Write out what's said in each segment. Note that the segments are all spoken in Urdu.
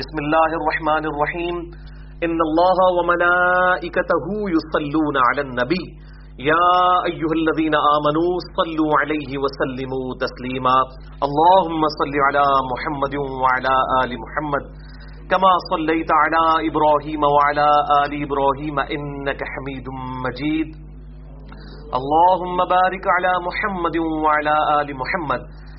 بسم الله الرحمن الرحيم إن الله وملائكته يصلون على النبي يا أيها الذين آمنوا صلوا عليه وسلموا تسليما اللهم صل على محمد وعلى آل محمد. كما صليت على إبراهيم وعلى آل إبراهيم إنك حميد مجيد اللهم بارك على محمد وعلى آل محمد.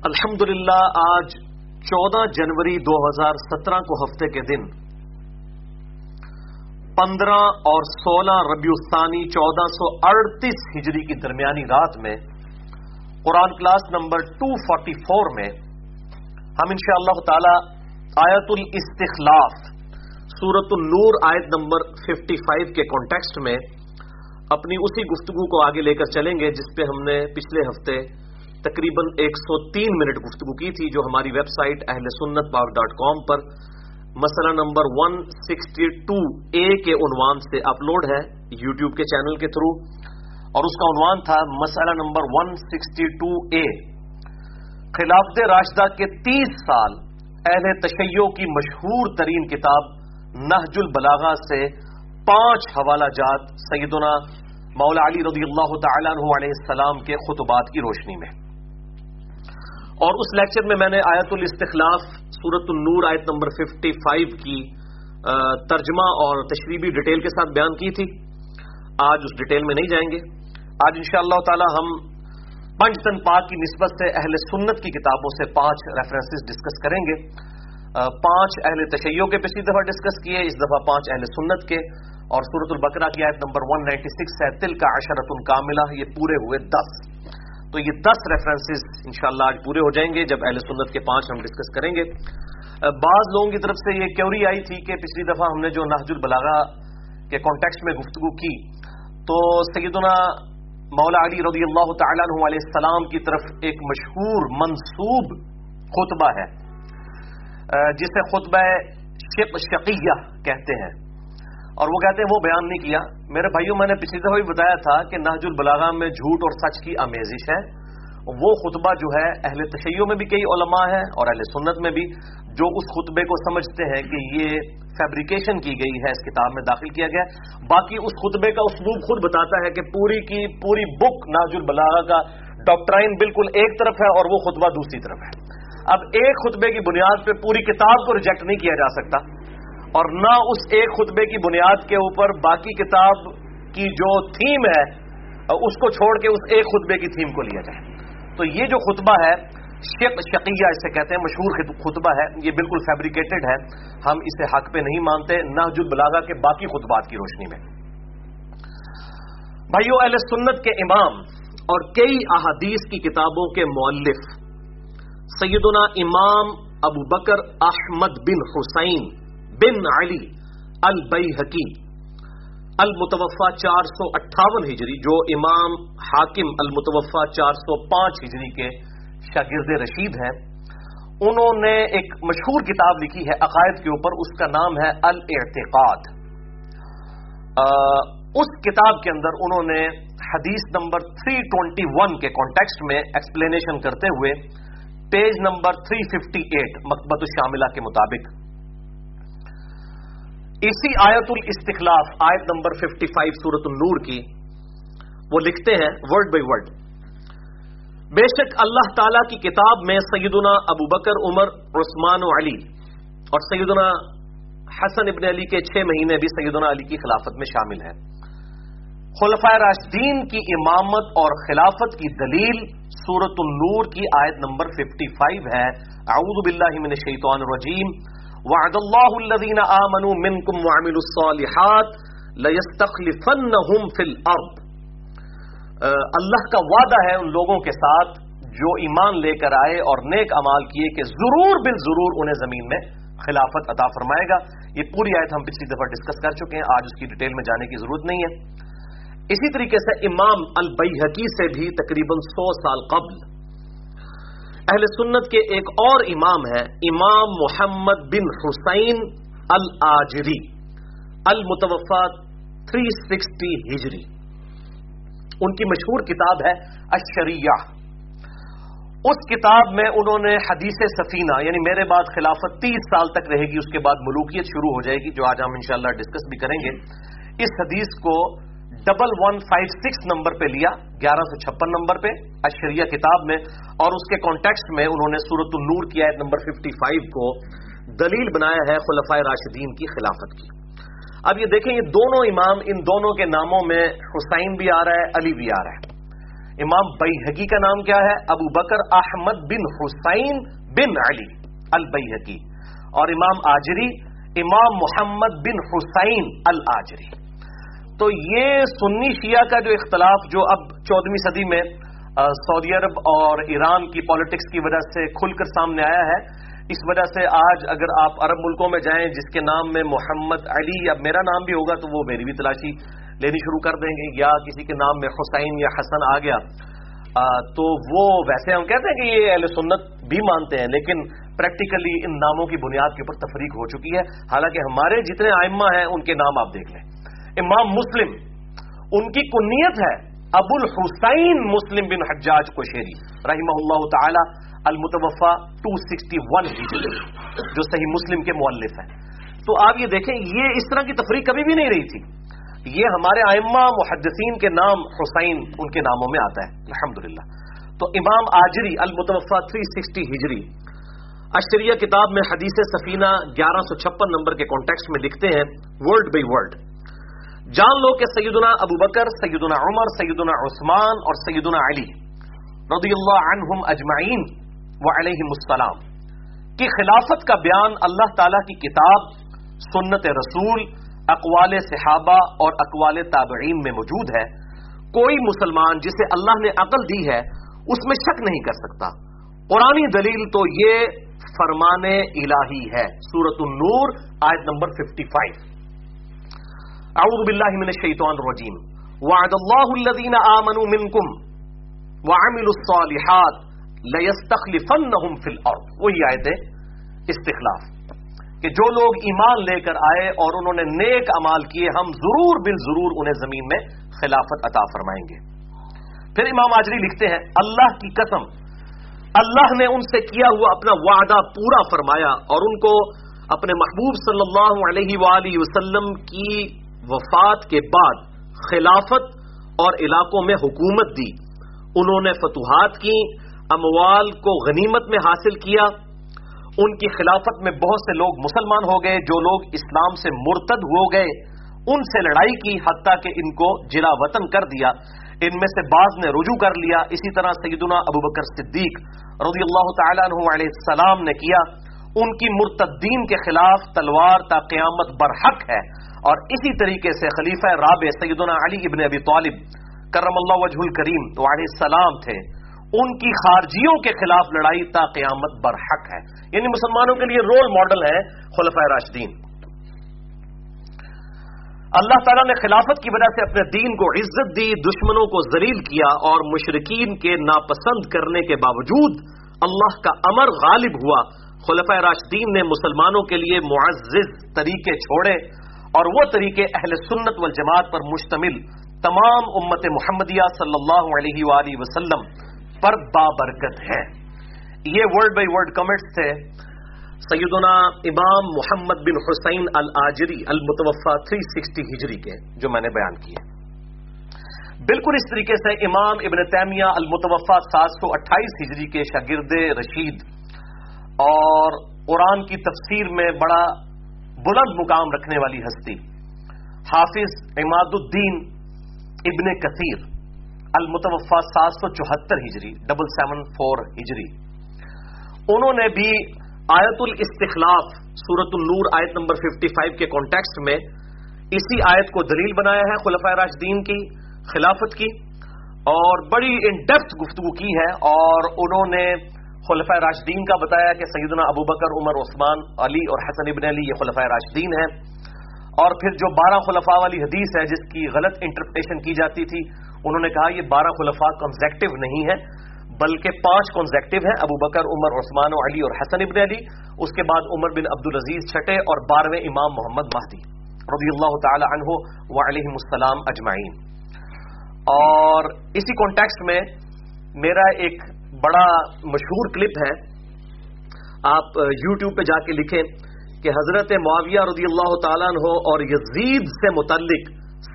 الحمدللہ، آج چودہ جنوری دو ہزار سترہ کو ہفتے کے دن پندرہ اور سولہ ربیع الثانی چودہ سو اڑتیس ہجری کی درمیانی رات میں Quran class number two forty four میں ہم انشاء اللہ تعالی آیت الاستخلاف سورت النور آیت نمبر ففٹی فائیو کے کانٹیکسٹ میں اپنی اسی گفتگو کو آگے لے کر چلیں گے جس پہ ہم نے پچھلے ہفتے تقریباً ایک سو تین منٹ گفتگو کی تھی، جو ہماری ویب سائٹ اہل سنت پاک ڈاٹ کام پر مسئلہ number one sixty two A کے عنوان سے اپلوڈ ہے یوٹیوب کے چینل کے تھرو۔ اور اس کا عنوان تھا مسئلہ number one sixty two A. خلافت راشدہ کے تیس سال اہل تشیع کی مشہور ترین کتاب نہج البلاغا سے پانچ حوالہ جات سیدنا مولا علی رضی اللہ تعالیٰ عنہ علیہ السلام کے خطبات کی روشنی میں۔ اور اس لیکچر میں میں نے آیت الاستخلاف سورت النور آیت نمبر 55 کی ترجمہ اور تشریبی ڈیٹیل کے ساتھ بیان کی تھی۔ آج اس ڈیٹیل میں نہیں جائیں گے۔ آج انشاءاللہ تعالی ہم پنج تن پاک کی نسبت سے اہل سنت کی کتابوں سے پانچ ریفرنسز ڈسکس کریں گے۔ پانچ اہل تشیعوں کے پچھلی دفعہ ڈسکس کیے، اس دفعہ پانچ اہل سنت کے۔ اور سورت البقرہ کی آیت نمبر 196 ہے تل کا عشرت الکاملہ یہ پورے ہوئے دس۔ تو یہ دس ریفرنسز انشاءاللہ آج پورے ہو جائیں گے جب اہل سنت کے پانچ ہم ڈسکس کریں گے۔ بعض لوگوں کی طرف سے یہ کیوری آئی تھی کہ پچھلی دفعہ ہم نے جو نہج البلاغا کے کانٹیکس میں گفتگو کی، تو سیدنا مولا علی رضی اللہ تعالیٰ عنہ علیہ السلام کی طرف ایک مشہور منصوب خطبہ ہے جسے خطبہ شق شقیہ کہتے ہیں۔ اور وہ کہتے ہیں وہ بیان نہیں کیا۔ میرے بھائیوں، میں نے پچھلی دفعہ بھی بتایا تھا کہ نہج البلاغا میں جھوٹ اور سچ کی آمیزش ہے۔ وہ خطبہ جو ہے، اہل تشیعوں میں بھی کئی علماء ہیں اور اہل سنت میں بھی، جو اس خطبے کو سمجھتے ہیں کہ یہ فیبریکیشن کی گئی ہے، اس کتاب میں داخل کیا گیا۔ باقی اس خطبے کا اسلوب خود بتاتا ہے کہ پوری کی پوری بک ناج البلاغا کا ڈاکٹرائن بالکل ایک طرف ہے اور وہ خطبہ دوسری طرف ہے۔ اب ایک خطبے کی بنیاد پہ پوری کتاب کو ریجیکٹ نہیں کیا جا سکتا۔ اور نہ اس ایک خطبے کی بنیاد کے اوپر باقی کتاب کی جو تھیم ہے، اس کو چھوڑ کے اس ایک خطبے کی تھیم کو لیا جائے۔ تو یہ جو خطبہ ہے شق شقیہ اسے کہتے ہیں، مشہور خطبہ ہے۔ یہ بالکل فیبریکیٹڈ ہے۔ ہم اسے حق پہ نہیں مانتے نہ جو بلاغا کے باقی خطبات کی روشنی میں۔ بھائیو، اہل سنت کے امام اور کئی احادیث کی کتابوں کے مؤلف، سیدنا امام ابو بکر احمد بن حسین بن علی البئی حکی المتوفا چار سو اٹھاون ہجری، جو امام حاکم المتوفا چار سو پانچ ہجری کے شاگرد رشید ہیں، انہوں نے ایک مشہور کتاب لکھی ہے عقائد کے اوپر، اس کا نام ہے الاعتقاد۔ اس کتاب کے اندر انہوں نے حدیث نمبر 321 کے کانٹیکسٹ میں ایکسپلینیشن کرتے ہوئے، پیج نمبر 358 مکبت الشاملہ کے مطابق اسی آیت الاستخلاف، آیت نمبر 55 سورت النور کی، وہ لکھتے ہیں ورڈ بائی ورڈ بے شک اللہ تعالی کی کتاب میں سیدنا ابو بکر، عمر، عثمان و علی اور سیدنا حسن ابن علی کے چھ مہینے بھی سیدنا علی کی خلافت میں شامل ہیں۔ خلفۂ راشدین کی امامت اور خلافت کی دلیل سورت النور کی آیت نمبر 55 ہے۔ اعوذ باللہ من الشیطان الرجیم۔ وعد اللہ الذین آمنوا منکم وعملوا الصالحات لیستخلفنہم فی الارض۔ اللہ کا وعدہ ہے ان لوگوں کے ساتھ جو ایمان لے کر آئے اور نیک امال کیے کہ ضرور بال ضرور انہیں زمین میں خلافت عطا فرمائے گا۔ یہ پوری آیت ہم پچھلی دفعہ ڈسکس کر چکے ہیں، آج اس کی ڈیٹیل میں جانے کی ضرورت نہیں ہے۔ اسی طریقے سے امام البحقی سے بھی تقریباً سو سال قبل اہل سنت کے ایک اور امام ہے امام محمد بن حسین الجری المتوفا 360 ہجری۔ ان کی مشہور کتاب ہے اشریہ اس کتاب میں انہوں نے حدیث سفینہ یعنی میرے بعد خلافت تیس سال تک رہے گی، اس کے بعد ملوکیت شروع ہو جائے گی، جو آج ہم انشاءاللہ ڈسکس بھی کریں گے، اس حدیث کو double one five six number پہ لیا، گیارہ سو چھپن نمبر پہ، اشریہ کتاب میں، اور اس کے کانٹیکسٹ میں انہوں نے سورت النور کی آیت نمبر ففٹی فائیو کو دلیل بنایا ہے خلفائے راشدین کی خلافت کی۔ اب یہ دیکھیں، یہ دونوں امام، ان دونوں کے ناموں میں حسین بھی آ رہا ہے، علی بھی آ رہا ہے۔ امام بئی کا نام کیا ہے؟ ابو بکر احمد بن حسین بن علی البئی اور امام آجری، امام محمد بن حسین الجری تو یہ سنی شیعہ کا جو اختلاف جو اب چودہویں صدی میں سعودی عرب اور ایران کی پالیٹکس کی وجہ سے کھل کر سامنے آیا ہے، اس وجہ سے آج اگر آپ عرب ملکوں میں جائیں جس کے نام میں محمد علی یا میرا نام بھی ہوگا، تو وہ میری بھی تلاشی لینی شروع کر دیں گے، یا کسی کے نام میں حسین یا حسن آ گیا۔ تو وہ ویسے ہم کہتے ہیں کہ یہ اہل سنت بھی مانتے ہیں، لیکن پریکٹیکلی ان ناموں کی بنیاد کے اوپر تفریق ہو چکی ہے۔ حالانکہ ہمارے جتنے آئمہ ہیں، ان کے نام آپ دیکھ لیں۔ امام مسلم، ان کی کنیت ہے ابو الحسین مسلم بن حجاج کو شیری رحمہ اللہ تعالی المتوفا 261 ہجری جو صحیح مسلم کے مؤلف ہیں۔ تو آپ یہ دیکھیں، یہ اس طرح کی تفریح کبھی بھی نہیں رہی تھی۔ یہ ہمارے آئمہ محدثین کے نام حسین ان کے ناموں میں آتا ہے، الحمدللہ۔ تو امام آجری المتوفا 360 ہجری اشریہ کتاب میں حدیث سفینہ گیارہ سو چھپن نمبر کے کانٹیکس میں لکھتے ہیں ورڈ بائی ورڈ جان لو کہ سیدنا ابو بکر، سیدنا عمر، سیدنا عثمان اور سیدنا علی رضی اللہ عنہم اجمعین علیہ السلام کی خلافت کا بیان اللہ تعالی کی کتاب، سنت رسول، اقوال صحابہ اور اقوال تابعین میں موجود ہے۔ کوئی مسلمان جسے اللہ نے عقل دی ہے، اس میں شک نہیں کر سکتا۔ قرآن دلیل تو یہ فرمان الہی ہے سورت النور، آیت نمبر 55 اعوذ باللہ من الشیطان الرجیم. وعد اللہ الذین آمنوا منکم وعملوا الصالحات لستخلفن فل اور وہی آئے تھے استخلاف. کہ جو لوگ ایمان لے کر آئے اور انہوں نے نیک امال کیے، ہم ضرور بل ضرور انہیں زمین میں خلافت عطا فرمائیں گے. پھر امام آجری لکھتے ہیں، اللہ کی قسم، اللہ نے ان سے کیا ہوا اپنا وعدہ پورا فرمایا اور ان کو اپنے محبوب صلی اللہ علیہ وآلہ وسلم کی وفات کے بعد خلافت اور علاقوں میں حکومت دی۔ انہوں نے فتوحات کی، اموال کو غنیمت میں حاصل کیا۔ ان کی خلافت میں بہت سے لوگ مسلمان ہو گئے، جو لوگ اسلام سے مرتد ہو گئے۔ ان سے لڑائی کی، حتیٰ کہ ان کو جلا وطن کر دیا۔ ان میں سے بعض نے رجوع کر لیا۔ اسی طرح سیدنا ابو بکر صدیق رضی اللہ تعالیٰ عنہ علیہ السلام نے کیا۔ ان کی مرتدین کے خلاف تلوار تا قیامت برحق ہے۔ اور اسی طریقے سے خلیفہ رابع سیدنا علی ابن ابی طالب کرم اللہ وجہ الکریم علیہ السلام تھے۔ ان کی خارجیوں کے خلاف لڑائی تا قیامت برحق ہے۔ یعنی مسلمانوں کے لیے رول ماڈل ہے خلفۂ راشدین۔ اللہ تعالیٰ نے خلافت کی وجہ سے اپنے دین کو عزت دی، دشمنوں کو ذلیل کیا اور مشرقین کے ناپسند کرنے کے باوجود اللہ کا امر غالب ہوا۔ خلفۂ راشدین نے مسلمانوں کے لیے معزز طریقے چھوڑے اور وہ طریقے اہل سنت والجماعت پر مشتمل تمام امت محمدیہ صلی اللہ علیہ وآلہ وسلم پر بابرکت ہے۔ یہ ورڈ بائی ورڈ کمنٹس تھے۔ سیدنا امام محمد بن حسین الجری المتوفا 360 ہجری کے، جو میں نے بیان کیے بالکل اس طریقے سے امام ابن تیمیہ المتوفا سات سو اٹھائیس ہجری کے شاگرد رشید اور قرآن کی تفسیر میں بڑا بلند مقام رکھنے والی ہستی، حافظ اماد الدین ابن کثیر المتوفا سات سو چوہتر ہجری، ڈبل سیون فور ہجری۔ انہوں نے بھی آیت الاستخلاف سورت النور آیت نمبر 55 کے کانٹیکسٹ میں اسی آیت کو دلیل بنایا ہے خلفۂ راجدین کی خلافت کی، اور بڑی ان ڈیپتھ گفتگو کی ہے، اور انہوں نے خلفۂ راشدین کا بتایا کہ سیدنا ابو بکر، عمر، عثمان، علی اور حسن ابن علی یہ خلفۂ راشدین ہیں۔ اور پھر جو بارہ خلفاء والی حدیث ہے جس کی غلط انٹرپریٹیشن کی جاتی تھی، انہوں نے کہا یہ بارہ خلفاء کنزیکٹو نہیں ہے بلکہ پانچ کانزیکٹو ہیں۔ ابو بکر، عمر، عثمان و علی اور حسن ابن علی۔ اس کے بعد عمر بن عبد العزیز چھٹے اور بارہویں امام محمد مہدی رضی اللہ تعالی عنہ و علیہ السلام اجمعین۔ اور اسی کانٹیکسٹ میں میرا ایک بڑا مشہور کلپ ہے۔ آپ یوٹیوب پہ جا کے لکھیں کہ حضرت معاویہ رضی اللہ تعالیٰ عنہ اور یزید سے متعلق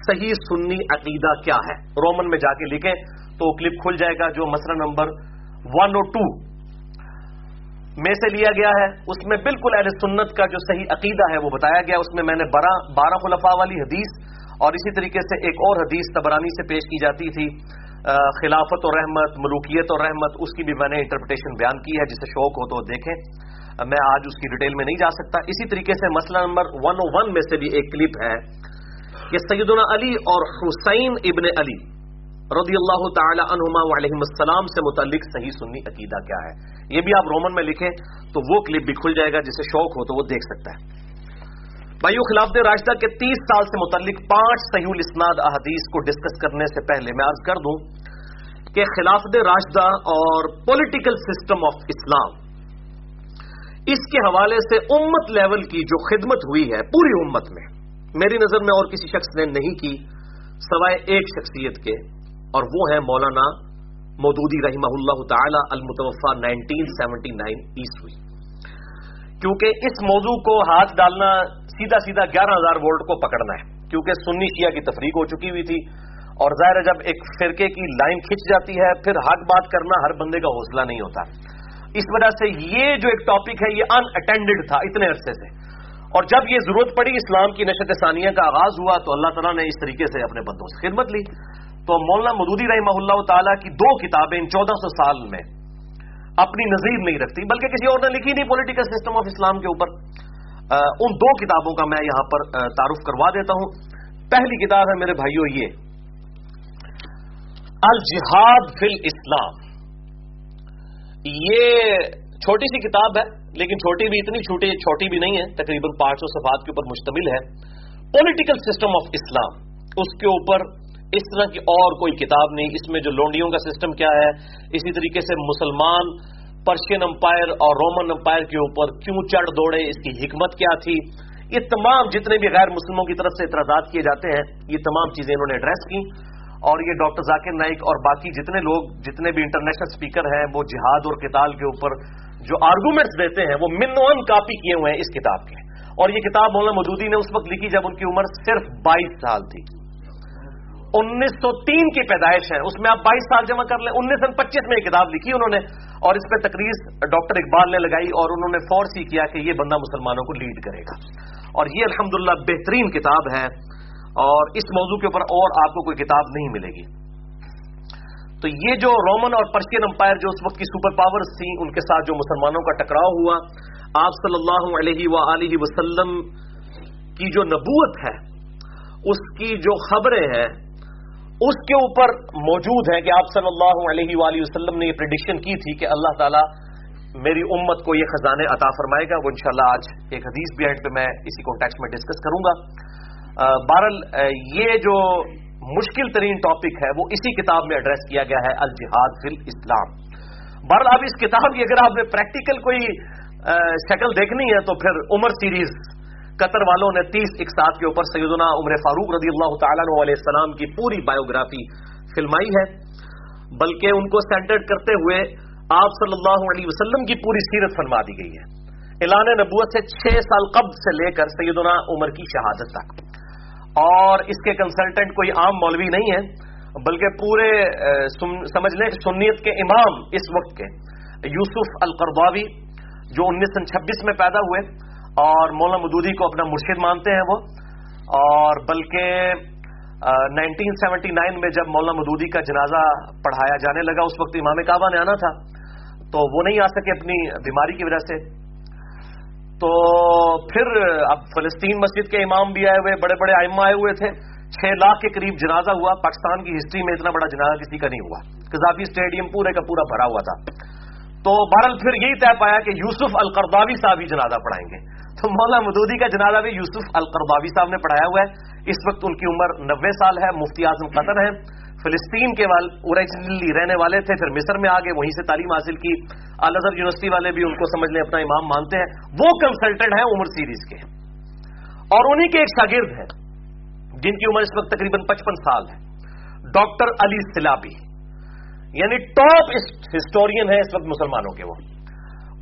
صحیح سنی عقیدہ کیا ہے۔ رومن میں جا کے لکھیں تو کلپ کھل جائے گا جو مسئلہ نمبر ون او ٹو میں سے لیا گیا ہے۔ اس میں بالکل اہل سنت کا جو صحیح عقیدہ ہے وہ بتایا گیا۔ اس میں میں نے بارہ خلفاء والی حدیث اور اسی طریقے سے ایک اور حدیث تبرانی سے پیش کی جاتی تھی۔ خلافت و رحمت، ملوکیت اور رحمت، اس کی بھی میں نے انٹرپریٹیشن بیان کی ہے جسے شوق ہو تو دیکھیں۔ میں آج اس کی ڈیٹیل میں نہیں جا سکتا۔ اسی طریقے سے مسئلہ نمبر ون او ون میں سے بھی ایک کلپ ہے کہ سیدنا علی اور حسین ابن علی رضی اللہ تعالی عنہما علیہ السلام سے متعلق صحیح سنی عقیدہ کیا ہے۔ یہ بھی آپ رومن میں لکھیں تو وہ کلپ بھی کھل جائے گا جسے شوق ہو تو وہ دیکھ سکتا ہے۔ بھائیو، خلاف راشدہ کے تیس سال سے متعلق پانچ صحیح الاسناد احادیث کو ڈسکس کرنے سے پہلے میں عرض کر دوں کہ خلافت راشدہ اور پولیٹیکل سسٹم آف اسلام اس کے حوالے سے امت لیول کی جو خدمت ہوئی ہے پوری امت میں، میری نظر میں اور کسی شخص نے نہیں کی سوائے ایک شخصیت کے، اور وہ ہے مولانا مودودی رحمہ اللہ تعالی المتوفا نائنٹین سیونٹی نائن عیسوی۔ کیونکہ اس موضوع کو ہاتھ ڈالنا سیدھا سیدھا گیارہ ہزار وولٹ کو پکڑنا ہے، کیونکہ سنی شیعہ کی تفریق ہو چکی ہوئی تھی۔ اور ظاہر جب ایک فرقے کی لائن کھچ جاتی ہے، پھر حق بات کرنا ہر بندے کا حوصلہ نہیں ہوتا۔ اس وجہ سے یہ جو ایک ٹاپک ہے، یہ ان اٹینڈڈ تھا اتنے عرصے سے۔ اور جب یہ ضرورت پڑی اسلام کی نشت ثانیہ کا آغاز ہوا، تو اللہ تعالیٰ نے اس طریقے سے اپنے بندوں سے خدمت لی۔ تو مولانا مدودی رحمہ اللہ تعالیٰ کی دو کتابیں ان چودہ سو سال میں اپنی نظیر نہیں رکھتی، بلکہ کسی اور نے لکھی نہیں پولیٹیکل سسٹم آف اسلام کے اوپر۔ ان دو کتابوں کا میں یہاں پر تعارف کروا دیتا ہوں۔ پہلی کتاب ہے میرے بھائیوں یہ، الجہاد فی اسلام یہ چھوٹی سی کتاب ہے، لیکن چھوٹی بھی اتنی، چھوٹی چھوٹی بھی نہیں ہے، تقریباً پانچ سو صفحات کے اوپر مشتمل ہے۔ پولیٹیکل سسٹم آف اسلام اس کے اوپر اس طرح کی اور کوئی کتاب نہیں۔ اس میں جو لونڈیوں کا سسٹم کیا ہے، اسی طریقے سے مسلمان پرشین امپائر اور رومن امپائر کے اوپر کیوں چڑھ دوڑے، اس کی حکمت کیا تھی؟ یہ تمام جتنے بھی غیر مسلموں کی طرف سے اعتراضات کیے جاتے ہیں، یہ تمام چیزیں انہوں نے ایڈریس کی۔ اور یہ ڈاکٹر ذاکر نائک اور باقی جتنے لوگ، جتنے بھی انٹرنیشنل اسپیکر ہیں، وہ جہاد اور کتال کے اوپر جو آرگومنٹس دیتے ہیں، وہ من ون کاپی کیے ہوئے ہیں اس کتاب کے۔ اور یہ کتاب مولانا مودودی نے اس وقت لکھی جب ان کی عمر صرف بائیس سال تھی۔ انیس سو تین کی پیدائش ہے۔ اس میں آپ بائیس سال جمع کر لیں۔ انیس سو پچیس میں یہ کتاب لکھی انہوں نے اور اس پہ تقریر ڈاکٹر اقبال نے لگائی اور انہوں نے فورس ہی کیا کہ یہ بندہ مسلمانوں کو لیڈ کرے گا۔ اور یہ الحمدللہ بہترین کتاب ہے۔ اور اس موضوع کے اوپر اور آپ کو کوئی کتاب نہیں ملے گی۔ تو یہ جو رومن اور پرشین امپائر جو اس وقت کی سپر پاورز تھیں، ان کے ساتھ جو مسلمانوں کا ٹکراؤ ہوا، آپ صلی اللہ علیہ و وسلم کی جو نبوت ہے، اس کی جو خبریں ہیں اس کے اوپر موجود ہے کہ آپ صلی اللہ علیہ وآلہ وسلم نے یہ پریڈکشن کی تھی کہ اللہ تعالیٰ میری امت کو یہ خزانے عطا فرمائے گا، وہ انشاءاللہ آج ایک حدیث بھی اینڈ پہ میں اسی کانٹیکس میں ڈسکس کروں گا۔ بہرحال یہ جو مشکل ترین ٹاپک ہے، وہ اسی کتاب میں ایڈریس کیا گیا ہے، الجہاد فی اسلام بہرحال اب اس کتاب کی اگر آپ نے پریکٹیکل کوئی شکل دیکھنی ہے، تو پھر عمر سیریز قطر والوں نے تیس اقساط کے اوپر سیدنا عمر فاروق رضی اللہ تعالیٰ علیہ السلام کی پوری بایوگرافی فلمائی ہے۔ بلکہ ان کو سینٹرڈ کرتے ہوئے آپ صلی اللہ علیہ وسلم کی پوری سیرت فرما دی گئی ہے۔ اعلان نبوت سے چھ سال قبل سے لے کر سیدنا عمر کی شہادت تک۔ اور اس کے کنسلٹنٹ کوئی عام مولوی نہیں ہے، بلکہ پورے سمجھ لیں، سنیت کے امام اس وقت کے۔ یوسف القرباوی جو انیس سو چھبیس میں پیدا ہوئے اور مولانا مدودی کو اپنا مرشد مانتے ہیں وہ۔ اور بلکہ نائنٹین سیونٹی نائن میں جب مولانا مدودی کا جنازہ پڑھایا جانے لگا، اس وقت امام کعبہ نے آنا تھا، تو وہ نہیں آ سکے اپنی بیماری کی وجہ سے۔ تو پھر اب فلسطین مسجد کے امام بھی آئے ہوئے، بڑے بڑے آئمہ آئے ہوئے تھے۔ چھ لاکھ کے قریب جنازہ ہوا، پاکستان کی ہسٹری میں اتنا بڑا جنازہ کسی کا نہیں ہوا۔ قذافی اسٹیڈیم پورے کا پورا بھرا ہوا تھا۔ تو بہرحال پھر یہی طے پایا کہ یوسف القرداوی صاحب ہی جنازہ پڑھائیں گے۔ تو مولانا مدودی کا جنازہ بھی یوسف القرداوی صاحب نے پڑھایا ہوا ہے۔ اس وقت ان کی عمر نوے سال ہے، مفتی اعظم قطر ہے فلسطین کے اوریجنلی رہنے والے تھے، پھر مصر میں آگے وہیں سے تعلیم حاصل کی۔ الازہر یونیورسٹی والے بھی ان کو سمجھ لیں، اپنا امام مانتے ہیں۔ وہ کنسلٹنٹ ہیں، عمر سیریز کے اور انہی کے ایک شاگرد ہیں، جن کی عمر اس وقت تقریباً پچپن سال ہے۔ Doctor Ali Sallabi. یعنی ٹاپ ہسٹورین ہے اس وقت مسلمانوں کے وہ۔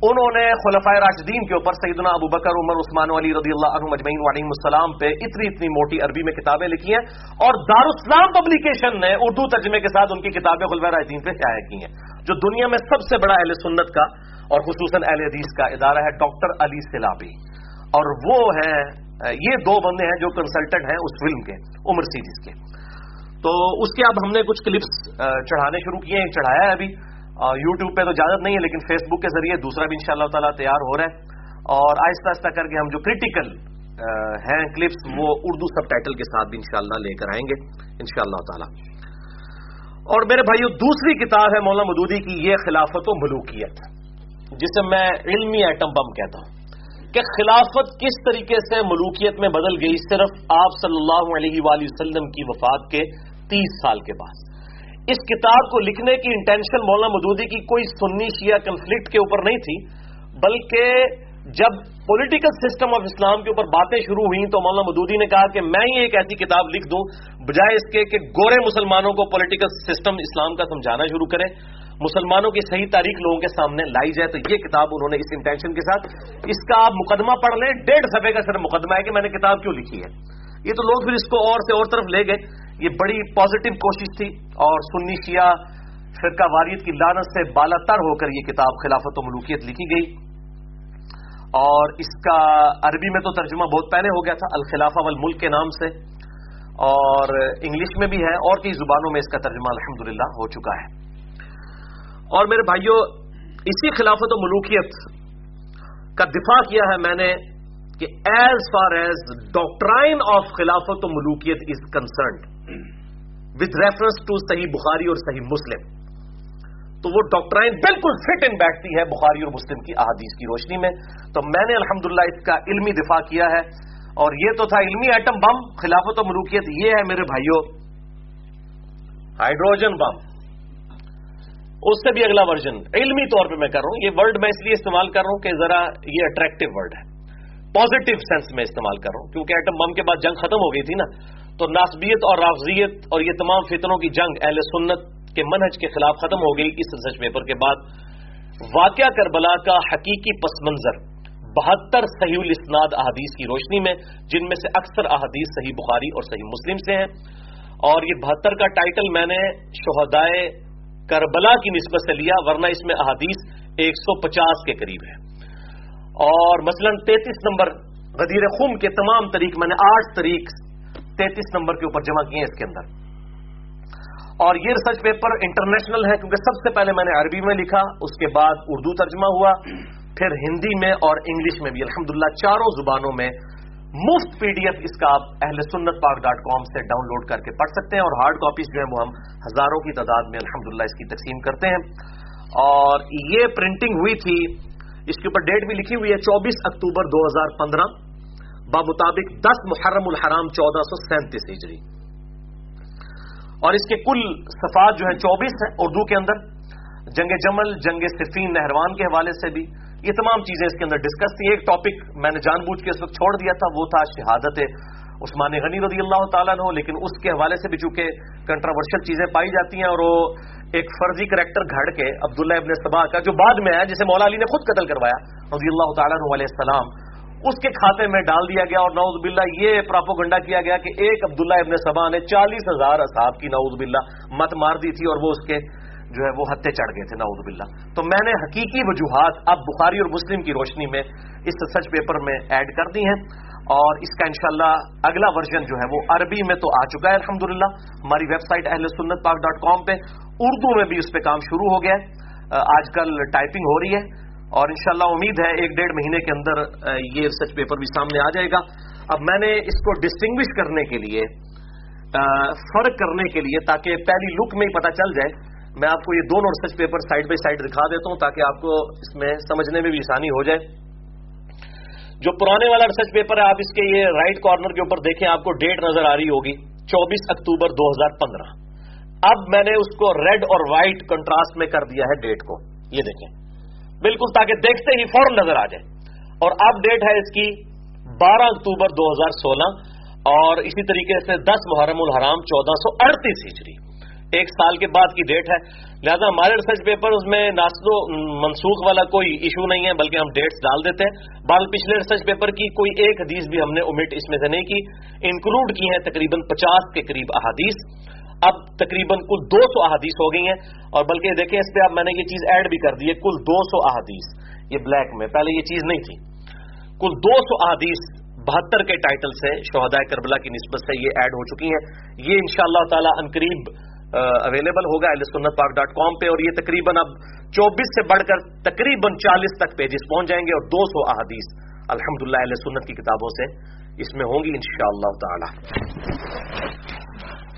انہوں نے خلفۂ راشدین کے اوپر سیدنا ابو بکر، عمر، عثمان، علی رضی اللہ عنہ مجمعین علیہ السلام پہ اتنی اتنی موٹی عربی میں کتابیں لکھی ہیں اور دارالسلام پبلیکیشن نے اردو ترجمے کے ساتھ ان کی کتابیں خلفۂ راشدین پہ شائع کی ہیں، جو دنیا میں سب سے بڑا اہل سنت کا اور خصوصاً اہل حدیث کا ادارہ ہے، ڈاکٹر علی سیلابی۔ اور وہ ہیں، یہ دو بندے ہیں جو کنسلٹنٹ ہیں اس فلم کے، عمر سیریز کے۔ تو اس کے اب ہم نے کچھ کلپس چڑھانے شروع کیے ہیں، چڑھایا ہے ابھی۔ یوٹیوب پہ تو اجازت نہیں ہے، لیکن فیس بک کے ذریعے دوسرا بھی انشاءاللہ تعالی تیار ہو رہا ہے۔ اور آہستہ آہستہ کر کے ہم جو کریٹیکل ہیں کلپس وہ اردو سب ٹائٹل کے ساتھ بھی انشاءاللہ لے کر آئیں گے، انشاءاللہ تعالی۔ اور میرے بھائیو، دوسری کتاب ہے مولانا مدودی کی، یہ خلافت و ملوکیت، جسے میں علمی ایٹم بم کہتا ہوں۔ کہ خلافت کس طریقے سے ملوکیت میں بدل گئی، صرف آپ صلی اللہ علیہ وآلہ وسلم کی وفات کے تیس سال کے بعد۔ اس کتاب کو لکھنے کی انٹینشن مولانا مدودی کی کوئی سنی شیعہ کنفلکٹ کے اوپر نہیں تھی، بلکہ جب پولیٹیکل سسٹم آف اسلام کے اوپر باتیں شروع ہوئیں تو مولانا مدودی نے کہا کہ میں ہی ایک ایسی کتاب لکھ دوں، بجائے اس کے کہ گورے مسلمانوں کو پولیٹیکل سسٹم اسلام کا سمجھانا شروع کریں مسلمانوں کی صحیح تاریخ لوگوں کے سامنے لائی جائے تو یہ کتاب انہوں نے اس انٹینشن کے ساتھ، اس کا آپ مقدمہ پڑھ لیں، ڈیڑھ صفحے کا صرف مقدمہ ہے کہ میں نے کتاب کیوں لکھی ہے۔ یہ تو لوگ پھر اس کو اور سے اور طرف لے گئے۔ یہ بڑی پازیٹو کوشش تھی اور سنی شیعہ فرقہ واریت کی لانت سے بالا تر ہو کر یہ کتاب خلافت و ملوکیت لکھی گئی۔ اور اس کا عربی میں تو ترجمہ بہت پہلے ہو گیا تھا، الخلافہ والملک کے نام سے۔ اور انگلش میں بھی ہے، اور کئی زبانوں میں اس کا ترجمہ الحمد ہو چکا ہے۔ اور میرے بھائیوں اسی خلافت و ملوکیت کا دفاع کیا ہے میں نے کہ as far as doctrine of خلافت و ملوکیت is concerned with reference to Sahih Bukhari اور صحیح مسلم تو وہ ڈاکٹرائن بالکل فٹ ان بیٹھتی ہے بخاری اور مسلم کی احادیث کی روشنی میں۔ تو میں نے الحمدللہ اس کا علمی دفاع کیا ہے۔ اور یہ تو تھا علمی ایٹم بم خلافت و ملوکیت، یہ ہے میرے بھائیوں ہائیڈروجن بم اس سے بھی اگلا ورژن، علمی طور پہ میں کر رہا ہوں۔ یہ ورڈ میں اس لیے استعمال کر رہا ہوں کہ ذرا یہ اٹریکٹو ورڈ ہے۔ پازیٹو سینس میں استعمال کر رہا ہوں، کیونکہ ایٹم بم کے بعد جنگ ختم ہو گئی تھی نا۔ تو ناسبیت اور رافضیت اور یہ تمام فتنوں کی جنگ اہل سنت کے منہج کے خلاف ختم ہو گئی اس ریسرچ پیپر کے بعد واقعہ کربلا کا حقیقی پس منظر، بہتر صحیح الاسناد احادیث کی روشنی میں، جن میں سے اکثر احادیث صحیح بخاری اور صحیح مسلم سے ہیں۔ اور یہ بہتر کا ٹائٹل میں نے شہدائے کربلا کی نسبت سے لیا، ورنہ اس میں احادیث ایک سو پچاس کے قریب ہے اور مثلا تینتیس نمبر غدیر خم کے تمام طریق، میں نے آٹھ طریق تینتیس نمبر کے اوپر جمع کیے ہیں اس کے اندر۔ اور یہ ریسرچ پیپر انٹرنیشنل ہے، کیونکہ سب سے پہلے میں نے عربی میں لکھا، اس کے بعد اردو ترجمہ ہوا، پھر ہندی میں اور انگلش میں بھی۔ الحمدللہ چاروں زبانوں میں مفت پی ڈی ایف اس کا آپ اہل سنت پاک ڈاٹ کام سے ڈاؤن لوڈ کر کے پڑھ سکتے ہیں، اور ہارڈ کاپیز جو ہے وہ ہم ہزاروں کی تعداد میں الحمدللہ اس کی تقسیم کرتے ہیں۔ اور یہ پرنٹنگ ہوئی تھی، اس کے اوپر ڈیٹ بھی لکھی ہوئی ہے، چوبیس اکتوبر دو ہزار پندرہ۔ بمطابق دس محرم الحرام چودہ سو سینتیس ہجری۔ اور اس کے کل صفات جو ہیں چوبیس ہیں اردو کے اندر، جنگ جمل، جنگ صفین نہروان کے حوالے سے بھی۔ یہ تمام چیزیں اس کے اندر ڈسکس تھی ایک ٹاپک میں نے جان بوجھ کے اس وقت چھوڑ دیا تھا، وہ تھا شہادت عثمان غنی رضی اللہ تعالیٰ نے لیکن اس کے حوالے سے بھی چونکہ کنٹراورشل چیزیں پائی جاتی ہیں اور وہ ایک فرضی کریکٹر گھڑ کے عبداللہ ابن صبا کا جو بعد میں آیا، جسے مولا علی نے خود قتل کروایا، رضی اللہ تعالیٰ علیہ السلام اس کے کھاتے میں ڈال دیا گیا اور نعوذ باللہ یہ پراپوگنڈا کیا گیا کہ ایک عبداللہ ابن سبا نے چالیس ہزار اصحاب کی نعوذ باللہ مت مار دی تھی اور وہ اس کے جو ہے وہ ہتھے چڑھ گئے تھے، نعوذ باللہ۔ تو میں نے حقیقی وجوہات اب بخاری اور مسلم کی روشنی میں اس سچ پیپر میں ایڈ کر دی ہیں اور اس کا انشاءاللہ اگلا ورژن جو ہے وہ عربی میں تو آ چکا ہے، الحمدللہ۔ ہماری ویب سائٹ اہل سنت پاک ڈاٹ کام پہ اردو میں بھی اس پہ کام شروع ہو گیا ہے۔ آج کل ٹائپنگ ہو رہی ہے۔ اور انشاءاللہ امید ہے ایک ڈیڑھ مہینے کے اندر یہ ریسرچ پیپر بھی سامنے آ جائے گا۔ اب میں نے اس کو ڈسٹنگوش کرنے کے لیے فرق کرنے کے لیے تاکہ پہلی لک میں ہی پتا چل جائے۔ میں آپ کو یہ دونوں research paper side by side دکھا دیتا ہوں تاکہ آپ کو اس میں سمجھنے میں بھی آسانی ہو جائے۔ جو پرانے والا ریسرچ پیپر ہے، آپ اس کے یہ رائٹ کارنر کے اوپر دیکھیں، آپ کو ڈیٹ نظر آ رہی ہوگی، چوبیس اکتوبر دو ہزار پندرہ۔ اب میں نے اس کو ریڈ اور وائٹ کنٹراسٹ میں کر دیا ہے ڈیٹ کو۔ یہ دیکھیں۔ بالکل تاکہ دیکھتے ہی فوراً نظر آ جائے۔ اور اب ڈیٹ ہے اس کی بارہ اکتوبر دو ہزار سولہ، اور اسی طریقے سے دس محرم الحرام چودہ سو اڑتیس ہجری۔ ایک سال کے بعد کی ڈیٹ ہے۔ لہذا ہمارے ریسرچ پیپر اس میں ناسل و منسوخ والا کوئی ایشو نہیں ہے، بلکہ ہم ڈیٹس ڈال دیتے ہیں۔ بعد پچھلے ریسرچ پیپر کی کوئی ایک حدیث بھی ہم نے امیٹ اس میں سے نہیں کی۔ انکلوڈ کی ہیں تقریباً پچاس کے قریب احادیث۔ اب تقریباً کل دو سو احادیث ہو گئی ہیں اور بلکہ دیکھیں اس پہ اب میں نے یہ چیز ایڈ بھی کر دی ہے، کل دو سو احادیث، یہ بلیک میں، پہلے یہ چیز نہیں تھی۔ کل دو سو احادیث بہتر کے ٹائٹل سے شہداء کربلا کی نسبت سے یہ ایڈ ہو چکی ہیں۔ یہ ان شاء اللہ تعالی عنقریب اویلیبل ہوگا سنت پاک ڈاٹ کام پہ اور یہ تقریباً اب چوبیس سے بڑھ کر تقریباً چالیس تک پیجز پہنچ جائیں گے اور دو سو احادیث الحمد للہ سنت کی کتابوں سے اس میں ہوں گی ان شاء اللہ تعالی۔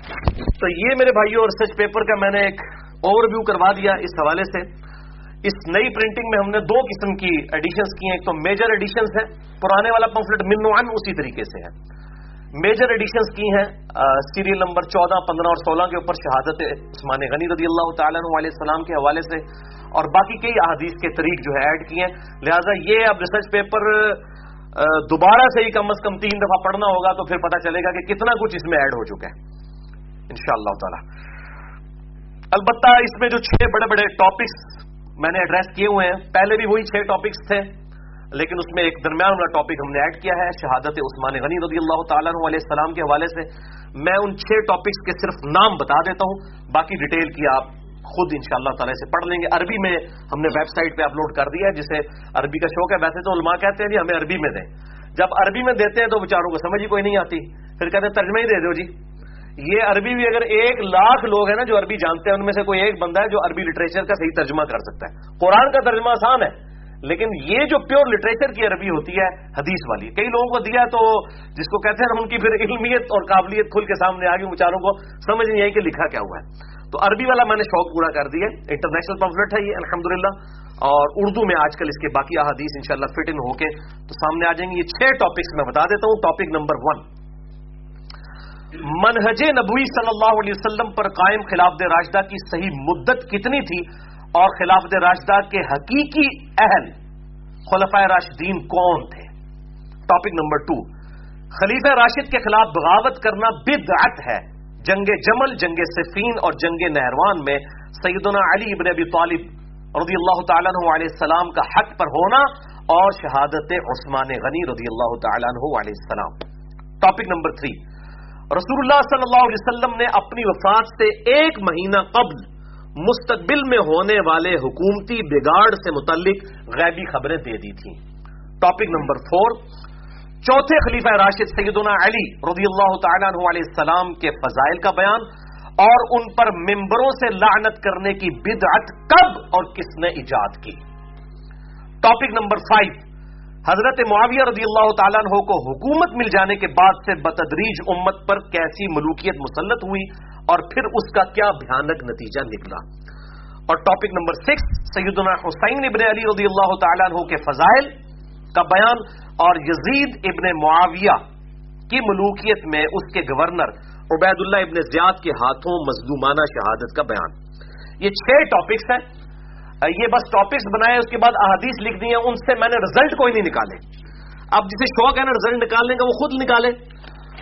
تو یہ میرے بھائیوں اور سچ پیپر کا میں نے ایک اوور ویو کروا دیا اس حوالے سے۔ اس نئی پرنٹنگ میں ہم نے دو قسم کی ایڈیشنز کی ہیں۔ ایک تو میجر ایڈیشنز ہیں۔ پرانے والا پمفلٹ من اسی طریقے سے ہے میجر ایڈیشنز کی ہیں سیریل نمبر چودہ، پندرہ اور سولہ کے اوپر شہادت عثمان غنی رضی اللہ تعالیٰ علیہ السلام کے حوالے سے اور باقی کئی احادیث کے طریق جو ہے ایڈ کیے ہیں۔ لہٰذا یہ اب ریسرچ پیپر دوبارہ سے ہی کم از کم تین دفعہ پڑھنا ہوگا تو پھر پتا چلے گا کہ کتنا کچھ اس میں ایڈ ہو چکا ہے۔ ان شاء اللہ تعالی. البتہ اس میں جو چھ بڑے بڑے ٹاپکس میں نے ایڈریس کیے ہوئے ہیں، پہلے بھی وہی چھ ٹاپکس تھے، لیکن اس میں ایک درمیان والا ٹاپک ہم نے ایڈ کیا ہے، شہادت عثمان غنی رضی اللہ تعالیٰ علیہ السلام کے حوالے سے۔ میں ان چھ ٹاپکس کے صرف نام بتا دیتا ہوں، باقی ڈیٹیل کی آپ خود ان شاء اللہ تعالی سے پڑھ لیں گے۔ عربی میں ہم نے ویب سائٹ پہ اپلوڈ کر دیا ہے، جسے عربی کا شوق ہے۔ ویسے تو علماء کہتے ہیں جی ہمیں عربی میں دیں۔ جب عربی میں دیتے ہیں تو بیچاروں کو سمجھ ہی کوئی نہیں آتی۔ پھر کہتے ہیں ترجمہ ہی دے دو جی۔ یہ عربی بھی اگر ایک لاکھ لوگ ہیں نا جو عربی جانتے ہیں، ان میں سے کوئی ایک بندہ ہے جو عربی لٹریچر کا صحیح ترجمہ کر سکتا ہے۔ قرآن کا ترجمہ آسان ہے، لیکن یہ جو پیور لٹریچر کی عربی ہوتی ہے، حدیث والی۔ کئی لوگوں کو دیا تو جس کو کہتے ہیں ان کی پھر علمیت اور قابلیت کھل کے سامنے آ گئی بیچاروں کو سمجھ نہیں آئی کہ لکھا کیا ہوا ہے۔ تو عربی والا میں نے شوق پورا کر دیا انٹرنیشنل پمفلٹ ہے یہ الحمد اور اردو میں آج کل اس کے باقی احادیث انشاءاللہ فٹ ان ہو کے تو سامنے آ جائیں گے۔ یہ چھ ٹاپکس میں بتا دیتا ہوں ٹاپک نمبر ون منہج نبوی صلی اللہ علیہ وسلم پر قائم خلافت راشدہ کی صحیح مدت کتنی تھی اور خلافت راشدہ کے حقیقی اہل خلفۂ راشدین کون تھے؟ ٹاپک نمبر ٹو خلیفہ راشد کے خلاف بغاوت کرنا بدعت ہے۔ جنگ جمل، جنگ صفین اور جنگ نہروان میں سیدنا علی ابن ابی طالب رضی اللہ تعالیٰ عنہ علیہ السلام کا حق پر ہونا اور شہادت عثمان غنی رضی اللہ تعالیٰ عنہ علیہ السلام۔ ٹاپک نمبر تھری رسول اللہ صلی اللہ علیہ وسلم نے اپنی وفات سے ایک مہینہ قبل مستقبل میں ہونے والے حکومتی بگاڑ سے متعلق غیبی خبریں دے دی تھیں۔ ٹاپک نمبر فور چوتھے خلیفہ راشد سیدنا علی رضی اللہ تعالیٰ عنہ علیہ السلام کے فضائل کا بیان اور ان پر ممبروں سے لعنت کرنے کی بدعت کب اور کس نے ایجاد کی۔ ٹاپک نمبر فائیو حضرت معاویہ رضی اللہ تعالیٰ عنہ کو حکومت مل جانے کے بعد سے بتدریج امت پر کیسی ملوکیت مسلط ہوئی اور پھر اس کا کیا بھیانک نتیجہ نکلا۔ اور ٹاپک نمبر سکس سیدنا حسین ابن علی رضی اللہ تعالیٰ عنہ کے فضائل کا بیان اور یزید ابن معاویہ کی ملوکیت میں اس کے گورنر عبید اللہ ابن زیاد کے ہاتھوں مظلومانہ شہادت کا بیان۔ یہ چھ ٹاپکس ہیں۔ یہ بس ٹاپکس بنائے، اس کے بعد احادیث لکھ دی ہیں ان سے میں نے رزلٹ کوئی نہیں نکالے۔ اب جسے شوق ہے نا رزلٹ نکالنے کا، وہ خود نکالے۔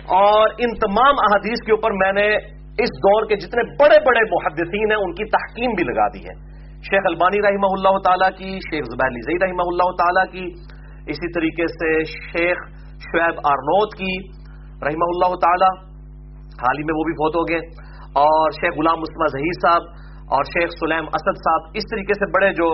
اور ان تمام احادیث کے اوپر میں نے اس دور کے جتنے بڑے بڑے محدثین ہیں، ان کی تحقیم بھی لگا دی ہے۔ شیخ البانی رحمہ اللہ تعالیٰ کی، شیخ زبیر زئی رحمہ اللہ تعالیٰ کی، اسی طریقے سے شیخ شعیب آرنوت کی رحمہ اللہ تعالیٰ حال ہی میں وہ بھی فوت ہو گئے۔ اور شیخ غلام مسلم ظہیر صاحب اور شیخ سلیم اسد صاحب اس طریقے سے بڑے جو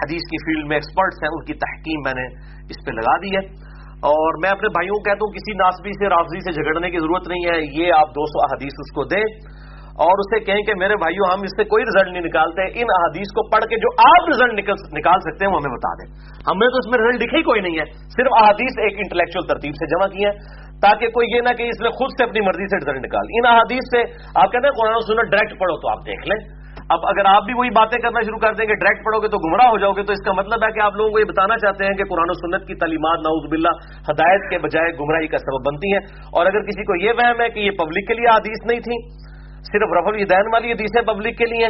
حدیث کی فیلڈ میں ایکسپرٹس ہیں، ان کی تحقیم میں نے اس پہ لگا دی ہے۔ اور میں اپنے بھائیوں کو کہتا ہوں، کسی ناسبی سے رافضی سے جھگڑنے کی ضرورت نہیں ہے، یہ آپ دو سو احادیث اس کو دیں۔ اور اسے کہیں کہ میرے بھائیوں ہم اس سے کوئی رزلٹ نہیں نکالتے۔ ان احادیث کو پڑھ کے جو آپ رزلٹ نکال سکتے ہیں، وہ ہمیں بتا دیں۔ ہم نے تو اس میں رزلٹ لکھے کوئی نہیں ہے۔ صرف احادیث ایک انٹلیکچل ترتیب سے جمع کی ہے تاکہ کوئی یہ نہ کہ اس نے خود سے اپنی مرضی سے رزلٹ نکال۔ ان احادیث سے آپ کہتے ہیں قرآن سنت ڈائریکٹ پڑھو تو آپ دیکھ لیں۔ اب اگر آپ بھی وہی باتیں کرنا شروع کر دیں گے ڈائریکٹ پڑھو گے تو گمراہ ہو جاؤ گے۔ تو اس کا مطلب ہے کہ آپ لوگوں کو یہ بتانا چاہتے ہیں کہ قرآن و سنت کی تعلیمات نعوذ باللہ ہدایت کے بجائے گمراہی کا سبب بنتی ہیں۔ اور اگر کسی کو یہ وہم ہے کہ یہ پبلک کے لیے حدیث نہیں تھی، صرف رف الدین والی حدیثیں پبلک کے لیے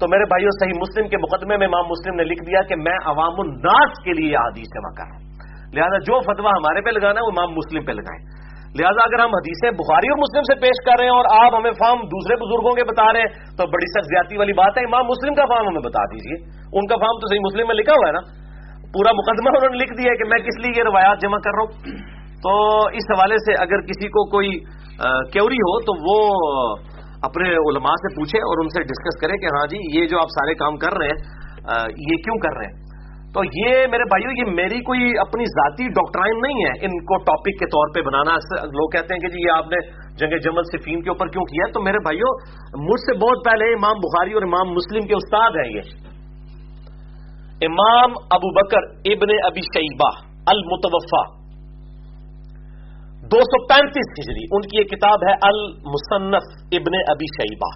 تو میرے بھائیوں صحیح مسلم کے مقدمے میں امام مسلم نے لکھ دیا کہ میں عوام الناس کے لیے یہ حدیث جمع کر رہا ہوں۔ لہٰذا جو فتویٰ ہمارے پہ لگانا ہے وہ امام مسلم پہ لگائیں۔ لہٰذا اگر ہم حدیثیں بخاری اور مسلم سے پیش کر رہے ہیں اور آپ ہمیں فارم دوسرے بزرگوں کے بتا رہے ہیں، تو بڑی سخت زیادتی والی بات ہے، امام مسلم کا فارم ہمیں بتا دیجیے ان کا فارم تو صحیح مسلم میں لکھا ہوا ہے نا۔ پورا مقدمہ انہوں نے لکھ دیا ہے کہ میں کس لیے یہ روایات جمع کر رہا ہوں۔ تو اس حوالے سے اگر کسی کو کوئی کیوری ہو تو وہ اپنے علماء سے پوچھے اور ان سے ڈسکس کرے کہ ہاں جی یہ جو آپ سارے کام کر رہے ہیں یہ کیوں کر رہے ہیں؟ تو یہ میرے بھائیو، یہ میری کوئی اپنی ذاتی ڈاکٹرائن نہیں ہے۔ ان کو ٹاپک کے طور پہ بنانا لوگ کہتے ہیں کہ جی یہ آپ نے جنگ جمل صفین کے اوپر کیوں کیا تو میرے بھائیو، مجھ سے بہت پہلے امام بخاری اور امام مسلم کے استاد ہیں یہ۔ امام ابو بکر ابن ابی شیبہ المتوفا دو سو پینتیس ہجری، ان کی یہ کتاب ہے المصنف ابن ابی شیبہ۔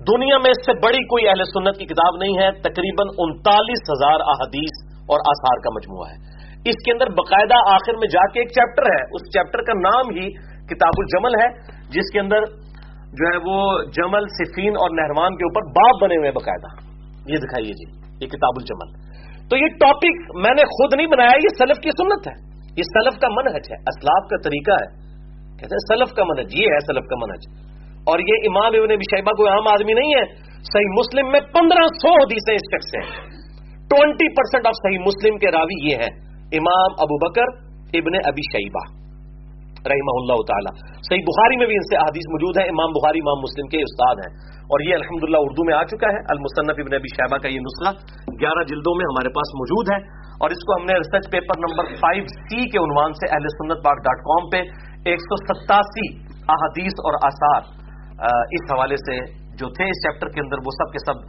دنیا میں اس سے بڑی کوئی اہل سنت کی کتاب نہیں ہے، تقریباً انتالیس ہزار احادیث اور آثار کا مجموعہ ہے۔ اس کے اندر باقاعدہ آخر میں جا کے ایک چیپٹر ہے۔ اس چیپٹر کا نام ہی کتاب الجمل ہے، جس کے اندر جو ہے وہ جمل، صفین اور نہروان کے اوپر باپ بنے ہوئے باقاعدہ۔ یہ دکھائیے جی یہ کتاب الجمل۔ تو یہ ٹاپک میں نے خود نہیں بنایا، یہ سلف کی سنت ہے۔ یہ سلف کا منحج ہے اسلاف کا طریقہ ہے۔ کہتے ہیں سلف کا منحج یہ ہے سلف کا منحج اور یہ امام ابن شیبہ کوئی عام آدمی نہیں ہے، صحیح مسلم میں پندرہ سو حدیثیں اس شخص ہیں۔ ٹوینٹی پرسینٹ آف صحیح مسلم کے راوی یہ ہے امام ابو بکر ابن ابی شیبہ، رحمہ اللہ تعالیٰ۔ صحیح بخاری میں بھی ان سے حدیث موجود ہے امام بخاری، امام مسلم کے استاد ہیں۔ اور یہ الحمدللہ اردو میں آ چکا ہے، المصنف ابن ابی شیبہ کا یہ نسخہ گیارہ جلدوں میں ہمارے پاس موجود ہے۔ اور اس کو ہم نے research paper number five C کے عنوان سے اہل سنت پاک ڈاٹ کام پہ ایک سو ستاسی احادیث اور آثار اس حوالے سے جو تھے اس چیپٹر کے اندر، وہ سب کے سب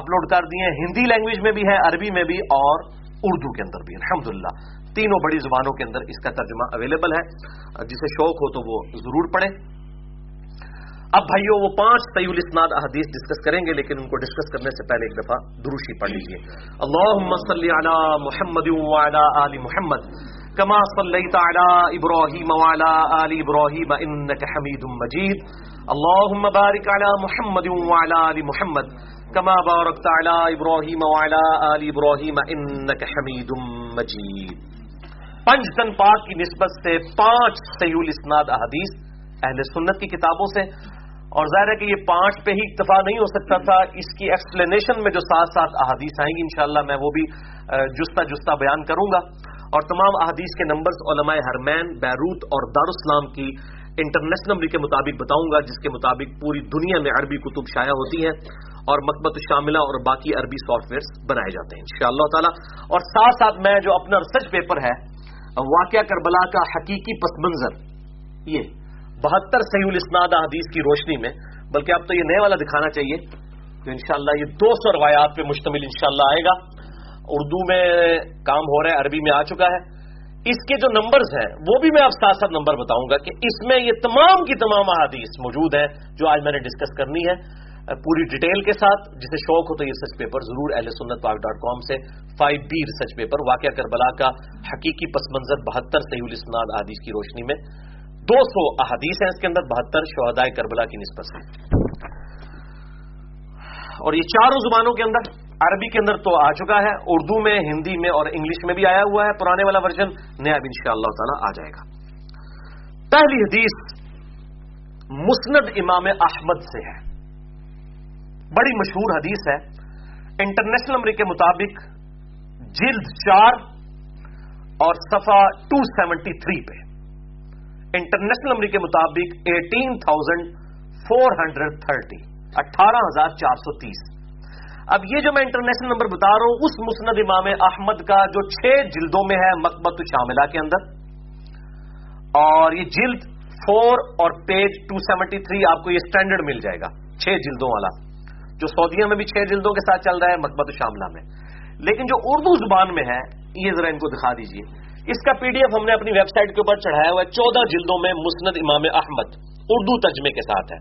اپلوڈ کر دیے ہندی لینگویج میں بھی ہے، عربی میں بھی اور اردو کے اندر بھی۔ الحمدللہ، تینوں بڑی زبانوں کے اندر اس کا ترجمہ اویلیبل ہے۔ جسے شوق ہو تو وہ ضرور پڑھے اب بھائیو، وہ پانچ طی الاسناد احادیث ڈسکس کریں گے، لیکن ان کو ڈسکس کرنے سے پہلے ایک دفعہ دروشی پڑھ لیجیے اللہ صلی علی محمد آل محمد، کما صلی ابراہیم آل ابراہیم انك حمید مجید۔ اللهم بارك على محمد وعلى آل محمد كما باركت على إبراهيم وعلى آل إبراهيم إنك حميد مجيد. پنج تن پاک کی نسبت سے پانچ صحیح الاسناد احادیث اہل سنت کی کتابوں سے، اور ظاہر ہے کہ یہ پانچ پہ ہی اکتفا نہیں ہو سکتا تھا، اس کی ایکسپلینیشن میں جو ساتھ ساتھ احادیث آئیں گی، انشاءاللہ میں وہ بھی جستا جستا بیان کروں گا۔ اور تمام احادیث کے نمبرز علماء حرمین، بیروت اور دارالسلام کی انٹرنیشنل کے مطابق بتاؤں گا، جس کے مطابق پوری دنیا میں عربی کتب شائع ہوتی ہیں اور مکبت شاملہ اور باقی عربی سافٹ ویئر بنائے جاتے ہیں، انشاءاللہ تعالی۔ اور ساتھ ساتھ میں جو اپنا ریسرچ پیپر ہے، واقعہ کربلا کا حقیقی پس منظر، یہ بہتر صحیح الاسناد حدیث کی روشنی میں، بلکہ اب تو یہ نئے والا دکھانا چاہیے، تو انشاءاللہ یہ دو سو روایات پہ مشتمل انشاءاللہ آئے گا۔ اردو میں کام ہو رہا ہے، عربی میں آ چکا ہے۔ اس کے جو نمبرز ہیں، وہ بھی میں آپ ساتھ ساتھ نمبر بتاؤں گا کہ اس میں یہ تمام کی تمام احادیث موجود ہیں جو آج میں نے ڈسکس کرنی ہے، پوری ڈیٹیل کے ساتھ۔ جسے شوق ہو تو یہ ریسرچ پیپر ضرور اہل سنت پاک ڈاٹ کام سے فائیو بی ریسرچ پیپر واقعہ کربلا کا حقیقی پس منظر بہتر صحیح الاسناد احادیث کی روشنی میں۔ دو سو احادیث ہیں اس کے اندر، بہتر شہدائے کربلا کی نسبت سے۔ اور یہ چاروں زبانوں کے اندر عربی کے اندر تو آ چکا ہے، اردو میں، ہندی میں اور انگلش میں بھی آیا ہوا ہے، پرانے والا ورژن نیا بھی ان اللہ تعالی آ جائے گا۔ پہلی حدیث مسند امام احمد سے ہے۔ بڑی مشہور حدیث ہے۔ انٹرنیشنل نمبر کے مطابق جلد چار اور صفا ٹو سیونٹی تھری پہ۔ انٹرنیشنل نمبر کے مطابق eighteen thousand four hundred thirty, اٹھارہ ہزار چار سو تیس۔ اب یہ جو میں انٹرنیشنل نمبر بتا رہا ہوں، اس مسند امام احمد کا جو چھ جلدوں میں ہے مکبت شاملہ کے اندر۔ اور یہ جلد فور اور پیج ٹو سیونٹی تھری آپ کو یہ اسٹینڈرڈ مل جائے گا، چھ جلدوں والا۔ جو سعودیہ میں بھی چھ جلدوں کے ساتھ چل رہا ہے مکبت شاملہ میں۔ لیکن جو اردو زبان میں ہے، یہ ذرا ان کو دکھا دیجیے۔ اس کا پی ڈی ایف ہم نے اپنی ویب سائٹ کے اوپر چڑھایا ہوا ہے، چودہ جلدوں میں مسند امام احمد اردو ترجمے کے ساتھ ہے۔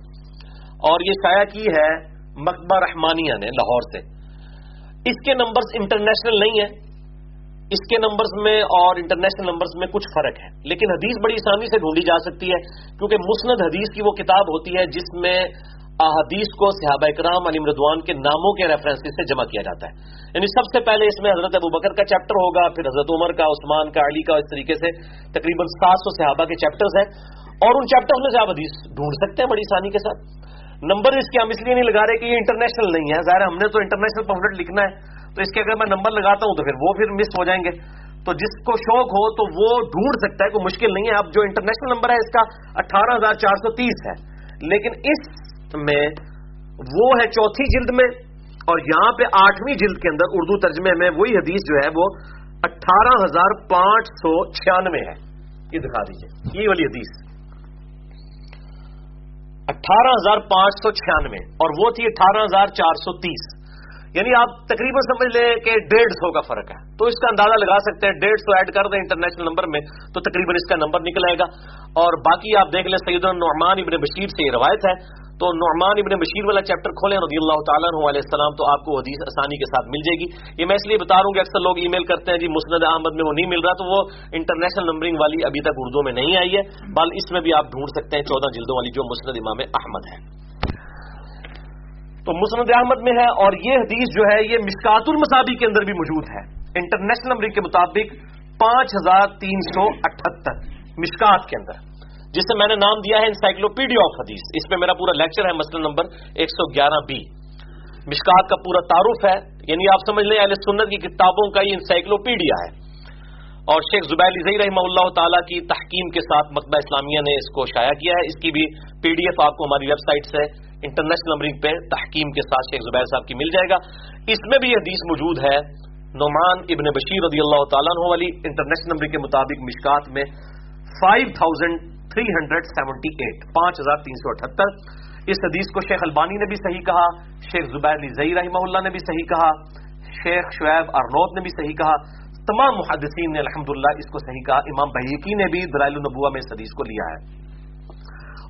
اور یہ شاید کی ہے مکبہ رحمانیہ نے لاہور سے۔ اس کے نمبرز انٹرنیشنل نہیں ہیں۔ اس کے نمبرز میں اور انٹرنیشنل نمبرز میں کچھ فرق ہے۔ لیکن حدیث بڑی آسانی سے ڈھونڈی جا سکتی ہے، کیونکہ مسند حدیث کی وہ کتاب ہوتی ہے جس میں احادیث کو صحابہ اکرام علی مردوان کے ناموں کے ریفرنس سے جمع کیا جاتا ہے۔ یعنی سب سے پہلے اس میں حضرت ابو بکر کا چیپٹر ہوگا، پھر حضرت عمر کا، عثمان کا، علی کا، اس طریقے سے تقریباً سات سو صحابہ کے چیپٹرز ہیں۔ اور ان چیپٹر میں سے آپ حدیث ڈھونڈ سکتے ہیں بڑی آسانی کے ساتھ۔ نمبر اس کے ہم اس لیے نہیں لگا رہے کہ یہ انٹرنیشنل نہیں ہے۔ ظاہر ہم نے تو انٹرنیشنل پمفلٹ لکھنا ہے۔ تو اس کے اگر میں نمبر لگاتا ہوں تو پھر وہ پھر مس ہو جائیں گے۔ تو جس کو شوق ہو تو وہ ڈھونڈ سکتا ہے کوئی مشکل نہیں ہے۔ اب جو انٹرنیشنل نمبر ہے اس کا اٹھارہ ہزار چار سو تیس ہے۔ لیکن اس میں وہ ہے چوتھی جلد میں اور یہاں پہ آٹھویں جلد کے اندر اردو ترجمے میں وہی حدیث جو ہے وہ اٹھارہ ہزار پانچ سو چھیانوے ہے۔ یہ دکھا دیجیے یہ والی حدیث۔ اٹھارہ ہزار پانچ سو چھیانوے اور وہ تھی اٹھارہ ہزار چار سو تیس۔ یعنی آپ تقریباً سمجھ لیں کہ ڈیڑھ سو کا فرق ہے۔ تو اس کا اندازہ لگا سکتے ہیں، ڈیڑھ سو ایڈ کر دیں انٹرنیشنل نمبر میں، تو تقریباً اس کا نمبر نکل آئے گا۔ اور باقی آپ دیکھ لیں سید النعمان ابن بشیر سے یہ روایت ہے۔ تو نعمان ابن بشیر والا چیپٹر کھولیں، رضی اللہ تعالیٰ علیہ السلام، تو آپ کو حدیث آسانی کے ساتھ مل جائے گی۔ یہ میں اس لیے بتا رہا ہوں کہ اکثر لوگ ای میل کرتے ہیں جی مسند احمد میں وہ نہیں مل رہا، تو وہ انٹرنیشنل نمبرنگ والی ابھی تک اردو میں نہیں آئی ہے۔ بال اس میں بھی آپ ڈھونڈ سکتے ہیں، چودہ جلدوں والی جو مسند امام احمد ہے۔ تو مسند احمد میں ہے اور یہ حدیث جو ہے یہ مشکات المسابی کے اندر بھی موجود ہے۔ انٹرنیشنل نمبرنگ کے مطابق پانچ ہزار تین سو اٹھہتر مشکات کے اندر۔ جسے میں نے نام دیا ہے انسائکلوپیڈیا آف حدیث اس میں میرا پورا لیکچر ہے مسئلہ نمبر ایک سو گیارہ بی۔ مشکات کا پورا تعارف ہے۔ یعنی آپ سمجھ لیں اہل سنت کی کتابوں کا یہ انسائکلوپیڈیا ہے۔ اور شیخ زبیر علی رحمہ اللہ تعالیٰ کی تحکیم کے ساتھ مکبہ اسلامیہ نے اس کو شائع کیا ہے۔ اس کی بھی پی ڈی ایف آپ کو ہماری ویب سائٹ سے انٹرنیشنل نمبرنگ پہ تحکیم کے ساتھ شیخ زبیر صاحب کی مل جائے گا۔ اس میں بھی یہ حدیث موجود ہے، نعمان ابن بشیر رضی اللہ تعالیٰ والی انٹرنیشنل نمبر کے مطابق مشکات میں five thousand three hundred seventy eight پانچ ہزار تین سو اٹھہتر اس حدیث کو شیخ البانی نے بھی صحیح کہا، شیخ زبیر علی زئی رحمہ اللہ نے بھی صحیح کہا، شیخ شعیب ارنوت نے بھی صحیح کہا۔ تمام محدثین نے الحمد اس کو صحیح کہا۔ امام بحیقی نے بھی دلائل النبوہ میں اس حدیث کو لیا ہے۔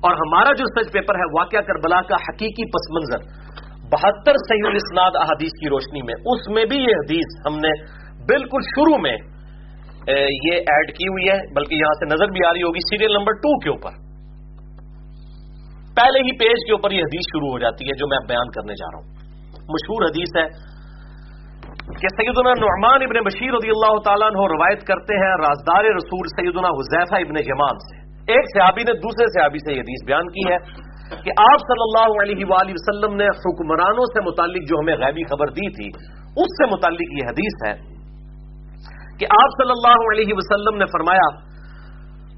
اور ہمارا جو سچ پیپر ہے، واقعہ کربلا کا حقیقی پس منظر۔ بہتر صحیح الاسناد احادیث کی روشنی میں، اس میں بھی یہ حدیث ہم نے بالکل شروع میں یہ ایڈ کی ہوئی ہے، بلکہ یہاں سے نظر بھی آ رہی ہوگی سیریل نمبر ٹو کے اوپر۔ پہلے ہی پیج کے اوپر یہ حدیث شروع ہو جاتی ہے جو میں بیان کرنے جا رہا ہوں۔ مشہور حدیث ہے کہ سیدنا نعمان ابن بشیر رضی اللہ تعالیٰ عنہ روایت کرتے ہیں، رازدار رسول سیدنا حذیفہ ابن یمان سے۔ ایک صحابی نے دوسرے صحابی سے یہ حدیث بیان کی ہے کہ آپ صلی اللہ علیہ وآلہ وسلم نے حکمرانوں سے متعلق جو ہمیں غیبی خبر دی تھی، اس سے متعلق یہ حدیث ہے کہ آپ صلی اللہ علیہ وسلم نے فرمایا،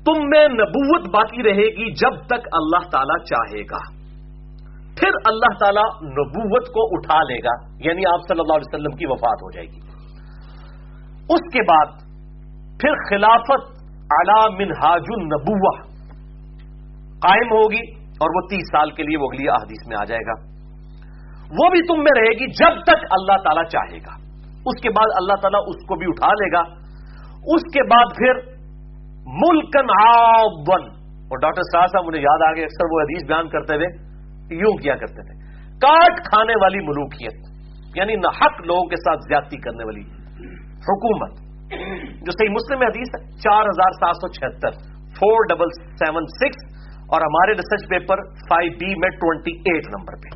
تم میں نبوت باقی رہے گی جب تک اللہ تعالی چاہے گا۔ پھر اللہ تعالی نبوت کو اٹھا لے گا یعنی آپ صلی اللہ علیہ وسلم کی وفات ہو جائے گی۔ اس کے بعد پھر خلافت اعلی منہاج النبوہ۔ قائم ہوگی اور وہ تیس سال کے لیے وہ اگلی احادیث میں آ جائے گا۔ وہ بھی تم میں رہے گی جب تک اللہ تعالی چاہے گا۔ اس کے بعد اللہ تعالیٰ اس کو بھی اٹھا لے گا۔ اس کے بعد پھر ملکن آبن اور ڈاکٹر صاحب صاحب مجھے یاد آ گئے اکثر وہ حدیث بیان کرتے ہوئے، یوں کیا کرتے تھے۔ کاٹ کھانے والی ملوکیت یعنی نہ حق لوگوں کے ساتھ زیادتی کرنے والی حکومت۔ جو صحیح مسلم حدیث ہے چار ہزار سات سو چھہتر فور ڈبل سیون سکس اور ہمارے ریسرچ پیپر فائیو بی میں ٹوینٹی ایٹ نمبر پہ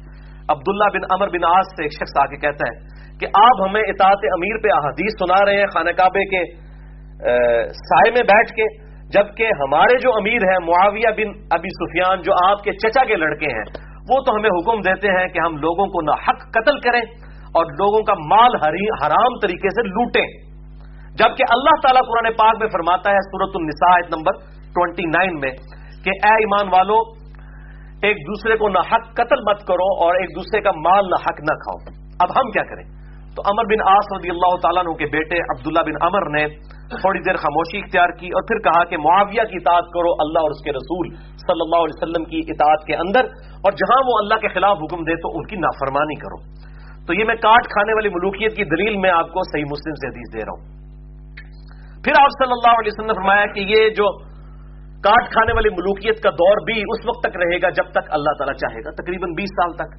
عبداللہ بن امر بن آس سے ایک شخص آ کے کہتا ہے کہ آپ ہمیں اطاعت امیر پہ احادیث سنا رہے ہیں خانہ کعبے کے سائے میں بیٹھ کے جبکہ ہمارے جو امیر ہیں معاویہ بن ابی سفیان جو آپ کے چچا کے لڑکے ہیں وہ تو ہمیں حکم دیتے ہیں کہ ہم لوگوں کو نہ حق قتل کریں اور لوگوں کا مال حرام طریقے سے لوٹیں جبکہ اللہ تعالیٰ قرآن پاک میں فرماتا ہے سورت النساء نمبر ٹوینٹی نائن میں کہ اے ایمان والو، ایک دوسرے کو نہ حق قتل مت کرو اور ایک دوسرے کا مال نہ حق نہ کھاؤ۔ اب ہم کیا کریں؟ تو امر بن آس رضی اللہ تعالیٰ عنہ کے بیٹے عبداللہ بن امر نے تھوڑی دیر خاموشی اختیار کی اور پھر کہا کہ معاویہ کی اطاعت کرو، اللہ اور اس کے رسول صلی اللہ علیہ وسلم کی اطاعت کے اندر اور جہاں وہ اللہ کے خلاف حکم دے تو ان کی نافرمانی کرو۔ تو یہ میں کاٹ کھانے والی ملوکیت کی دلیل میں آپ کو صحیح مسلم سے حدیث دے رہا ہوں۔ پھر آپ صلی اللہ علیہ وسلم نے فرمایا کہ یہ جو کاٹ کھانے والی ملوکیت کا دور بھی اس وقت تک رہے گا جب تک اللہ تعالیٰ چاہے گا، تقریباً بیس سال تک۔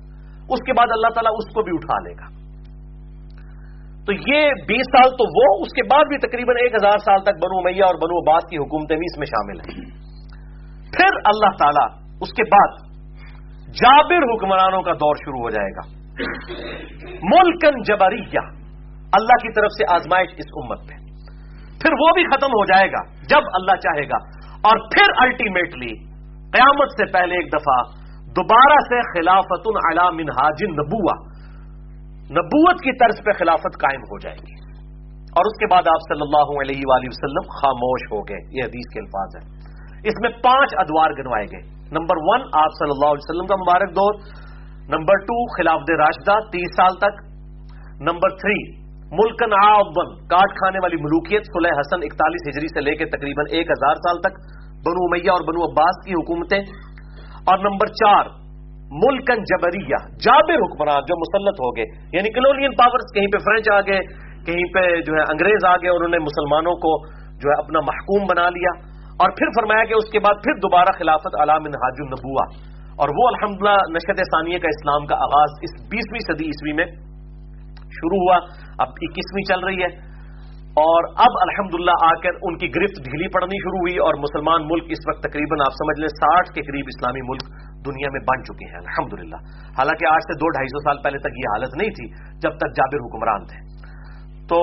اس کے بعد اللہ تعالیٰ اس کو بھی اٹھا لے گا۔ تو یہ بیس سال تو وہ، اس کے بعد بھی تقریباً ایک ہزار سال تک بنو میاں اور بنو عباس کی حکومتیں بھی اس میں شامل ہیں۔ پھر اللہ تعالی اس کے بعد جابر حکمرانوں کا دور شروع ہو جائے گا۔ ملکن جبریہ، اللہ کی طرف سے آزمائش اس امت پہ۔ پھر وہ بھی ختم ہو جائے گا جب اللہ چاہے گا۔ اور پھر الٹیمیٹلی قیامت سے پہلے ایک دفعہ دوبارہ سے خلافت العلام منہاج نبوہ نبوت کی طرز پہ خلافت قائم ہو جائے گی۔ اور اس کے بعد آپ صلی اللہ علیہ وآلہ وسلم خاموش ہو گئے۔ یہ حدیث کے الفاظ ہیں۔ اس میں پانچ ادوار گنوائے گئے۔ نمبر ون، آپ صلی اللہ علیہ وسلم کا مبارک دور۔ نمبر ٹو، خلاف راشدہ تیس سال تک۔ نمبر تھری ملکن آبن کاٹ کھانے والی ملوکیت صلح حسن اکتالیس ہجری سے لے کے تقریباً ایک ہزار سال تک بنو میاں اور بنو عباس کی حکومتیں۔ اور نمبر چار، ملکن جبریہ، جابر حکمران جو مسلط ہو گئے۔ یعنی کلونین پاورز کہیں پہ فرینچ آ گئے، کہیں پہ جو ہے انگریز آ گئے اور انہوں نے مسلمانوں کو جو ہے اپنا محکوم بنا لیا۔ اور پھر فرمایا کہ اس کے بعد پھر دوبارہ خلافت علام حاج النبوا اور وہ الحمدللہ نشت ثانیہ کا اسلام کا آغاز اس بیسویں صدی عیسوی میں شروع ہوا، اب اکیسویں چل رہی ہے۔ اور اب الحمدللہ آ کر ان کی گرفت ڈھیلی پڑنی شروع ہوئی اور مسلمان ملک اس وقت تقریباً آپ سمجھ لیں ساٹھ کے قریب اسلامی ملک دنیا میں بن چکے ہیں۔ الحمدللہ۔ حالانکہ آج سے دو ڈھائی سو سال پہلے تک یہ حالت نہیں تھی جب تک جابر حکمران تھے۔ تو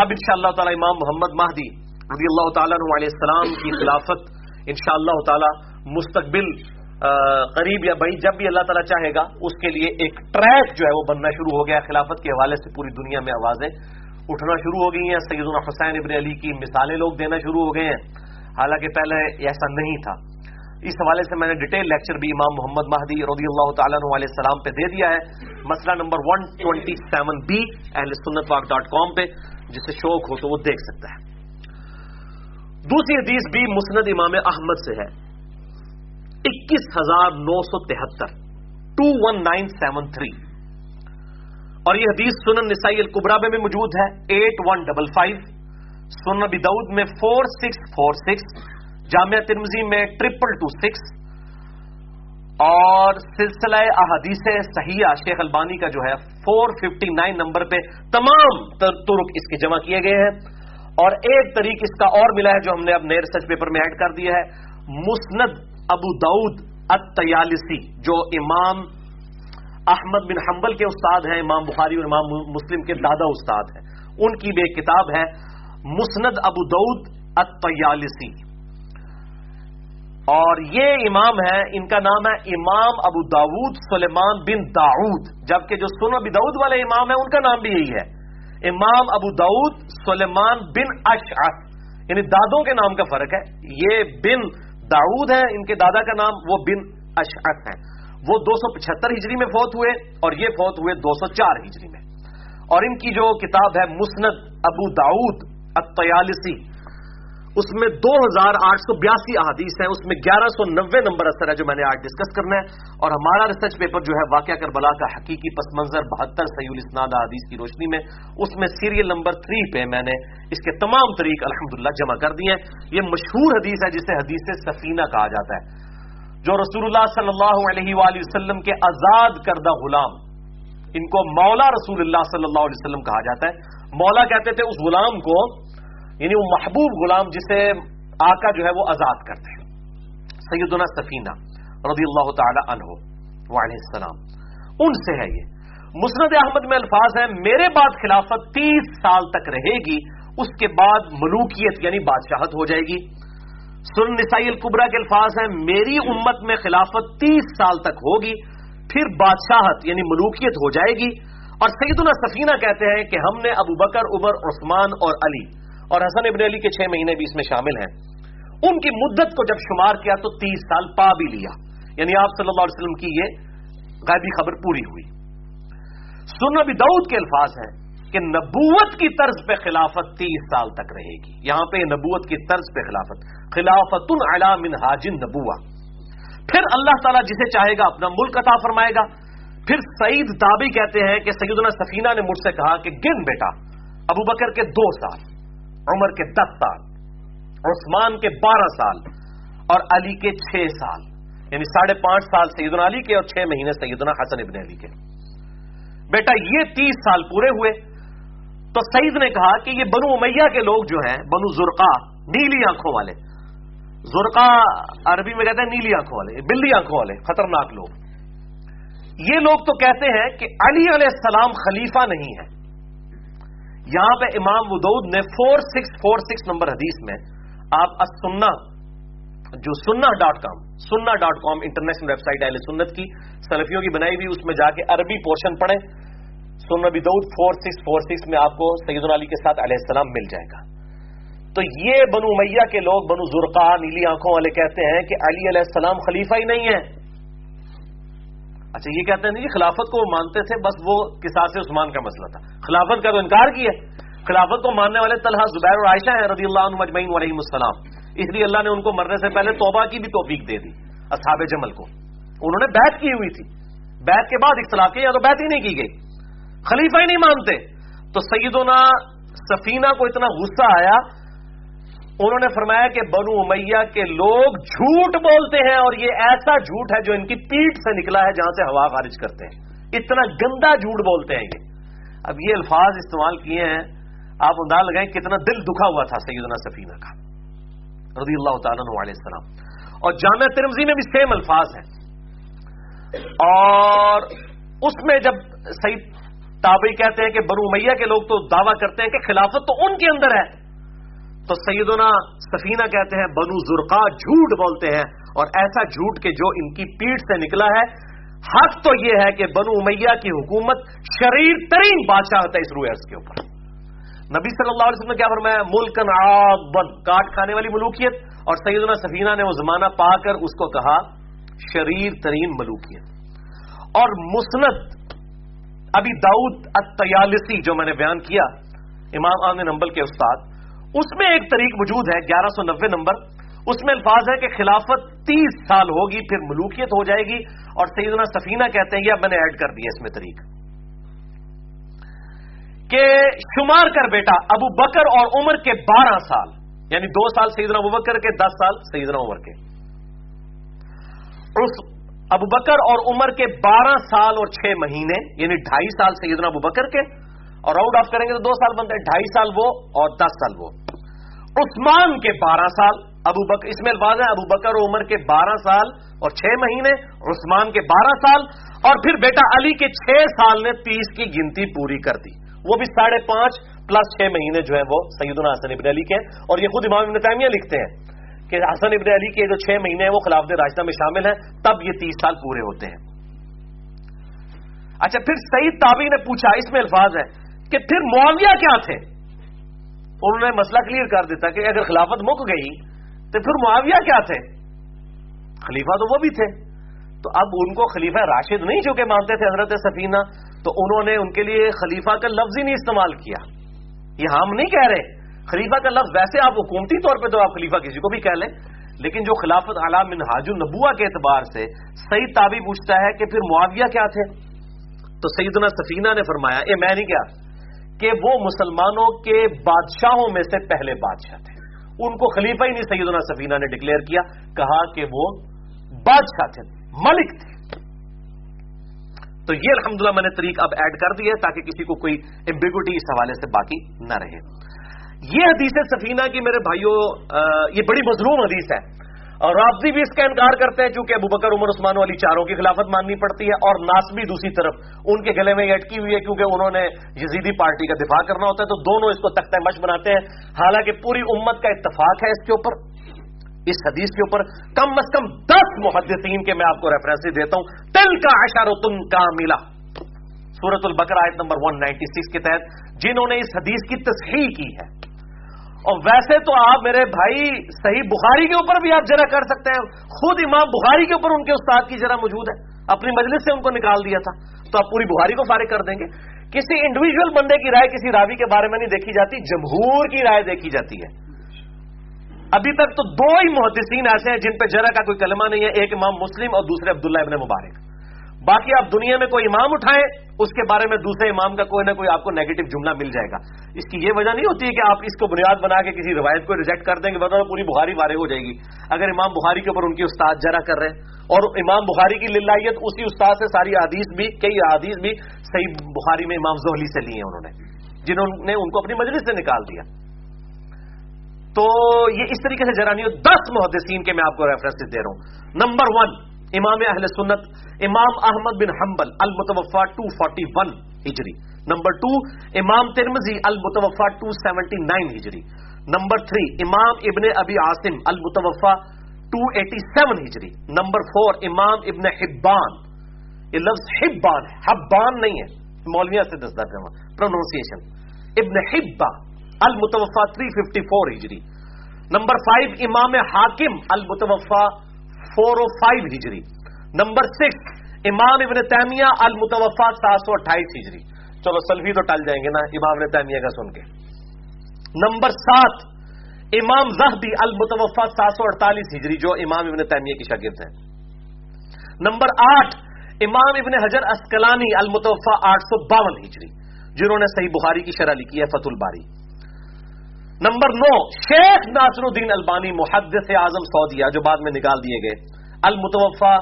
اب ان شاء اللہ تعالی امام محمد مہدی رضی اللہ تعالیٰ علیہ السلام کی خلافت ان شاء اللہ تعالی مستقبل قریب یا بھائی جب بھی اللہ تعالیٰ چاہے گا، اس کے لیے ایک ٹریک جو ہے وہ بننا شروع ہو گیا خلافت کے حوالے سے پوری دنیا میں آوازیں اٹھنا شروع ہو گئی ہیں۔ سید حسین ابن علی کی مثالیں لوگ دینا شروع ہو گئے ہیں۔ حالانکہ پہلے ایسا نہیں تھا۔ اس حوالے سے میں نے ڈیٹیل لیکچر بھی امام محمد مہدی رضی اللہ تعالیٰ علیہ السلام پہ دے دیا ہے۔ مسئلہ number one twenty seven B اہل سنت واک ڈاٹ کام پہ، جسے شوق ہو تو وہ دیکھ سکتا ہے۔ دوسری حدیث بھی مسند امام احمد سے ہے۔ اکیس ہزار نو سو تہتر two one nine seven three اور یہ حدیث سنن نسائی القبرا میں بھی موجود ہے، ایٹ ون ڈبل فائیو۔ سنن بدعود میں فور سکس فور سکس، جامعہ ترمزی میں ٹریپل ٹو سکس۔ اور سلسلہ احادیث صحیحہ شیخ البانی کا جو ہے، فور ففٹی نائن نمبر پہ تمام ترک اس کے جمع کیے گئے ہیں۔ اور ایک طریق اس کا اور ملا ہے جو ہم نے اب نئے ریسرچ پیپر میں ایڈ کر دیا ہے، مسند ابو دعود اتیالسی جو امام احمد بن حنبل کے استاد ہیں، امام بخاری اور امام مسلم کے دادا استاد ہیں۔ ان کی بھی ایک کتاب ہے، مسند ابو دعود اتیالسی اور یہ امام ہے، ان کا نام ہے امام ابو داود سلیمان بن داود جبکہ جو سن ابو داود والے امام ہیں، ان کا نام بھی یہی ہے۔ امام ابو داود سلیمان بن اشعث یعنی دادوں کے نام کا فرق ہے۔ یہ بن داود ہیں، ان کے دادا کا نام وہ بن اشعت ہے وہ دو سو پچہتر ہجری میں فوت ہوئے اور یہ فوت ہوئے دو سو چار ہجری میں۔ اور ان کی جو کتاب ہے مسند ابو داود اتیالسی اس میں دو ہزار آٹھ سو بیاسی احادیث ہیں، اس میں گیارہ سو نوے نمبر اثر ہے جو میں نے آج ڈسکس کرنا ہے۔ اور ہمارا ریسرچ پیپر جو ہے، واقعہ کربلا کا حقیقی پس منظر بہتر سعید الاسناد احادیث کی روشنی میں، اس میں سیریل نمبر تھری پہ میں نے اس کے تمام طریق الحمدللہ جمع کر دیے یہ مشہور حدیث ہے، جسے حدیث سفینہ کہا جاتا ہے۔ جو رسول اللہ صلی اللہ علیہ وآلہ وسلم کے آزاد کردہ غلام، ان کو مولا رسول اللہ صلی اللہ علیہ وسلم کہا جاتا ہے۔ مولا کہتے تھے، اس غلام کو یعنی وہ محبوب غلام جسے آقا جو ہے وہ آزاد کرتے ہیں۔ سیدنا سفینہ رضی اللہ تعالی عنہ وعلیہ السلام، ان سے ہے یہ۔ مسند احمد میں الفاظ ہیں، میرے بعد خلافت تیس سال تک رہے گی، اس کے بعد ملوکیت یعنی بادشاہت ہو جائے گی۔ سن نسائی القبرا کے الفاظ ہیں، میری امت میں خلافت تیس سال تک ہوگی، پھر بادشاہت یعنی ملوکیت ہو جائے گی۔ اور سیدنا سفینہ کہتے ہیں کہ ہم نے ابو بکر، عمر، عثمان اور علی اور حسن ابن علی کے چھ مہینے بھی اس میں شامل ہیں۔ ان کی مدت کو جب شمار کیا تو تیس سال پا بھی لیا۔ یعنی آپ صلی اللہ علیہ وسلم کی یہ غائبی خبر پوری ہوئی۔ سن ابی دعود کے الفاظ ہیں کہ نبوت کی طرز پہ خلافت تیس سال تک رہے گی۔ یہاں پہ نبوت کی طرز پہ خلافت۔ خلافت من حاجن نبوا پھر اللہ تعالیٰ جسے چاہے گا اپنا ملک عطا فرمائے گا۔ پھر سعید دابی کہتے ہیں کہ سیدنا سفینہ نے مجھ سے کہا کہ گن بیٹا، ابو بکر کے دو سال۔ عمر کے دس سال، عثمان کے بارہ سال اور علی کے چھ سال یعنی ساڑھے پانچ سال سیدنا علی کے اور چھ مہینے سیدنا حسن ابن علی کے۔ بیٹا، یہ تیس سال پورے ہوئے۔ تو سعید نے کہا کہ یہ بنو امیہ کے لوگ جو ہیں، بنو زرقا نیلی آنکھوں والے۔ زرقا عربی میں کہتے ہیں نیلی آنکھوں والے، بلی آنکھوں والے، خطرناک لوگ۔ یہ لوگ تو کہتے ہیں کہ علی علیہ السلام خلیفہ نہیں ہے یہاں پہ امام ودود نے four six four six number حدیث میں آپ سننا جو سننا ڈاٹ کام سننا dot com international website اہل سنت کی سلفیوں کی بنائی ہوئی، اس میں جا کے عربی پورشن پڑھیں سن نبی دعود فور سکس فور سکس میں آپ کو سید علی کے ساتھ علیہ السلام مل جائے گا۔ تو یہ بنو میاں کے لوگ، بنو زرقا نیلی آنکھوں والے کہتے ہیں کہ علی علیہ السلام خلیفہ ہی نہیں ہے۔ اچھا یہ کہتے ہیں نہیں خلافت کو وہ مانتے تھے، بس وہ کسا عثمان کا مسئلہ تھا۔ خلافت کا تو انکار کیا خلافت کو ماننے والے طلحہ زبیر اور عائشہ ہیں رضی اللہ عنہ مجمعین علیہ السلام۔ اس لیے اللہ نے ان کو مرنے سے پہلے توبہ کی بھی توفیق دے دی، اصحاب جمل کو۔ انہوں نے بیعت کی ہوئی تھی۔ بیعت کے بعد اختلاف کیا یا تو بیعت ہی نہیں کی گئی۔ خلیفہ ہی نہیں مانتے۔ تو سیدنا سفینہ کو اتنا غصہ آیا انہوں نے فرمایا کہ بنو امیہ کے لوگ جھوٹ بولتے ہیں اور یہ ایسا جھوٹ ہے جو ان کی پیٹ سے نکلا ہے جہاں سے ہوا خارج کرتے ہیں۔ اتنا گندا جھوٹ بولتے ہیں یہ۔ اب یہ الفاظ استعمال کیے ہیں۔ آپ انداز لگائیں کتنا دل دکھا ہوا تھا سیدنا سفینہ کا رضی اللہ تعالیٰ علیہ السلام۔ اور جامعہ ترمزی میں بھی سیم الفاظ ہیں۔ اور اس میں جب سعید تابعی کہتے ہیں کہ بنو میاں کے لوگ تو دعویٰ کرتے ہیں کہ خلافت تو ان کے اندر ہے۔ تو سیدنا سفینہ کہتے ہیں، بنو زرقا جھوٹ بولتے ہیں، اور ایسا جھوٹ کہ جو ان کی پیٹ سے نکلا ہے۔ حق تو یہ ہے کہ بنو میاں کی حکومت شریر ترین بادشاہ ہے اس روئرس کے اوپر۔ نبی صلی اللہ علیہ وسلم نے کیا فرمایا؟ ملکن آگ بند کاٹ کھانے والی ملوکیت۔ اور سیدنا سفینہ نے وہ زمانہ پا کر اس کو کہا، شریر ترین ملوکیت۔ اور مسند ابھی داؤد اتیالسی جو میں نے بیان کیا، امام عام نمبل کے استاد اس میں ایک طریق موجود ہے، گیارہ سو نبے نمبر۔ اس میں الفاظ ہے کہ خلافت تیس سال ہوگی، پھر ملوکیت ہو جائے گی، اور سیدنا سفینہ کہتے ہیں یا میں نے ایڈ کر دیا اس میں طریق۔ کہ شمار کر بیٹا، ابو بکر اور عمر کے بارہ سال۔ یعنی دو سال سیدنا ابو بکر کے، دس سال سیدنا عمر کے۔ ابو بکر اور عمر کے بارہ سال اور چھ مہینے یعنی ڈھائی سال سیدنا ابو بکر کے۔ اور راؤنڈ آف کریں گے تو دو سال بنتے ہیں ڈھائی سال وہ اور دس سال وہ۔ عثمان کے بارہ سال، ابو بکر اس میں الفاظ ہے ابو بکر عمر کے بارہ سال اور چھ مہینے، عثمان کے بارہ سال اور پھر بیٹا علی کے چھ سال نے تیس کی گنتی پوری کر دی۔ وہ بھی ساڑھے پانچ پلس چھ مہینے جو ہے وہ سیدنا حسن ابن علی کے اور یہ خود امام ابن تیمیہ لکھتے ہیں کہ حسن ابن علی کے جو چھ مہینے ہیں وہ خلافت راجدہ میں شامل ہیں، تب یہ تیس سال پورے ہوتے ہیں۔ اچھا پھر سعید تابی نے پوچھا، اس میں الفاظ ہے کہ پھر معاویہ کیا تھے؟ انہوں نے مسئلہ کلیئر کر دیتا کہ اگر خلافت مک گئی تو پھر معاویہ کیا تھے؟ خلیفہ تو وہ بھی تھے۔ تو اب ان کو خلیفہ راشد نہیں جو کہ مانتے تھے حضرت سفینہ، تو انہوں نے ان کے لیے خلیفہ کا لفظ ہی نہیں استعمال کیا۔ یہ ہم نہیں کہہ رہے۔ خلیفہ کا لفظ ویسے آپ حکومتی طور پہ تو آپ خلیفہ کسی کو بھی کہہ لیں، لیکن جو خلافت عالم منہاج النبوا کے اعتبار سے صحیح تابی پوچھتا ہے کہ پھر معاویہ کیا تھے؟ تو سیدنا سفینہ نے فرمایا، اے میں نہیں کیا کہ وہ مسلمانوں کے بادشاہوں میں سے پہلے بادشاہ تھے۔ ان کو خلیفہ ہی نہیں، سیدنا سفینہ نے ڈکلیئر کیا، کہا کہ وہ بادشاہ تھے، ملک تھے۔ تو یہ الحمدللہ میں نے طریق اب ایڈ کر دی ہے تاکہ کسی کو کوئی امبیگوٹی اس حوالے سے باقی نہ رہے۔ یہ حدیث سفینہ کی میرے بھائیوں یہ بڑی مظلوم حدیث ہے۔ اور رابضی بھی اس کا انکار کرتے ہیں چونکہ ابو بکر، عمر، عثمان والی چاروں کی خلافت ماننی پڑتی ہے اور ناسبی دوسری طرف ان کے گلے میں یہ اٹکی ہوئی ہے کیونکہ انہوں نے یزیدی پارٹی کا دفاع کرنا ہوتا ہے تو دونوں اس کو تختہ مش بناتے ہیں۔ حالانکہ پوری امت کا اتفاق ہے اس کے اوپر۔ اس حدیث کے اوپر کم از کم دس محدثین کے میں آپ کو ریفرنس دیتا ہوں۔ تل کا اشارتن کا ملا سورت البکر آیت نمبر 196 کے تحت جنہوں نے اس حدیث کی تصحیح کی ہے۔ اور ویسے تو آپ میرے بھائی صحیح بخاری کے اوپر بھی آپ جرا کر سکتے ہیں۔ خود امام بخاری کے اوپر ان کے استاد کی جرا موجود ہے۔ اپنی مجلس سے ان کو نکال دیا تھا۔ تو آپ پوری بخاری کو فارغ کر دیں گے۔ کسی انڈیویجل بندے کی رائے کسی راوی کے بارے میں نہیں دیکھی جاتی، جمہور کی رائے دیکھی جاتی ہے۔ ابھی تک تو دو ہی محدثین ایسے ہیں جن پہ جرا کا کوئی کلمہ نہیں ہے، ایک امام مسلم اور دوسرے عبداللہ ابن مبارک۔ باقی آپ دنیا میں کوئی امام اٹھائیں، اس کے بارے میں دوسرے امام کا کوئی نہ کوئی آپ کو نیگیٹو جملہ مل جائے گا۔ اس کی یہ وجہ نہیں ہوتی ہے کہ آپ اس کو بنیاد بنا کے کسی روایت کو ریجیکٹ کر دیں گے بتا پوری بخاری بارے ہو جائے گی۔ اگر امام بخاری کے اوپر ان کی استاد جرا کر رہے ہیں، اور امام بخاری کی للائیت اسی استاد سے ساری حدیث بھی، کئی حدیث بھی صحیح بخاری میں امام زہلی سے لی ہیں انہوں نے، جنہوں نے ان کو اپنی مجلس سے نکال دیا۔ تو یہ اس طریقے سے جرا نہیں ہو۔ دس محدثین کے میں آپ کو ریفرنس دے رہا ہوں۔ نمبر ون امام اہل سنت، امام احمد بن حنبل المتوفا 241 ہجری. نمبر ٹو امام ترمزی المتوفا 279 ہجری. نمبر تھری، امام ابن ابی عاصم المتوفا 287 ہجری. نمبر فور امام ابن حبان. یہ لفظ حبان ہے، حبان نہیں ہے. مولویا سے دستا کرنا پروننسیشن ابن حبا المتوفا 354 ہجری. نمبر فائیو امام حاکم المتوفا فور او فائیو ہجری۔ نمبر سکس، امام ابن تیمیہ المتوفا سات سو اٹھائیس ہجری۔ چلو سلفی تو ٹل جائیں گے نا امام ابن تیمیہ کا سن کے۔ نمبر سات، امام زہبی المتوفا سات سو اڑتالیس ہجری، جو امام ابن تیمیہ کی شاگرد ہیں۔ نمبر آٹھ، امام ابن حجر اسکلانی المتوفا آٹھ سو باون ہجری، جنہوں نے صحیح بخاری کی شرح لکھی ہے فت الباری۔ نمبر نو، شیخ ناصر الدین البانی، محدث اعظم سعودیہ، جو بعد میں نکال دیے گئے المتوفا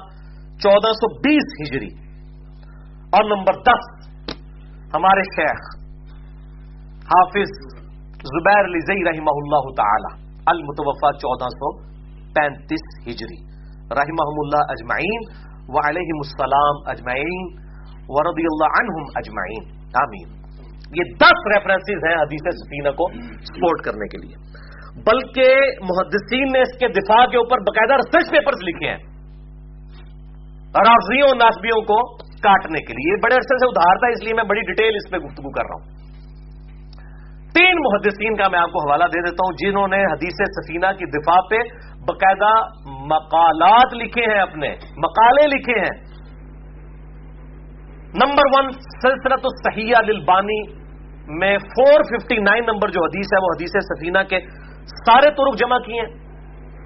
چودہ سو بیس ہجری۔ اور نمبر دس، ہمارے شیخ حافظ زبیر علی رحمہ اللہ تعالی المتوفا چودہ سو پینتیس ہجری۔ رحمہ اللہ اجمعین و علیہ السلام اجمعین، ورضی اللہ عنہم اجمعین۔ آمین۔ یہ دس ریفرنسز ہیں حدیث سفینہ کو سپورٹ کرنے کے لیے۔ بلکہ محدثین نے اس کے دفاع کے اوپر باقاعدہ ریسرچ پیپرز لکھے ہیں۔ رافضیوں ناسبیوں کو کاٹنے کے لیے۔ بڑے عرصے سے ادھار تھا، اس لیے میں بڑی ڈیٹیل اس پہ گفتگو کر رہا ہوں۔ تین محدثین کا میں آپ کو حوالہ دے دیتا ہوں، جنہوں نے حدیث سفینہ کی دفاع پہ باقاعدہ مقالات لکھے ہیں اپنے۔ مقالے لکھے ہیں۔ نمبر ون سلسلت الصحیہ للبانی۔ میں فور ففٹی نائن نمبر جو حدیث ہے، وہ حدیث سفینہ کے سارے ترک جمع کیے ہیں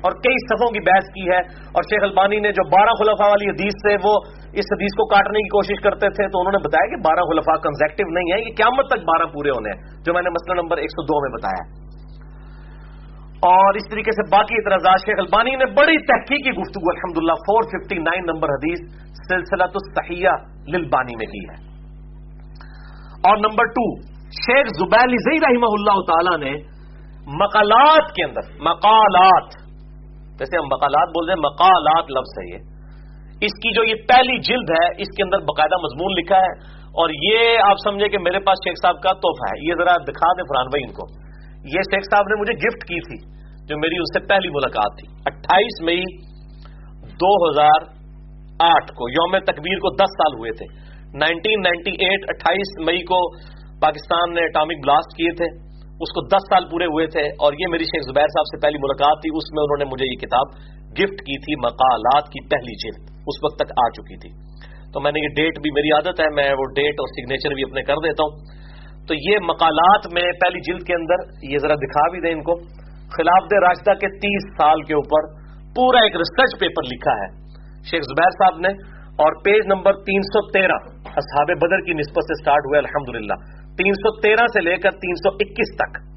اور کئی صفوں کی بحث کی ہے۔ اور شیخ البانی نے جو بارہ خلفاء والی حدیث سے وہ اس حدیث کو کاٹنے کی کوشش کرتے تھے، تو انہوں نے بتایا کہ بارہ خلفاء کنزیکٹو نہیں ہے، یہ قیامت تک بارہ پورے ہونے ہیں، جو میں نے مسئلہ نمبر ایک سو دو میں بتایا اور اس طریقے سے باقی اعتراضات، شیخ البانی نے بڑی تحقیقی گفتگو الحمد للہ فور ففٹی نائن نمبر حدیث سلسلہ تو صحیح للبانی میں کی ہے۔ اور نمبر ٹو شیخ زبیر زئی رحمہ اللہ تعالی نے مقالات کے اندر، مقالات، جیسے ہم مقالات بول رہے ہیں، مقالات لفظ ہے یہ۔ اس کی جو یہ پہلی جلد ہے، اس کے اندر باقاعدہ مضمون لکھا ہے۔ اور یہ آپ سمجھے کہ میرے پاس شیخ صاحب کا تحفہ ہے۔ یہ ذرا دکھا دیں فرحان بھائی ان کو۔ یہ شیخ صاحب نے مجھے گفٹ کی تھی، جو میری اس سے پہلی ملاقات تھی۔ اٹھائیس مئی دو ہزار آٹھ کو، یوم تکبیر کو دس سال ہوئے تھے۔ نائنٹین نائنٹی ایٹ، اٹھائیس مئی کو پاکستان نے اٹامک بلاسٹ کیے تھے، اس کو دس سال پورے ہوئے تھے اور یہ میری شیخ زبیر صاحب سے پہلی ملاقات تھی، اس میں انہوں نے مجھے یہ کتاب گفٹ کی تھی، مقالات کی پہلی جلد، اس وقت تک آ چکی تھی۔ تو میں نے یہ ڈیٹ بھی، میری عادت ہے، میں وہ ڈیٹ اور سگنیچر بھی اپنے کر دیتا ہوں۔ تو یہ مقالات میں پہلی جلد کے اندر یہ ذرا دکھا بھی دیں ان کو۔ خلاف دے راستہ کے تیس سال کے اوپر پورا ایک ریسرچ پیپر لکھا ہے۔ شیخ زبیر صاحب نے اور پیج نمبر تین سو تیرہ اصحاب بدر کی نسبت سے سٹارٹ ہوئے الحمد تین سو تیرہ سے لے کر تین سو اکیس تک۔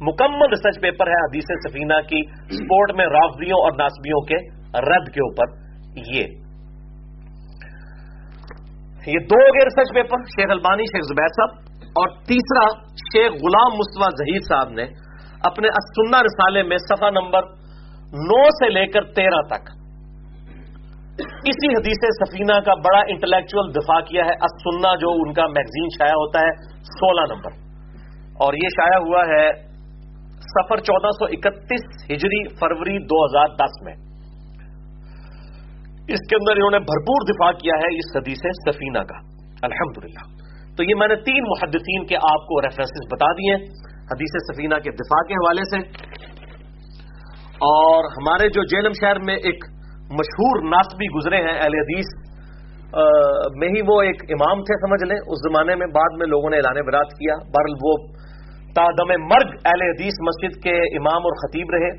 مکمل ریسرچ پیپر ہے حدیث سفینہ کی سپورٹ میں رافضیوں اور ناسبیوں کے رد کے اوپر۔ یہ۔ یہ دو گئے ریسرچ پیپر، شیخ البانی، شیخ زبیر صاحب۔ اور تیسرا شیخ غلام مصطفیٰ ظہیر صاحب نے اپنے اسنا رسالے میں صفحہ نمبر نو سے لے کر تیرہ تک۔ اسی حدیث سفینہ کا بڑا انٹلیکچل دفاع کیا ہے۔ سننا جو ان کا میگزین شائع ہوتا ہے، سولہ نمبر۔ اور یہ شائع ہوا ہے سفر چودہ سو اکتیس ہجری فروری دو ہزار دس میں۔ اس کے اندر انہوں نے بھرپور دفاع کیا ہے اس حدیث سفینہ کا۔ الحمدللہ۔ تو یہ میں نے تین محدثین کے آپ کو ریفرنسز بتا دیے حدیث سفینہ کے دفاع کے حوالے سے۔ اور ہمارے جو جیلم شہر میں ایک مشہور ناسبی گزرے ہیں اہل حدیث۔ میں ہی وہ ایک امام تھے، سمجھ لیں۔ اس زمانے میں بعد میں لوگوں نے اعلان برات کیا۔ برل وہ تادم مرگ اہل حدیث مسجد کے امام اور خطیب رہے۔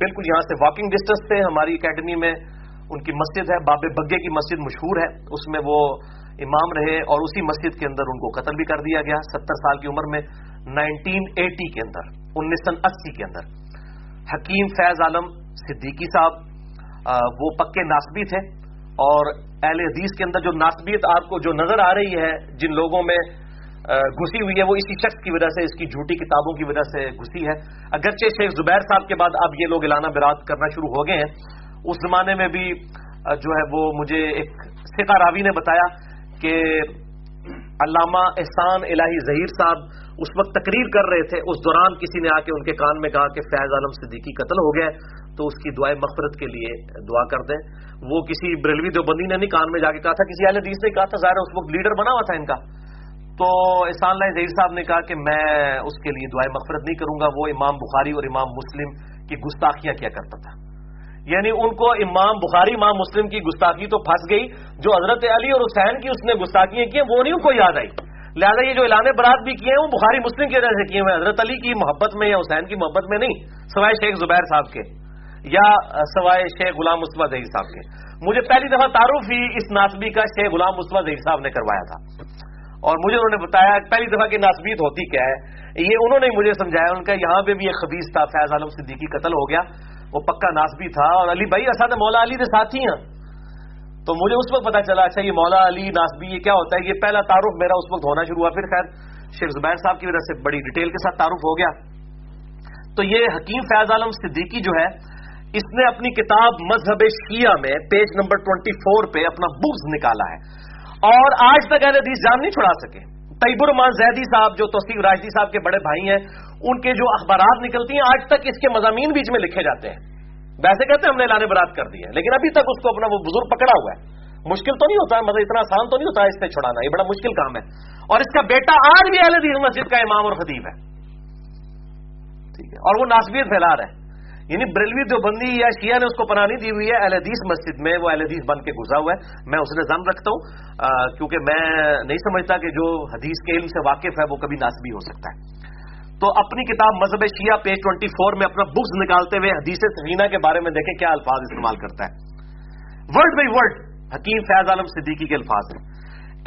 بالکل یہاں سے واکنگ ڈسٹینس تھے ہماری اکیڈمی میں ان کی مسجد ہے باب بگے کی مسجد مشہور ہے۔ اس میں وہ امام رہے اور اسی مسجد کے اندر ان کو قتل بھی کر دیا گیا، ستر سال کی عمر میں نائنٹین ایٹی کے اندر، انیس سو اسی کے اندر۔ حکیم فیض عالم صدیقی صاحب وہ پکے ناسبی تھے اور اہل حدیث کے اندر جو ناسبیت آپ کو جو نظر آ رہی ہے، جن لوگوں میں گھسی ہوئی ہے، وہ اسی شخص کی وجہ سے، اس کی جھوٹی کتابوں کی وجہ سے گھسی ہے۔ اگرچہ شیخ زبیر صاحب کے بعد اب یہ لوگ اعلانہ برات کرنا شروع ہو گئے ہیں، اس زمانے میں بھی جو ہے، وہ مجھے ایک سکا راوی نے بتایا کہ علامہ احسان الہی ظہیر صاحب اس وقت تقریر کر رہے تھے۔ اس دوران کسی نے آ کے ان کے کان میں کہا کہ فیض عالم صدیقی قتل ہو گیا تو اس کی دعائیں مغفرت کے لیے دعا کر دیں۔ وہ کسی بریلوی دیوبندی نے نہیں کان میں جا کے کہا تھا، کسی اہل حدیث نے کہا تھا، ظاہر اس وقت لیڈر بنا ہوا تھا ان کا۔ تو احسان اللہ ظہیر صاحب نے کہا کہ میں اس کے لیے دعائیں مغفرت نہیں کروں گا، وہ امام بخاری اور امام مسلم کی گستاخیاں کیا کرتا تھا۔ یعنی ان کو امام بخاری، امام مسلم کی گستاخی تو پھنس گئی، جو حضرت علی اور حسین کی اس نے گستاخیاں کی وہ نہیں ان کو یاد آئی۔ لہٰذا یہ جو اعلان برات بھی کیے ہیں، وہ بخاری مسلم کی وجہ سے کیے ہوئے حضرت علی کی محبت میں یا حسین کی محبت میں نہیں، سوائے شیخ زبیر صاحب کے۔ یا سوائے شیخ غلام مصبح ظہیر صاحب کے۔ مجھے پہلی دفعہ تعارف ہی اس ناسبی کا شیخ غلام مصبح ظہیر صاحب نے کروایا تھا۔ اور مجھے انہوں نے بتایا، پہلی دفعہ کی ناسبیت ہوتی کیا ہے، یہ انہوں نے مجھے سمجھایا، ان کا یہاں پہ بھی ایک خبیص تھا، فیض عالم صدیقی قتل ہو گیا، وہ پکا ناسبی تھا۔ اور علی بھائی اسد مولا علی کے ساتھی ہیں۔ تو مجھے اس وقت پتا چلا اچھا یہ مولا علی ناسبی، یہ کیا ہوتا ہے؟ یہ پہلا تعارف میرا اس وقت ہونا شروع ہوا۔ پھر خیر، شیخ زبیر صاحب کی وجہ سے بڑی ڈیٹیل کے ساتھ تعارف ہو گیا۔ تو یہ حکیم فیض عالم صدیقی جو ہے اس نے اپنی کتاب مذہب شیعہ میں پیج نمبر ٹوینٹی فور پہ اپنا بکس نکالا ہے۔ اور آج تک اہل حدیث جان نہیں چھڑا سکے۔ طیب الرحمان زیدی صاحب، جو توسیق راجدی صاحب کے بڑے بھائی ہیں، ان کے جو اخبارات نکلتی ہیں، آج تک اس کے مضامین بیچ میں لکھے جاتے ہیں۔ ویسے کہتے ہیں ہم نے اعلان برات کر دی ہے، لیکن ابھی تک اس کو اپنا وہ بزرگ پکڑا ہوا ہے۔ مشکل تو نہیں ہوتا مطلب اتنا آسان تو نہیں ہوتا اس سے چھڑانا، یہ بڑا مشکل کام ہے۔ اور اس کا بیٹا آج بھی اہل حدیث مسجد کا امام اور خطیب ہے۔ ٹھیک ہے، اور وہ ناسبیت پھیلا رہے ہیں یعنی بریلوی دیوبندی یا شیعہ نے اس کو پناہ نہیں دی ہوئی ہے، اہل حدیث مسجد میں وہ اہل حدیث بن کے گزرا ہوا ہے۔ میں اس نے ضم رکھتا ہوں کیونکہ میں نہیں سمجھتا کہ جو حدیث کے علم سے واقف ہے وہ کبھی ناسبی ہو سکتا ہے۔ تو اپنی کتاب مذہب شیعہ پیج ٹوئنٹی فور میں اپنا بکس نکالتے ہوئے حدیث سفینہ کے بارے میں دیکھیں کیا الفاظ استعمال کرتا ہے۔ ورڈ بائی ورڈ حکیم فیض عالم صدیقی کے الفاظ۔ ہیں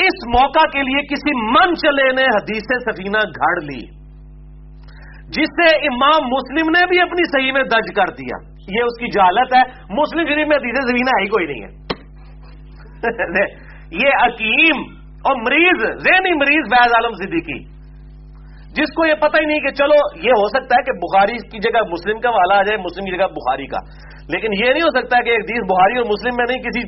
اس موقع کے لیے کسی من چلے نے حدیث سفینہ گھڑ لی۔ جس سے امام مسلم نے بھی اپنی صحیح میں درج کر دیا۔ یہ اس کی جہالت ہے۔ مسلم شریف میں حدیث زمینہ ہی کوئی نہیں ہے۔ یہ حکیم اور مریض، ذہنی مریض فیض عالم صدیقی۔ جس کو یہ پتہ ہی نہیں کہ چلو، یہ ہو سکتا ہے کہ بخاری کی جگہ مسلم کا والا آ جائے، مسلم کی جگہ بخاری کا۔ لیکن یہ نہیں ہو سکتا کہ ایک حدیث بخاری اور مسلم میں نہیں، کسی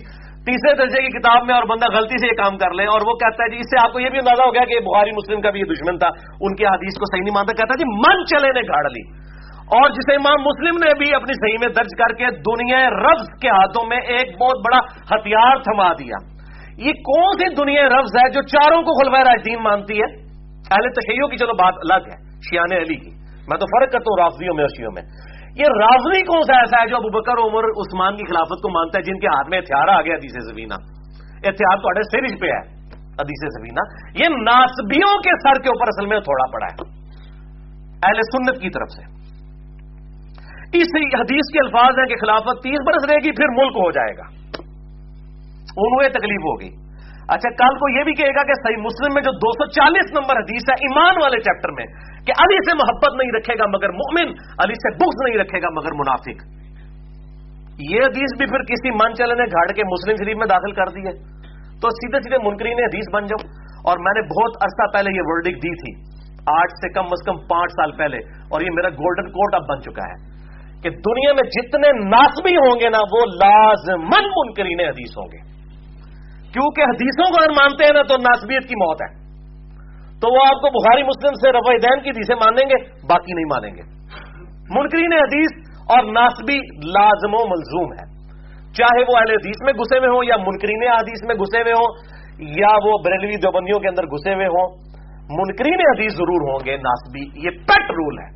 تیسرے درجے کی کتاب میں اور بندہ غلطی سے یہ کام کر لے اور وہ کہتا ہے جی اس سے آپ کو یہ بھی اندازہ ہو گیا کہ بخاری مسلم کا بھی یہ دشمن تھا۔ ان کے حدیث کو صحیح نہیں مانتا، کہتا جی من چلے نے گاڑ لی۔ اور جسے امام مسلم نے بھی اپنی صحیح میں درج کر کے دنیا رفظ کے ہاتھوں میں ایک بہت بڑا ہتھیار تھما دیا۔ یہ کون سی دنیا رفظ ہے جو چاروں کو خلوہ راجدین مانتی ہے؟ اہل تشہیوں کی چلو بات الگ ہے شیان علی کی۔ میں تو فرق کرتا ہوں، رافضیوں میں اور شیوں میں۔ یہ رازوی کون سا ایسا ہے جو ابو بکر، عمر، عثمان کی خلافت کو مانتا ہے، جن کے ہاتھ میں ہتھیار آ گیا حدیث زمینہ؟ اتحاد تو سرج پہ ہے، حدیث زمینہ۔ یہ ناسبیوں کے سر کے اوپر اصل میں تھوڑا پڑا ہے، اہل سنت کی طرف سے۔ اس حدیث کے الفاظ ہیں کہ خلافت تیس برس رہے گی، پھر ملک ہو جائے گا۔ انہیں تکلیف ہوگی۔ اچھا کل کو یہ بھی کہے گا کہ صحیح مسلم میں جو دو سو چالیس نمبر حدیث ہے ایمان والے چیپٹر میں کہ علی سے محبت نہیں رکھے گا مگر مؤمن علی سے بغض نہیں رکھے گا مگر منافق۔ یہ حدیث بھی پھر کسی من چلے نے گھاڑ کے مسلم شریف میں داخل کر دی ہے۔ تو سیدھے سیدھے منکرین حدیث بن جاؤ۔ اور میں نے بہت عرصہ پہلے یہ ورڈک دی تھی، آج سے کم از کم پانچ سال پہلے۔ اور یہ میرا گولڈن کوٹ اب بن چکا ہے کہ دنیا میں جتنے ناسبی ہوں گے نا، وہ لازمن منکرین حدیث ہوں گے۔ کیونکہ حدیثوں کو اگر مانتے ہیں نا تو ناسبیت کی موت ہے۔ تو وہ آپ کو بخاری مسلم سے رفع دین کی حدیثیں مانیں گے، باقی نہیں مانیں گے۔ منکرین حدیث اور ناسبی لازم و ملزوم ہے۔ چاہے وہ اہل حدیث میں گھسے ہوئے ہوں یا منکرین حدیث میں گھسے ہوئے ہوں یا وہ بریلوی دیوبندیوں کے اندر گھسے ہوئے ہوں، منکرین حدیث ضرور ہوں گے ناسبی یہ پیٹ رول ہے۔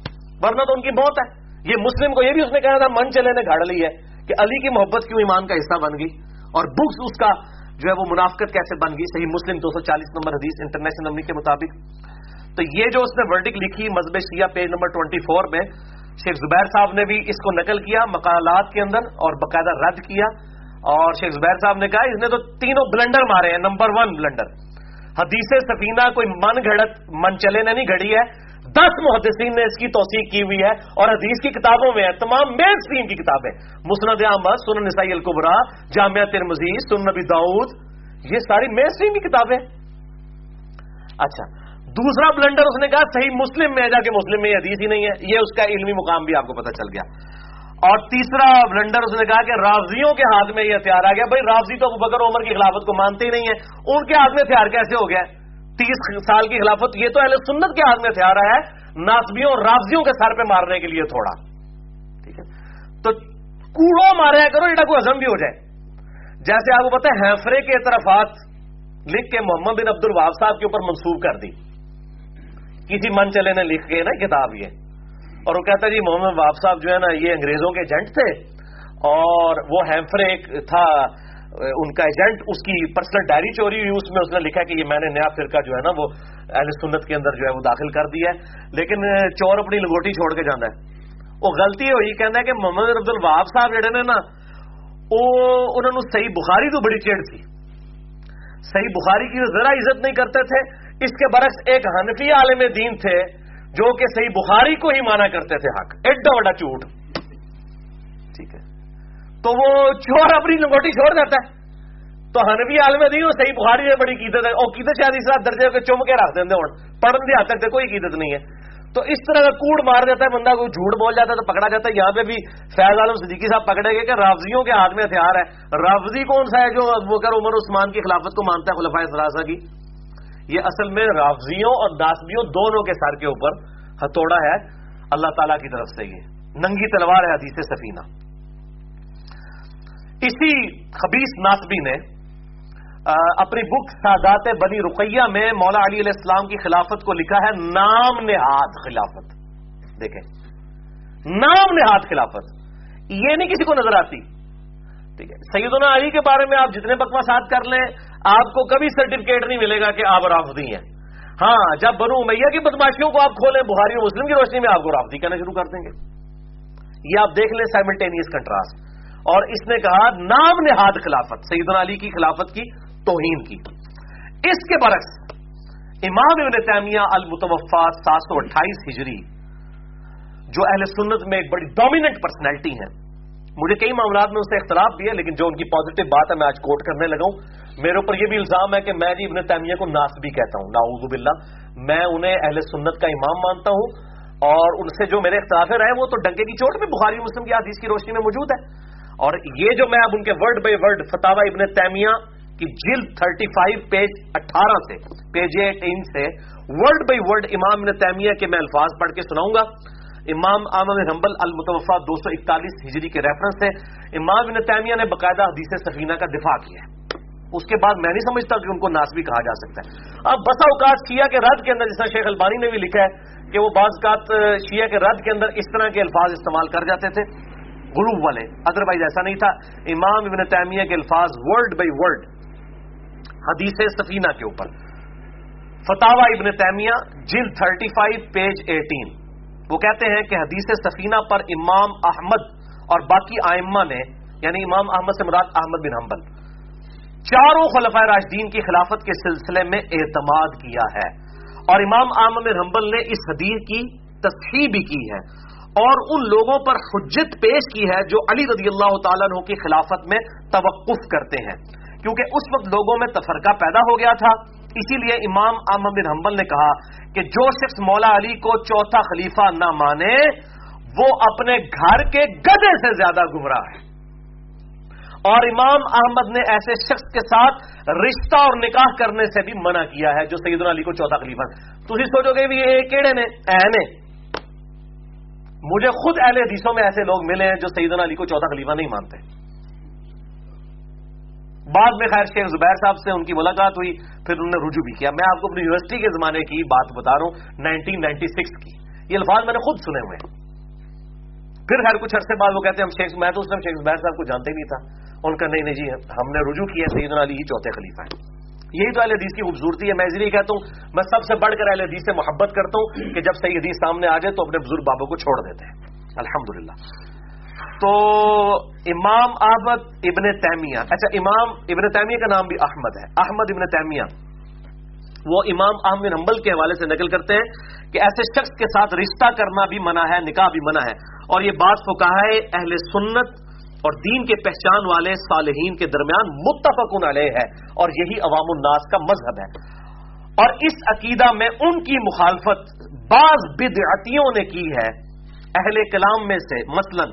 ورنہ تو ان کی موت ہے۔ یہ مسلم کو یہ بھی اس نے کہا تھا، من چلے نے گھاڑ لی ہے کہ علی کی محبت کیوں ایمان کا حصہ بن گئی اور بکس اس کا جو ہے وہ منافقت کیسے بن گئی؟ صحیح مسلم دو سو چالیس نمبر حدیث انٹرنیشنل امنی کے مطابق۔ تو یہ جو اس نے ورڈک لکھی مذہب شیعہ پیج نمبر ٹوئنٹی فور میں، شیخ زبیر صاحب نے بھی اس کو نقل کیا مقالات کے اندر اور باقاعدہ رد کیا۔ اور شیخ زبیر صاحب نے کہا، اس نے تو تینوں بلنڈر مارے ہیں، نمبر ون بلنڈر حدیث سفینہ کوئی من گھڑت، من چلے نے نہیں گھڑی ہے۔ دس محدثین نے اس کی توثیق کی ہوئی ہے اور حدیث کی کتابوں میں ہے، تمام مین اسٹریم کی کتابیں۔ مسند احمد سن نسائی القبرا جامعہ ترمزی سن نبی داؤد، یہ ساری مین اسٹریم کی کتابیں۔ اچھا دوسرا بلنڈر اس نے کہا، صحیح مسلم میں جا کے مسلم میں حدیث ہی نہیں ہے، یہ اس کا علمی مقام بھی آپ کو پتہ چل گیا۔ اور تیسرا بلنڈر اس نے کہا کہ رافضیوں کے ہاتھ میں یہ ہتھیار آ گیا، بھائی رافضی تو بکر عمر کی خلافت کو مانتے ہی نہیں ہے ان کے ہاتھ میں ہتھیار کیسے ہو گیا؟ تیس سال کی خلافت، یہ تو اہل سنت کے ہاتھ میں ہتھیار ہے۔ ناسبیوں اور رافضیوں کے سر پہ مارنے کے لیے تھوڑا۔ ٹھیک ہے؟ تو کوڑو مارا کرو جا کو ہزم بھی ہو جائے۔ جیسے آپ کو پتا ہے ہیفرے کے اطرافات لکھ کے محمد بن عبد الواب صاحب کے اوپر منسوخ کر دی۔ کسی من چلے نے لکھ کے نا، کتاب یہ۔ اور وہ کہتا جی محمد واب صاحب جو ہے نا، یہ انگریزوں کے ایجنٹ تھے۔ اور وہ ہیمفرے تھا ان کا ایجنٹ، اس کی پرسنل ڈائری چوری ہوئی، اس میں اس نے لکھا کہ یہ میں نے نیا فرقہ جو ہے نا، وہ اہل سنت کے اندر جو ہے وہ داخل کر دیا ہے۔ لیکن چور اپنی لگوٹی چھوڑ کے جانا ہے۔ وہ غلطی ہوئی کہنا ہے کہ محمد عبد الواب صاحب جڑے نے نا، وہ انہوں نے صحیح بخاری تو بڑی چیڑ تھی۔ صحیح بخاری کی ذرا عزت نہیں کرتے تھے۔ اس کے برعکس ایک حنفی عالم دین تھے جو کہ صحیح بخاری کو ہی مانا کرتے تھے حق۔ ایڈا بڑا چوٹ تو وہ چور اپنی لنگوٹی چھوڑ دیتا ہے۔ تو ہنوی عالم دی صحیح بخاری میں بڑی قیدت ہے۔ اور قیدت شاید اس طرح درجے کے چم کے رکھ دیں ہوں پڑھن دے آتے تھے کوئی قیدت نہیں ہے۔ تو اس طرح کا کوڑ مار دیتا ہے، بندہ کوئی جھوٹ بول جاتا ہے تو پکڑا جاتا ہے۔ یہاں پہ بھی فیض عالم صدیقی صاحب پکڑے گئے کہ رافضیوں کے ہاتھ میں ہتھیار ہے۔ رافضی کون سا ہے جو بکر عمر عثمان کی خلافت کو مانتا ہے خلفۂ سراسا کی؟ یہ اصل میں رافضیوں اور داسبیوں دونوں کے سر کے اوپر ہتھوڑا ہے۔ اللہ تعالی کی طرف سے یہ۔ ننگی تلوار ہے حدیث سفینہ۔ اسی خبیص ناسبی نے اپنی بک سادات بنی رقیہ میں مولا علی علیہ السلام کی خلافت کو لکھا ہے، نام نہاد خلافت۔ دیکھیں۔ نام نہاد خلافت۔ یہ نہیں کسی کو نظر آتی۔ ٹھیک ہے۔ سیدنا علی کے بارے میں آپ جتنے بکواسات کر لیں، آپ کو کبھی سرٹیفکیٹ نہیں ملے گا کہ آپ رافضی ہیں۔ ہاں جب بنو میاں کی بدماشیوں کو آپ کھولیں بہاری اور مسلم کی روشنی میں آپ کو رافضی کہنا شروع کر دیں گے۔ یہ آپ دیکھ لیں سائملٹینیس کنٹراسٹ اور اس نے کہا، نام نہاد خلافت، سیدنا علی کی خلافت کی، توہین کی۔ اس کے برعکس، امام ابن تیمیہ المتوفا سات سو اٹھائیس ہجری، جو اہل سنت میں ایک بڑی ڈومیننٹ پرسنالٹی ہیں۔ مجھے کئی معاملات میں اس سے اختلاف بھی ہے، لیکن جو ان کی پازیٹو بات ہے، میں آج کوٹ کرنے لگا ہوں۔ میرے اوپر یہ بھی الزام ہے کہ میں جی ابن تیمیہ کو ناس بھی کہتا ہوں۔ ناؤز باللہ، میں انہیں اہل سنت کا امام مانتا ہوں۔ اور ان سے جو میرے اختلاف رہے، وہ تو ڈنکے کی چوٹ میں بخاری مسلم کی حدیث کی روشنی میں موجود ہے۔ اور یہ جو میں اب ان کے ورڈ بائی ورڈ فتح ابن تیمیہ کی جلد تھرٹی فائیو پیج اٹھارہ سے پیج ایٹین سے ورڈ بائی ورڈ امام ابن تیمیہ کے میں الفاظ پڑھ کے سناؤں گا۔ امام عام حنبل المتوفا دو سو اکتالیس ہجری کے ریفرنس سے امام ابن تیمیہ نے باقاعدہ حدیث سفینہ کا دفاع کیا ہے۔ اس کے بعد میں نہیں سمجھتا کہ ان کو ناس بھی کہا جا سکتا ہے۔ اب بسا اوقات شیعہ کے رد کے اندر، جس طرح شیخ البانی نے بھی لکھا ہے کہ وہ بعض اوقات شیعہ کے رد کے اندر اس طرح کے الفاظ استعمال کر جاتے تھے۔ غلوب والے ادر وائز ایسا نہیں تھا۔ امام ابن تیمیہ کے الفاظ ورڈ بائی ورڈ حدیث سفینہ کے اوپر۔ فتح ابن تیمیہ جل تھرٹی فائیو پیج ایٹین وہ کہتے ہیں کہ حدیث سفینہ پر امام احمد اور باقی آئمہ نے یعنی امام احمد سے مراد احمد بن حنبل، چاروں خلفۂ راشدین کی خلافت کے سلسلے میں اعتماد کیا ہے۔ اور امام احمد بن حنبل نے اس حدیث کی تصحیح بھی کی ہے۔ اور ان لوگوں پر حجت پیش کی ہے جو علی رضی اللہ تعالیٰ عنہ کی خلافت میں توقف کرتے ہیں۔ کیونکہ اس وقت لوگوں میں تفرقہ پیدا ہو گیا تھا، اسی لیے امام احمد بن حنبل نے کہا کہ جو شخص مولا علی کو چوتھا خلیفہ نہ مانے، وہ اپنے گھر کے گدے سے زیادہ گمراہ ہے۔ اور امام احمد نے ایسے شخص کے ساتھ رشتہ اور نکاح کرنے سے بھی منع کیا ہے، جو سیدنا علی کو چوتھا خلیفہ۔ تھی سوچو گے بھی یہ کیڑے نے، اہنے۔ مجھے خود اہل حدیثوں میں ایسے لوگ ملے ہیں جو سیدنا علی کو چوتھا خلیفہ نہیں مانتے۔ بعد میں خیر شیخ زبیر صاحب سے ان کی ملاقات ہوئی، پھر انہوں نے رجوع بھی کیا۔ میں آپ کو اپنی یونیورسٹی کے زمانے کی بات بتا رہا ہوں، نائنٹین نائنٹی سکس کی۔ یہ الفاظ میں نے خود سنے ہوئے ہیں۔ پھر خیر کچھ عرصے بعد وہ کہتے ہیں، ہم شیخ میں تو اس شیخ زبیر صاحب کو جانتے نہیں تھا۔ ان کا نہیں نہیں جی ہم نے رجوع کیا، سیدنا علی ہی چوتھے خلیفہ ہیں۔ یہی تو اہل حدیث کی خوبصورتی ہے۔ میں اس لیے کہتا ہوں، میں سب سے بڑھ کر اہل حدیث سے محبت کرتا ہوں کہ جب صحیح حدیث سامنے آ جائے تو اپنے بزرگ بابوں کو چھوڑ دیتے ہیں۔ الحمد تو امام احمد ابن تیمیہ اچھا امام ابن تیمیہ کا نام بھی احمد ہے۔ احمد ابن تیمیہ۔ وہ امام احمد حنبل کے حوالے سے نقل کرتے ہیں کہ ایسے شخص کے ساتھ رشتہ کرنا بھی منع ہے، نکاح بھی منع ہے۔ اور یہ بات کو کہا ہے اہل سنت اور دین کے پہچان والے صالحین کے درمیان متفق علیہ ہے اور یہی عوام الناس کا مذہب ہے۔ اور اس عقیدہ میں ان کی مخالفت بعض بدعتیوں نے کی ہے۔ اہل کلام میں سے مثلا،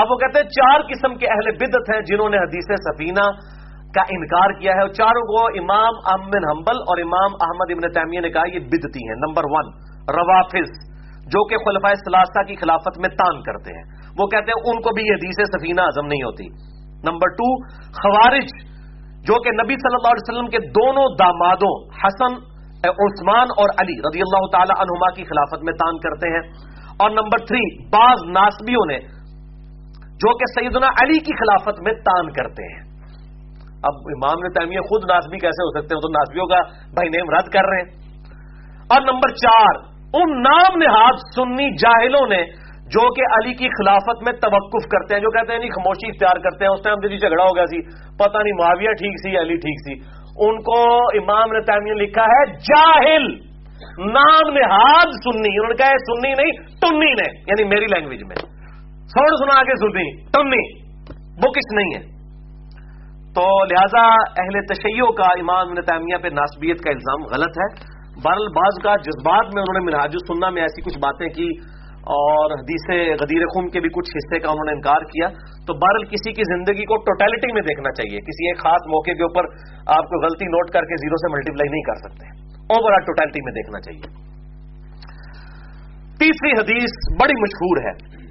اب وہ کہتے ہیں چار قسم کے اہل بدت ہیں جنہوں نے حدیث سفینہ کا انکار کیا ہے۔ اور چاروں کو امام احمد حنبل اور امام احمد ابن تیمیہ نے کہا یہ بدتی ہیں۔ نمبر ون، روافظ، جو کہ خلفۂ سلاسہ کی خلافت میں تان کرتے ہیں۔ وہ کہتے ہیں ان کو بھی یہ حدیث سفینہ اعظم نہیں ہوتی۔ نمبر ٹو خوارج، جو کہ نبی صلی اللہ علیہ وسلم کے دونوں دامادوں، حسن عثمان اور علی رضی اللہ تعالی عنہما کی خلافت میں تان کرتے ہیں۔ اور نمبر تھری بعض ناسبیوں نے، جو کہ سیدنا علی کی خلافت میں تان کرتے ہیں۔ اب امام نے تعمیر خود ناسبی کیسے ہو سکتے ہیں؟ تو ناسبیوں کا بھائی نیم رد کر رہے ہیں۔ اور نمبر چار، ان نام نہاد سنی جاہلوں نے جو کہ علی کی خلافت میں توقف کرتے ہیں، جو کہتے ہیں، نہیں، خاموشی اختیار کرتے ہیں۔ اس ٹائم دلی جھگڑا ہو گیا سی۔ پتہ نہیں، معاویہ ٹھیک سی علی ٹھیک سی۔ ان کو امام نے تعمیر لکھا ہے، جاہل، نام نہاد سنی۔ انہوں نے کہا ہے، سنی نہیں ٹنی نے یعنی میری لینگویج میں۔ سوڑ سنا کے سنی ٹنی بکش نہیں ہے۔ تو لہذا اہل تشیعوں کا امام نے تعمیہ پہ ناسبیت کا الزام غلط ہے۔ بہرل بعض کا جذبات میں انہوں نے مناج السنہ میں ایسی کچھ باتیں کی۔ اور حدیث غدیر خون کے بھی کچھ حصے کا انہوں نے انکار کیا۔ تو بہرحال کسی کی زندگی کو ٹوٹیلٹی میں دیکھنا چاہیے۔ کسی ایک خاص موقع کے اوپر آپ کو غلطی نوٹ کر کے زیرو سے ملٹیپلائی نہیں کر سکتے۔ اوور آل ٹوٹیلٹی میں دیکھنا چاہیے۔ تیسری حدیث بڑی مشہور ہے۔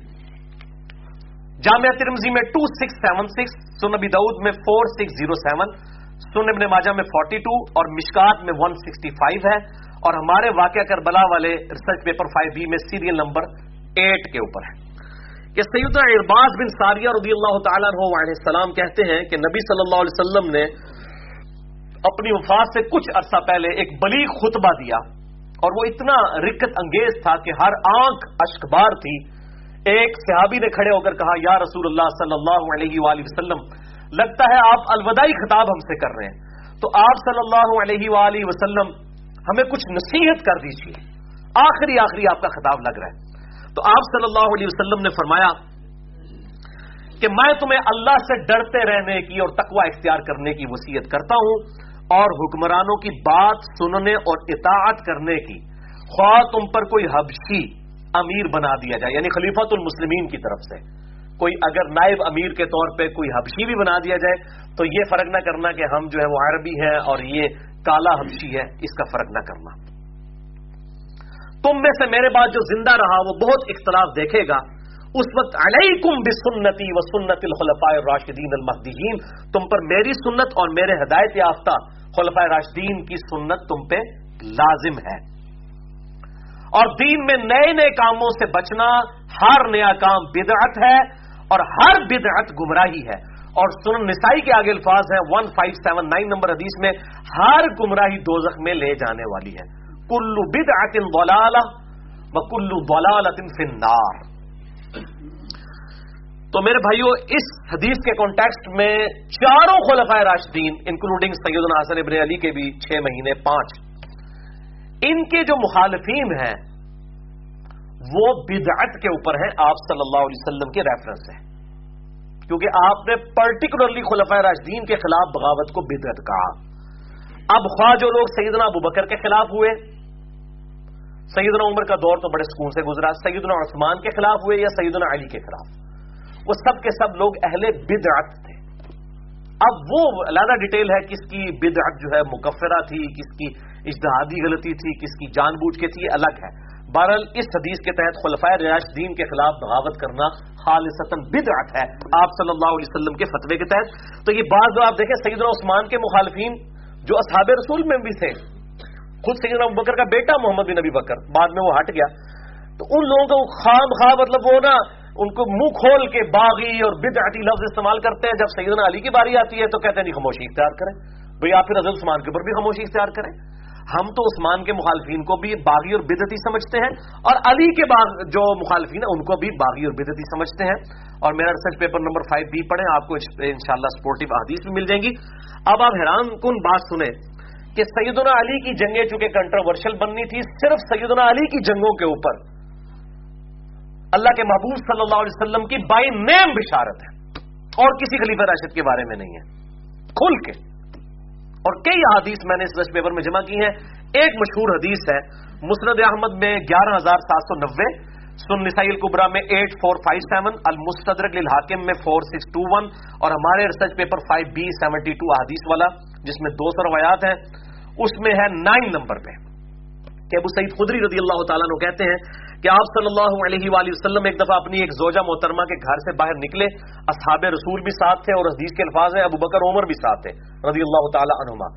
جامعہ ترمزی میں ٹو سکس سیون سکس سن ابی دعود میں فور سکس زیرو سیون سن ابن ماجہ میں فورٹی ٹو اور مشکات میں ون سکسٹی فائیو ہے۔ اور ہمارے واقعہ کربلا والے ریسرچ پیپر فائیو بی میں سیریل نمبر ایٹ کے اوپر ہے کہ سید ارباز بن ساریہ رضی اللہ تعالیٰ علیہ السلام کہتے ہیں کہ نبی صلی اللہ علیہ وسلم نے اپنی وفات سے کچھ عرصہ پہلے ایک بلیغ خطبہ دیا اور وہ اتنا رکت انگیز تھا کہ ہر آنکھ اشکبار تھی۔ ایک صحابی نے کھڑے ہو کر کہا، یا رسول اللہ صلی اللہ علیہ وآلہ وسلم، لگتا ہے آپ الوداعی خطاب ہم سے کر رہے ہیں۔ تو آپ صلی اللہ علیہ وآلہ وسلم ہمیں کچھ نصیحت کر دیجیے آخری آخری آپ کا خطاب لگ رہا ہے۔ تو آپ صلی اللہ علیہ وسلم نے فرمایا کہ میں تمہیں اللہ سے ڈرتے رہنے کی اور تقوی اختیار کرنے کی وسیعت کرتا ہوں اور حکمرانوں کی بات سننے اور اطاعت کرنے کی، خواہ تم پر کوئی حبشی امیر بنا دیا جائے یعنی خلیفت المسلمین کی طرف سے۔ کوئی اگر نائب امیر کے طور پہ کوئی حبشی بھی بنا دیا جائے تو یہ فرق نہ کرنا کہ ہم جو ہے وہ عربی ہیں اور یہ کالا حبشی ہے، اس کا فرق نہ کرنا۔ تم میں سے میرے بعد جو زندہ رہا، وہ بہت اختلاف دیکھے گا۔ اس وقت علیکم بسنتی و سنت الخلفاء راشدین المحدین تم پر میری سنت اور میرے ہدایت یافتہ خلفاء راشدین کی سنت تم پہ لازم ہے۔ اور دین میں نئے نئے کاموں سے بچنا ہر نیا کام بدعت ہے اور ہر بدعت گمراہی ہے۔ اور سن نسائی کے آگے الفاظ ہیں one five seven nine number حدیث میں ہر گمراہی دوزخ میں لے جانے والی ہے۔ کلو بد عطن و کلو بلال فنار تو میرے بھائیوں اس حدیث کے کانٹیکسٹ میں چاروں خلفائے راشدین انکلوڈنگ سید الحسن ابن علی کے بھی چھ مہینے، پانچ۔ ان کے جو مخالفین ہیں، وہ بدعت کے اوپر ہیں، آپ صلی اللہ علیہ وسلم کے ریفرنس ہیں۔ کیونکہ آپ نے پرٹیکولرلی خلفۂ راشدین کے خلاف بغاوت کو بدعت کہا۔ اب خواہ جو لوگ سیدنا ابو بکر کے خلاف ہوئے، سیدنا عمر کا دور تو بڑے سکون سے گزرا، سیدنا عثمان کے خلاف ہوئے یا سیدنا علی کے خلاف؟ وہ سب کے سب لوگ اہل بدعت تھے۔ اب وہ علیحدہ ڈیٹیل ہے کس کی بدعت جو ہے مکفرہ تھی، کس کی اشتہادی غلطی تھی، کس کی جان بوجھ کے تھی الگ ہے۔ بہرحال اس حدیث کے تحت خلفۂ ریاش دین کے خلاف بغاوت کرنا خالصتاً بدعت ہے آپ صلی اللہ علیہ وسلم کے فتوے کے تحت۔ تو یہ بات جو آپ دیکھیں، سیدنا عثمان کے مخالفین جو اصحاب رسول میں بھی تھے، خود سیدنا بکر کا بیٹا محمد بن نبی بکر، بعد میں وہ ہٹ گیا۔ تو ان لوگوں کو خام خواہ مطلب وہ نا، ان کو منہ کھول کے باغی اور بدعتی لفظ استعمال کرتے ہیں۔ جب سیدنا علی کی باری آتی ہے تو کہتے ہیں نہیں خاموشی اختیار کریں۔ بھئی آپ پھر حضرت عثمان کے اوپر بھی خاموشی اختیار کریں۔ ہم تو عثمان کے مخالفین کو بھی باغی اور بدعتی سمجھتے ہیں اور علی کے باغ جو مخالفین ہیں ان کو بھی باغی اور بدعتی سمجھتے ہیں اور میرا ریسرچ پیپر نمبر فائیو بھی پڑھیں، آپ کو انشاءاللہ سپورٹیو حدیث بھی مل جائیں گی۔ اب آپ حیران کن بات سنیں کہ سیدنا علی کی جنگیں چونکہ کنٹروورشل بننی تھی، صرف سیدنا علی کی جنگوں کے اوپر اللہ کے محبوب صلی اللہ علیہ وسلم کی بائی نیم بشارت ہے اور کسی خلیفہ راشد کے بارے میں نہیں ہے، کھل کے۔ اور کئی حدیث میں نے اس ویسٹ پیپر میں جمع کی ہیں۔ ایک مشہور حدیث ہے مسرد احمد میں گیارہ ہزار سات سو نبے سن نسائی القبرا میں ایٹ فور فائیو سیون، المستدرک للحاکم میں فور سکس ٹو ون، اور ہمارے research paper five B seventy two حدیث والا، جس میں دو سو روایات ہیں۔ اس میں ہے نائن نمبر پہ کہ ابو سعید خدری رضی اللہ تعالیٰ نے کہتے ہیں کہ آپ صلی اللہ علیہ وآلہ وسلم ایک دفعہ اپنی ایک زوجہ محترمہ کے گھر سے باہر نکلے، اصحاب رسول بھی ساتھ تھے اور حدیث کے الفاظ ہیں، ابو بکر عمر بھی ساتھ تھے، رضی اللہ تعالیٰ عنہما۔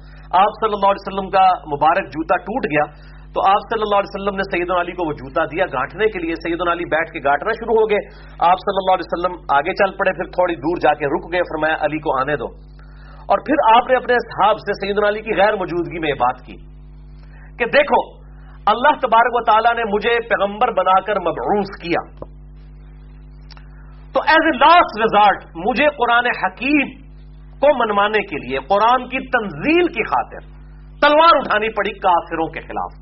آپ صلی اللہ علیہ وسلم کا مبارک جوتا ٹوٹ گیا، تو آپ صلی اللہ علیہ وسلم نے سید علی کو وہ جوتا دیا گانٹنے کے لیے۔ سید علی بیٹھ کے گانٹنا شروع ہو گئے۔ آپ صلی اللہ علیہ وسلم آگے چل پڑے، پھر تھوڑی دور جا کے رک گئے، فرمایا، علی کو آنے دو۔ اور پھر آپ نے اپنے صحاب سے سید علی کی غیر موجودگی میں یہ بات کی کہ دیکھو اللہ تبارک و تعالیٰ نے مجھے پیغمبر بنا کر مبعوث کیا۔ تو ایز اے لاسٹ ریزالٹ مجھے قرآن حکیم کو منوانے کے لیے، قرآن کی تنزیل کی خاطر تلوار اٹھانی پڑی کافروں کے خلاف۔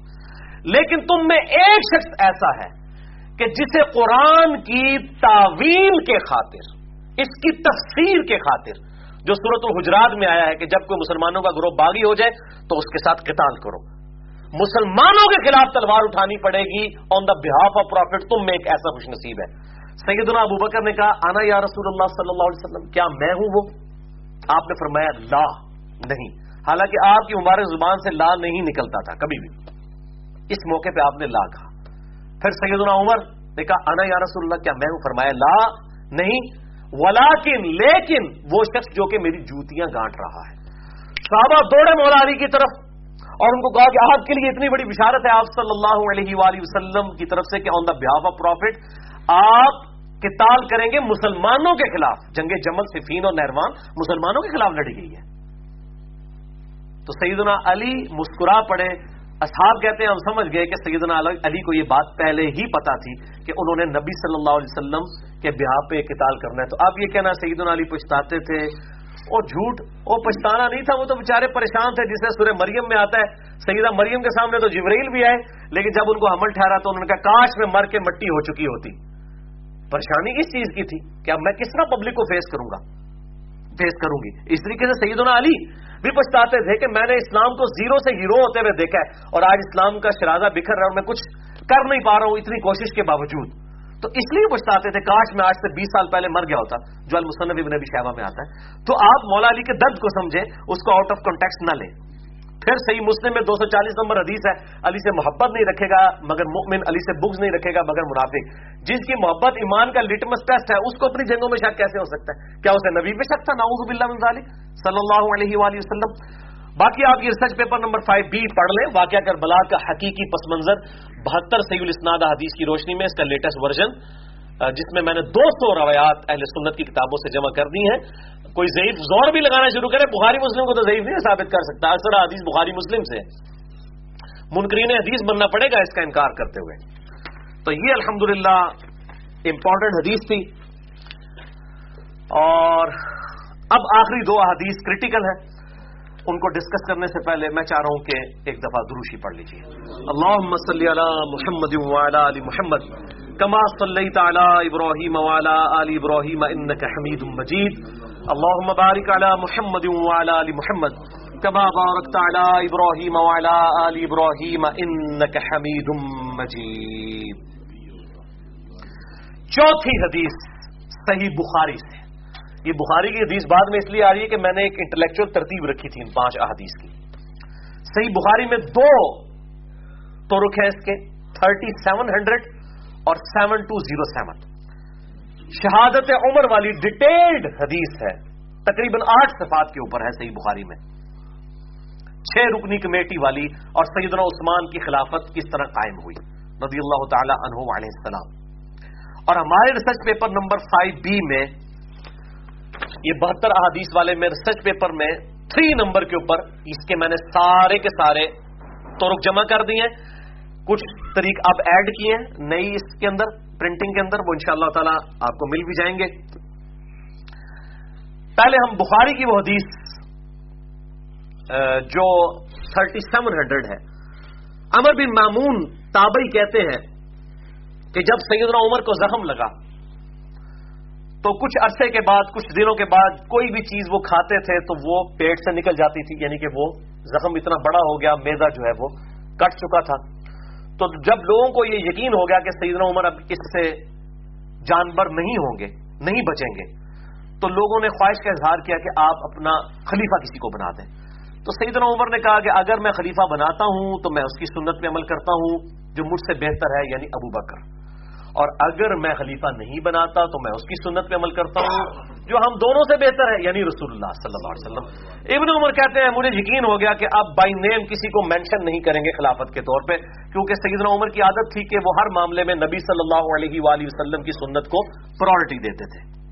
لیکن تم میں ایک شخص ایسا ہے کہ جسے قرآن کی تعویل کے خاطر، اس کی تفسیر کے خاطر جو صورت الحجرات میں آیا ہے کہ جب کوئی مسلمانوں کا گروہ باغی ہو جائے تو اس کے ساتھ قتال کرو۔ مسلمانوں کے خلاف تلوار اٹھانی پڑے گی آن دا بہاف آف پروفٹ تم میں ایک ایسا خوش نصیب ہے۔ سیدنا ابو بکر نے کہا، آنا یا رسول اللہ صلی اللہ علیہ وسلم، کیا میں ہوں وہ؟ آپ نے فرمایا، لا، نہیں۔ حالانکہ آپ کی مبارک زبان سے لا نہیں نکلتا تھا، کبھی بھی۔ اس موقع پہ آپ نے لا کہا۔ پھر سیدنا عمر نے کہا، آنا یا رسول اللہ، کیا میں ہوں؟ فرمایا، لا، نہیں۔ ولاکن لیکن وہ شخص جو کہ میری جوتیاں گانٹ رہا ہے۔ صحابہ دوڑے مولا علی کی طرف اور ان کو کہا کہ آپ کے لیے اتنی بڑی بشارت ہے آپ صلی اللہ علیہ وآلہ وسلم کی طرف سے کہ آن دا بیاف آف پروفٹ آپ کتال کریں گے مسلمانوں کے خلاف. جنگ جمل صفین اور نہروان مسلمانوں کے خلاف لڑی گئی ہے. تو سیدنا علی مسکرا پڑے. اصحاب کہتے ہیں، ہم سمجھ گئے کہ سیدنا علی کو یہ بات پہلے ہی پتا تھی کہ انہوں نے نبی صلی اللہ علیہ وسلم کے بیاہ پہ قتال کرنا ہے. تو اب یہ کہنا سیدنا علی پچھتاتے تھے وہ جھوٹ، وہ پچھتانا نہیں تھا، وہ تو بےچارے پریشان تھے، جس سے سورہ مریم میں آتا ہے۔ سیدہ مریم کے سامنے تو جبریل بھی آئے، لیکن جب ان کو حمل ٹھہرا تو انہوں نے کہا، کاش میں مر کے مٹی ہو چکی ہوتی۔ پریشانی اس چیز کی تھی کہ اب میں کس طرح پبلک کو فیس کروں گا؟ فیس کروں گی۔ اس طریقے سے سیدنا علی بھی پچھتاتے تھے کہ میں نے اسلام کو زیرو سے ہیرو ہوتے ہوئے دیکھا ہے اور آج اسلام کا شرازہ بکھر رہا ہوں میں کچھ کر نہیں پا رہا ہوں اتنی کوشش کے باوجود۔ تو اس لیے پوچھتے تھے کاش میں آج سے بیس سال پہلے مر گیا ہوتا، جو المصنف ابن ابی شہبہ میں آتا ہے۔ تو آپ مولا علی کے درد کو سمجھیں، اس کو آؤٹ آف کانٹیکس نہ لیں۔ پھر صحیح مسلم میں دو سو چالیس نمبر حدیث ہے، علی سے محبت نہیں رکھے گا، مگر مؤمن علی سے بغض نہیں رکھے گا، مگر منافق۔ جس کی محبت ایمان کا لٹمس ٹیسٹ ہے، اس کو اپنی جنگوں میں شک کیسے ہو سکتا ہے؟ کیا اسے نبی پہ شک تھا؟ ناؤز باللہ من ذالک۔ صلی اللہ علیہ وآلہ وسلم۔ باقی آپ یہ research paper number five B پڑھ لیں۔ واقعہ کربلا کا حقیقی پس منظر بہتر سعید الاسناد حدیث کی روشنی میں اس کا لیٹسٹ ورژن جس میں میں نے دو سو روایات اہل سنت کی کتابوں سے جمع کر دی ہیں۔ کوئی ضعیف زور بھی لگانا شروع کرے، بخاری مسلم کو تو ضعیف نہیں ثابت کر سکتا۔ اکثر حدیث بخاری مسلم سے منکرین حدیث بننا پڑے گا اس کا انکار کرتے ہوئے۔ تو یہ الحمدللہ للہ امپورٹنٹ حدیث تھی۔ اور اب آخری دو حدیث کریٹیکل ہے ان کو ڈسکس کرنے سے پہلے میں چاہ رہا ہوں کہ ایک دفعہ دروشی پڑھ لیجیے اللہ صلی علی محمد علی محمد كما صليت على إبراهيم وعلى آل إبراهيم إنك حميد مجيد اللهم بارك على محمد وعلى آل محمد كما باركت على إبراهيم وعلى آل إبراهيم إنك حميد مجید۔ چوتھی حدیث صحیح بخاری سے۔ یہ بخاری کی حدیث بعد میں اس لیے آ رہی ہے کہ میں نے ایک انٹلیکچل ترتیب رکھی تھی ان پانچ احادیث کی۔ صحیح بخاری میں دو تو رخ ہیں اس کے، تھرٹی سیون ہنڈریڈ اور سیون ٹو زیرو سیون۔ شہادت عمر والی ڈیٹیلڈ حدیث ہے، تقریباً آٹھ صفات کے اوپر ہے صحیح بخاری میں۔ چھ رکنی کمیٹی والی اور سیدنا عثمان کی خلافت کس طرح قائم ہوئی؟ رضی اللہ تعالی عنہ علیہ السلام۔ اور ہمارے research paper number five B میں یہ بہتر احادیث والے میں ریسرچ پیپر میں تھری نمبر کے اوپر اس کے میں نے سارے کے سارے تو جمع کر دیے کچھ طریق اب ایڈ کیے ہیں۔ نئی اس کے اندر پرنٹنگ کے اندر وہ انشاءاللہ تعالی آپ کو مل بھی جائیں گے۔ پہلے ہم بخاری کی وہ حدیث جو تھرٹی سیون ہنڈریڈ ہے۔ امر بن معمون تابئی کہتے ہیں کہ جب سیدنا عمر کو زخم لگا تو کچھ عرصے کے بعد، کچھ دنوں کے بعد کوئی بھی چیز وہ کھاتے تھے تو وہ پیٹ سے نکل جاتی تھی یعنی کہ وہ زخم اتنا بڑا ہو گیا، میدا جو ہے وہ کٹ چکا تھا۔ تو جب لوگوں کو یہ یقین ہو گیا کہ سیدنا عمر اب اس سے جانور نہیں ہوں گے، نہیں بچیں گے، تو لوگوں نے خواہش کا اظہار کیا کہ آپ اپنا خلیفہ کسی کو بنا دیں۔ تو سیدنا عمر نے کہا کہ اگر میں خلیفہ بناتا ہوں تو میں اس کی سنت پہ عمل کرتا ہوں، جو مجھ سے بہتر ہے یعنی ابو بکر۔ اور اگر میں خلیفہ نہیں بناتا تو میں اس کی سنت پہ عمل کرتا ہوں، جو ہم دونوں سے بہتر ہے یعنی رسول اللہ صلی اللہ علیہ وسلم۔ ابن عمر کہتے ہیں، مجھے یقین ہو گیا کہ اب بائی نیم کسی کو مینشن نہیں کریں گے خلافت کے طور پہ، کیونکہ سیدنا عمر کی عادت تھی کہ وہ ہر معاملے میں نبی صلی اللہ علیہ وآلہ وسلم کی سنت کو پرائرٹی دیتے تھے۔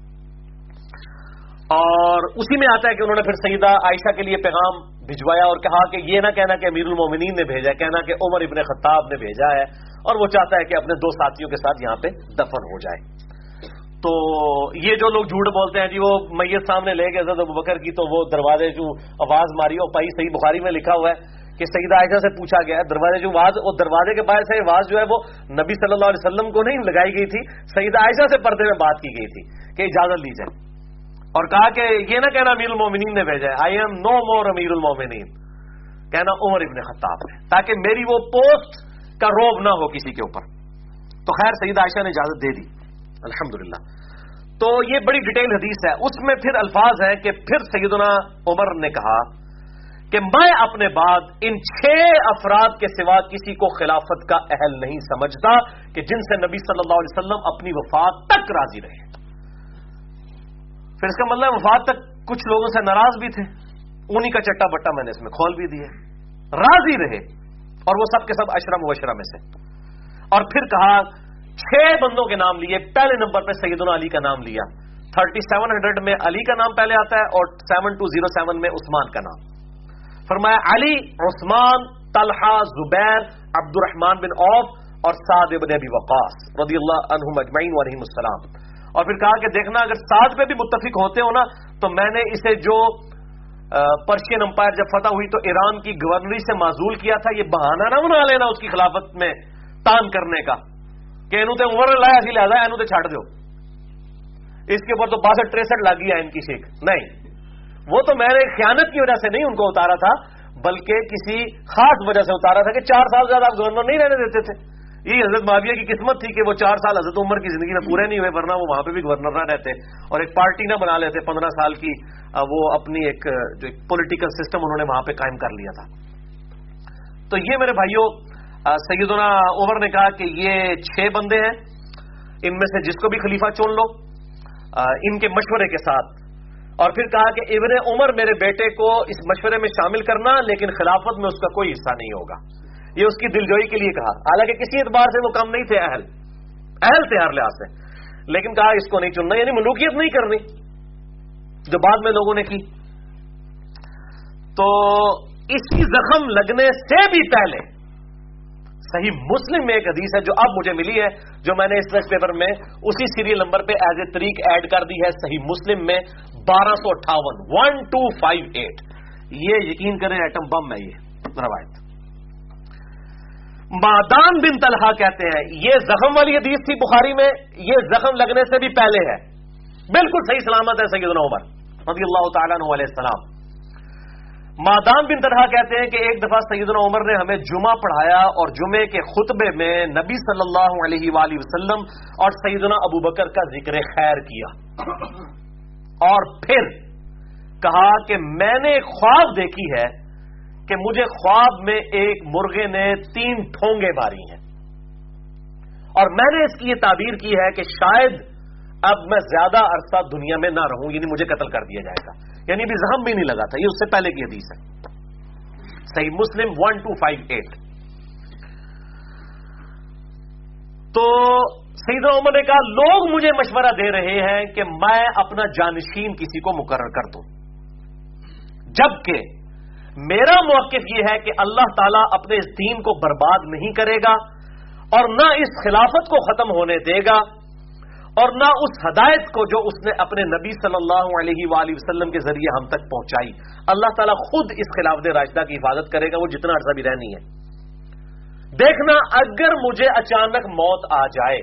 اور اسی میں آتا ہے کہ انہوں نے پھر سیدہ عائشہ کے لیے پیغام بھجوایا اور کہا کہ یہ نہ کہنا کہ امیر المومنین نے بھیجا کہنا کہ عمر ابن خطاب نے بھیجا ہے اور وہ چاہتا ہے کہ اپنے دو ساتھیوں کے ساتھ یہاں پہ دفن ہو جائے۔ تو یہ جو لوگ جھوٹ بولتے ہیں جی وہ میت سامنے لے گئے ابو بکر کی تو وہ دروازے جو آواز ماری، اور پائی صحیح بخاری میں لکھا ہوا ہے کہ سیدہ عائشہ سے پوچھا گیا ہے، دروازے جو آواز اور دروازے کے باہر سے آواز جو ہے وہ نبی صلی اللہ علیہ وسلم کو نہیں لگائی گئی تھی، سیدہ عائشہ سے پردے میں بات کی گئی تھی کہ اجازت لی جائے۔ اور کہا کہ یہ نہ کہنا امیر المومنین نے بھیجا ہے۔ آئی ایم نو مور امیر المومنین۔ کہنا عمر ابن خطاب ہے۔ تاکہ میری وہ پوسٹ کا روب نہ ہو کسی کے اوپر۔ تو خیر سعید عائشہ نے اجازت دے دی۔ الحمد تو یہ بڑی ڈیٹیل حدیث ہے۔ اس میں پھر الفاظ ہیں کہ پھر سیدنا عمر نے کہا کہ میں اپنے بعد ان چھ افراد کے سوا کسی کو خلافت کا اہل نہیں سمجھتا کہ جن سے نبی صلی اللہ علیہ وسلم اپنی وفات تک راضی رہے۔ پھر اس کا مطلب وفات تک کچھ لوگوں سے ناراض بھی تھے۔ انہی کا چٹا بٹا میں نے اس میں کھول بھی دیے راضی رہے اور وہ سب کے سب اشرم وشرم میں سے۔ اور پھر کہا، چھ بندوں کے نام لیے، پہلے نمبر پہ سیدنا علی کا نام لیا۔ تھرٹی سیون ہنڈریڈ میں علی کا نام پہلے آتا ہے اور سیون ٹو زیرو سیون میں عثمان کا نام۔ فرمایا، علی، عثمان، طلحہ، زبیر عبد الرحمان بن اوف اور سعد ابن ابی وقاص رضی اللہ عنہم اجمعین علیہم السلام۔ اور پھر کہا کہ دیکھنا، اگر سعد پہ بھی متفق ہوتے ہو نا، تو میں نے اسے جو پرشین امپائر جب فتح ہوئی تو ایران کی گورنری سے معذول کیا تھا، یہ بہانہ نہ بنا لینا اس کی خلافت میں تان کرنے کا کہ انہوں تے عمر لایا سی لہذا انہوں تے چھاڑ دو اس کے اوپر تو باسٹھ تریسٹھ لاگ گیا ان کی سیکھ نہیں۔ وہ تو میں نے خیانت کی وجہ سے نہیں ان کو اتارا تھا، بلکہ کسی خاص وجہ سے اتارا تھا کہ چار سال زیادہ آپ گورنر نہیں رہنے دیتے تھے۔ یہ حضرت معاویہ کی قسمت تھی کہ وہ چار سال حضرت عمر کی زندگی میں پورے نہیں ہوئے، ورنہ وہ وہاں پہ بھی گورنر نہ رہتے اور ایک پارٹی نہ بنا لیتے، پندرہ سال کی وہ اپنی ایک، جو ایک پولیٹیکل سسٹم انہوں نے وہاں پہ قائم کر لیا تھا۔ تو یہ میرے بھائیوں سیدنا عمر نے کہا کہ یہ چھ بندے ہیں، ان میں سے جس کو بھی خلیفہ چن لو ان کے مشورے کے ساتھ۔ اور پھر کہا کہ ابن عمر میرے بیٹے کو اس مشورے میں شامل کرنا، لیکن خلافت میں اس کا کوئی حصہ نہیں ہوگا۔ یہ اس کی دلجوئی کے لیے کہا۔ حالانکہ کسی اعتبار سے وہ کم نہیں تھے، اہل۔ اہل تھے ہر لحاظ سے۔ لیکن کہا، اس کو نہیں چننا یعنی ملوکیت نہیں کرنی۔ جو بعد میں لوگوں نے کی۔ تو اس کی زخم لگنے سے بھی پہلے صحیح مسلم میں ایک حدیث ہے جو اب مجھے ملی ہے، جو میں نے اس ٹیسٹ پیپر میں اسی سیریل نمبر پہ ایز اے طریق ایڈ کر دی ہے صحیح مسلم میں بارہ سو اٹھاون ون ٹو فائیو ایٹ یہ یقین کریں ایٹم بم ہے یہ۔ روایت۔ مادان بن طلحہ کہتے ہیں، یہ زخم والی حدیث تھی بخاری میں، یہ زخم لگنے سے بھی پہلے ہے۔ بالکل صحیح سلامت ہے سیدنا عمر رضی اللہ تعالیٰ عنہ علیہ السلام۔ مادام بن طرح کہتے ہیں کہ ایک دفعہ سیدنا عمر نے ہمیں جمعہ پڑھایا اور جمعے کے خطبے میں نبی صلی اللہ علیہ وآلہ وسلم اور سیدنا ابو بکر کا ذکر خیر کیا۔ اور پھر کہا کہ میں نے خواب دیکھی ہے کہ مجھے خواب میں ایک مرغے نے تین ٹھونگے ماری ہیں۔ اور میں نے اس کی یہ تعبیر کی ہے کہ شاید اب میں زیادہ عرصہ دنیا میں نہ رہوں یعنی مجھے قتل کر دیا جائے گا۔ یعنی بھی زہم بھی نہیں لگا تھا، یہ اس سے پہلے کی حدیث ہے۔ صحیح مسلم ون ٹو فائیو ایٹ تو سعید عمر نے کہا، لوگ مجھے مشورہ دے رہے ہیں کہ میں اپنا جانشین کسی کو مقرر کر دوں۔ جبکہ میرا موقف یہ ہے کہ اللہ تعالیٰ اپنے اس دین کو برباد نہیں کرے گا اور نہ اس خلافت کو ختم ہونے دے گا اور نہ اس ہدایت کو جو اس نے اپنے نبی صلی اللہ علیہ وآلہ وسلم کے ذریعے ہم تک پہنچائی۔ اللہ تعالیٰ خود اس خلافت راشدہ کی حفاظت کرے گا، وہ جتنا عرصہ بھی رہنی ہے۔ دیکھنا، اگر مجھے اچانک موت آ جائے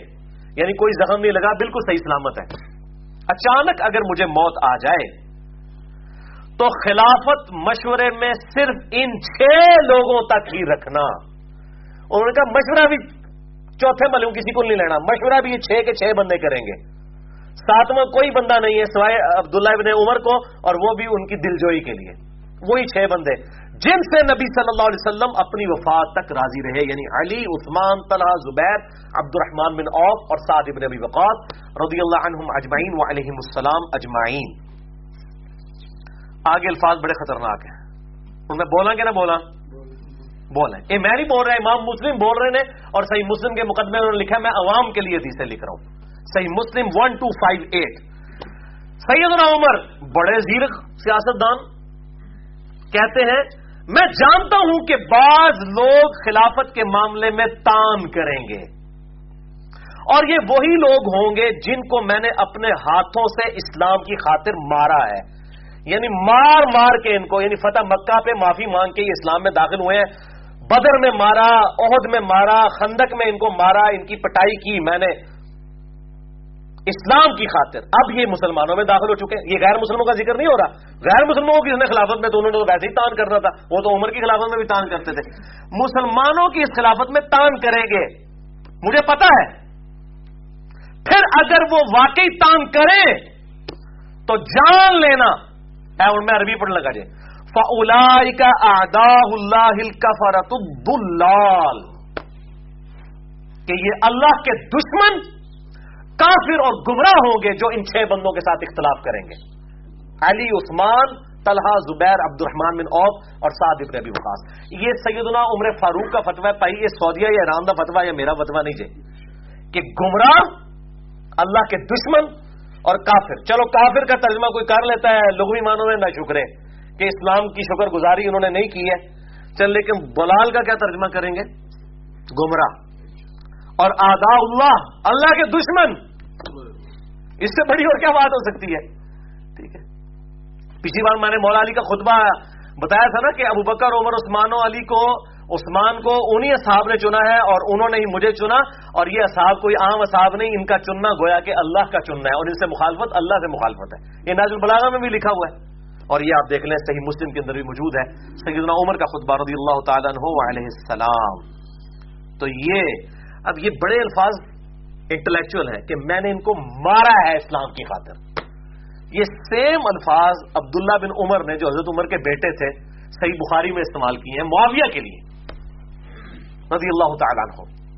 یعنی کوئی زخم نہیں لگا، بالکل صحیح سلامت ہے۔ اچانک اگر مجھے موت آ جائے تو خلافت مشورے میں صرف ان چھ لوگوں تک ہی رکھنا۔ انہوں نے کہا، مشورہ بھی چوتھے ملوں کسی کو نہیں لینا۔ مشورہ بھی یہ چھ کے چھ بندے کریں گے۔ ساتواں کوئی بندہ نہیں ہے سوائے عبداللہ ابن عمر کو، اور وہ بھی ان کی دل جوئی کے لیے۔ وہی چھ بندے۔ جن سے نبی صلی اللہ علیہ وسلم اپنی وفات تک راضی رہے یعنی علی، عثمان، طلحہ، زبیر عبد الرحمان بن اوف اور سعد ابن ابی وقات رضی اللہ عنہم اجمعین و علیہم السلام اجمعین۔ آگے الفاظ بڑے خطرناک ہیں۔ ان میں بولا کہ نہ بولا؟ بول رہے ہیں میں نہیں بول رہا، امام مسلم بول رہے ہیں اور صحیح مسلم کے مقدمے میں لکھا میں عوام کے لیے حدیثیں لکھ رہا ہوں۔ صحیح مسلم ون ٹو فائیو ایٹ سیدنا عمر بڑے زیرک سیاست دان کہتے ہیں، میں جانتا ہوں کہ بعض لوگ خلافت کے معاملے میں تان کریں گے۔ اور یہ وہی لوگ ہوں گے جن کو میں نے اپنے ہاتھوں سے اسلام کی خاطر مارا ہے۔ یعنی مار مار کے ان کو یعنی فتح مکہ پہ معافی مانگ کے یہ اسلام میں داخل ہوئے ہیں۔ بدر میں مارا عہد میں مارا، خندق میں ان کو مارا، ان کی پٹائی کی میں نے۔ اسلام کی خاطر اب یہ مسلمانوں میں داخل ہو چکے ہیں۔ یہ غیر مسلموں کا ذکر نہیں ہو رہا۔ غیر مسلموں کو کس نے خلافت میں تو انہوں نے تو ویسے ہی تان کرنا تھا۔ وہ تو عمر کی خلافت میں بھی تان کرتے تھے۔ مسلمانوں کی اس خلافت میں تان کریں گے۔ مجھے پتا ہے۔ پھر اگر وہ واقعی تان کریں تو جان لینا۔ ہے ان میں عربی پڑھنے لگا جی۔ جائے کا آداہ اللہ کفرت الدلال کہ یہ اللہ کے دشمن کافر اور گمراہ ہوں گے جو ان چھ بندوں کے ساتھ اختلاف کریں گے۔ علی، عثمان، طلحہ، زبیر عبد الرحمان بن اوف اور سعد ابن ابی وقاص۔ یہ سیدنا عمر فاروق کا فتویٰ پائی یہ سعودیہ یا ایران کا فتویٰ یا میرا فتویٰ نہیں جائے کہ گمراہ اللہ کے دشمن اور کافر۔ چلو کافر کا ترجمہ کوئی کر لیتا ہے، لغوی مانو میں نہ شکرے کہ اسلام کی شکر گزاری انہوں نے نہیں کی ہے۔ چل لیکن بلال کا کیا ترجمہ کریں گے؟ گمراہ۔ اور آدا اللہ اللہ کے دشمن۔ اس سے بڑی اور کیا بات ہو سکتی ہے؟ ٹھیک ہے۔ پچھلی بار میں نے مولا علی کا خطبہ بتایا تھا نا کہ ابو بکر، عمر، عثمان و علی کو عثمان کو انہی اصحاب نے چنا ہے اور انہوں نے ہی مجھے چنا اور یہ اصحاب کوئی عام اصحاب نہیں، ان کا چننا گویا کہ اللہ کا چننا ہے اور ان سے مخالفت اللہ سے مخالفت ہے۔ یہ ناز البلاغا میں بھی لکھا ہوا ہے۔ اور یہ آپ دیکھ لیں، صحیح مسلم کے اندر بھی موجود ہے۔ سیدنا عمر کا خطبہ رضی اللہ تعالیٰ عنہ علیہ السلام۔ تو یہ، اب یہ بڑے الفاظ انٹلیکچل ہیں کہ میں نے ان کو مارا ہے اسلام کی خاطر۔ یہ سیم الفاظ عبداللہ بن عمر نے جو حضرت عمر کے بیٹے تھے، صحیح بخاری میں استعمال کیے ہیں، معاویہ کے لیے۔ رضی اللہ تعالیٰ عنہ۔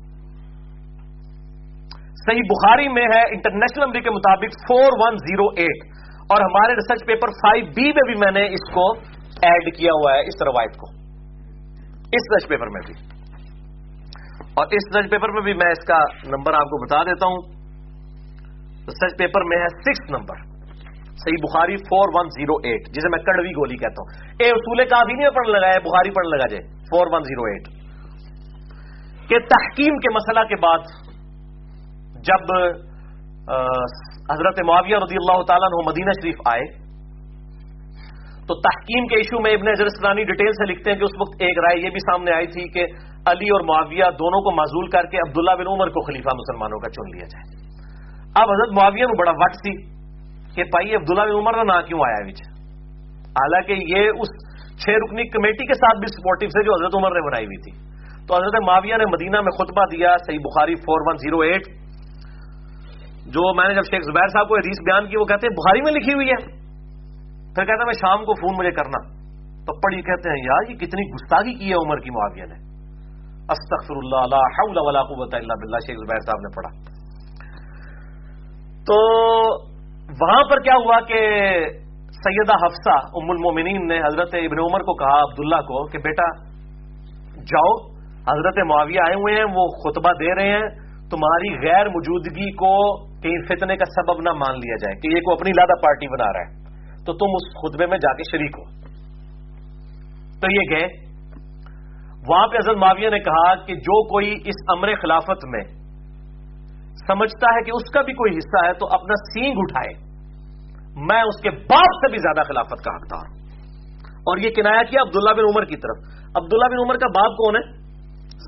صحیح بخاری میں ہے انٹرنیشنل نمبر کے مطابق فور ون زیرو ایٹ اور ہمارے ریسرچ پیپر فائیو بی میں بھی میں نے اس کو ایڈ کیا ہوا ہے اس روایت کو۔ اس ریسرچ پیپر میں بھی۔ اور اس ریسرچ پیپر میں بھی میں اس کا نمبر آپ کو بتا دیتا ہوں۔ ریسرچ پیپر میں ہے سکس نمبر۔ صحیح بخاری فور ون زیرو ایٹ جسے میں کڑوی گولی کہتا ہوں۔ اے، اصول کافی نہیں پڑھنے لگا ہے، بخاری پڑھنے لگا جائے۔ فور ون زیرو ایٹ کہ تحکیم کے مسئلہ کے بعد جب حضرت معاویہ رضی اللہ تعالیٰ عنہ مدینہ شریف آئے، تو تحکیم کے ایشو میں ابن اسلانی ڈیٹیل سے لکھتے ہیں کہ اس وقت ایک رائے یہ بھی سامنے آئی تھی کہ علی اور معاویہ دونوں کو معذول کر کے عبداللہ بن عمر کو خلیفہ مسلمانوں کا چن لیا جائے۔ اب حضرت معاویہ میں بڑا وقت سی کہ بھائی عبداللہ بن عمر کا نام کیوں آیا بچ حالانکہ یہ اس چھ رکنی کمیٹی کے ساتھ بھی سپورٹو سے جو حضرت عمر نے بنائی ہوئی تھی۔ تو حضرت معاویہ نے مدینہ میں خطبہ دیا صحیح بخاری فور ون زیرو ایٹ جو میں نے جب شیخ زبیر صاحب کو حدیث بیان کی وہ کہتے ہیں بخاری میں لکھی ہوئی ہے۔ پھر کہتا میں شام کو فون مجھے کرنا۔ تو پڑھی کہتے ہیں یار یہ کتنی گستاخی کی ہے عمر کی معاویہ نے۔ استغفر اللہ لا حول ولا قوت الا باللہ شیخ زبیر صاحب نے پڑھا۔ تو وہاں پر کیا ہوا کہ سیدہ حفصہ ام المومنین نے حضرت ابن عمر کو کہا، عبداللہ کو کہ بیٹا جاؤ حضرت معاویہ آئے ہوئے ہیں، وہ خطبہ دے رہے ہیں۔ تمہاری غیر موجودگی کو کہیں فتنے کا سبب نہ مان لیا جائے کہ یہ کو اپنی لادہ پارٹی بنا رہا ہے۔ تو تم اس خطبے میں جا کے شریک ہو۔ تو یہ گئے۔ وہاں پہ حضرت معاویہ نے کہا کہ جو کوئی اس امر خلافت میں سمجھتا ہے کہ اس کا بھی کوئی حصہ ہے، تو اپنا سینگ اٹھائے۔ میں اس کے باپ سے بھی زیادہ خلافت کا حقدار ہوں۔ اور یہ کنایا کیا عبداللہ بن عمر کی طرف۔ عبداللہ بن عمر کا باپ کون ہے؟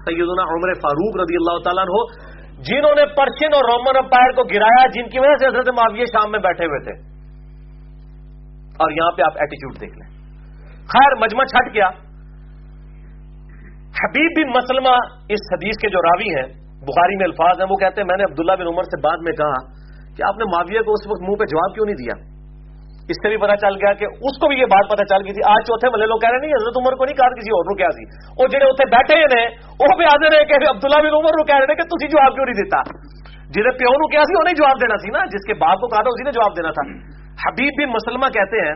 سیدنا عمر فاروق رضی اللہ تعالیٰ ہو جنہوں نے پرشن اور رومن امپائر کو گرایا، جن کی وجہ سے حضرت معاویہ شام میں بیٹھے ہوئے تھے۔ اور یہاں پہ آپ ایٹیچیوڈ دیکھ لیں۔ خیر، مجمع چھٹ گیا۔ حبیب بن مسلمہ اس حدیث کے جو راوی ہیں، بخاری میں الفاظ ہیں، وہ کہتے ہیں، میں نے عبداللہ بن عمر سے بعد میں کہا کہ آپ نے معاویہ کو اس وقت منہ پہ جواب کیوں نہیں دیا؟ اس سے بھی پتا چل گیا کہ اس کو بھی یہ بات پتا چل گئی تھی۔ آج چوتھے والے لوگ کہہ رہے نہیں، حضرت عمر کو نہیں، کہا کسی اور کیا سی وہ جڑے اتنے بیٹھے ہیں، وہ بھی حاضر ہے کہ عبداللہ بن عمر کہہ رہے کہ تھی جواب کیوں نہیں دیتا؟ جنہیں پیو نو کیا سی، انہیں جواب دینا سی نا، جس کے باپ کو کہا تھا اسی نے جواب دینا تھا۔ حبیب بن مسلمہ کہتے ہیں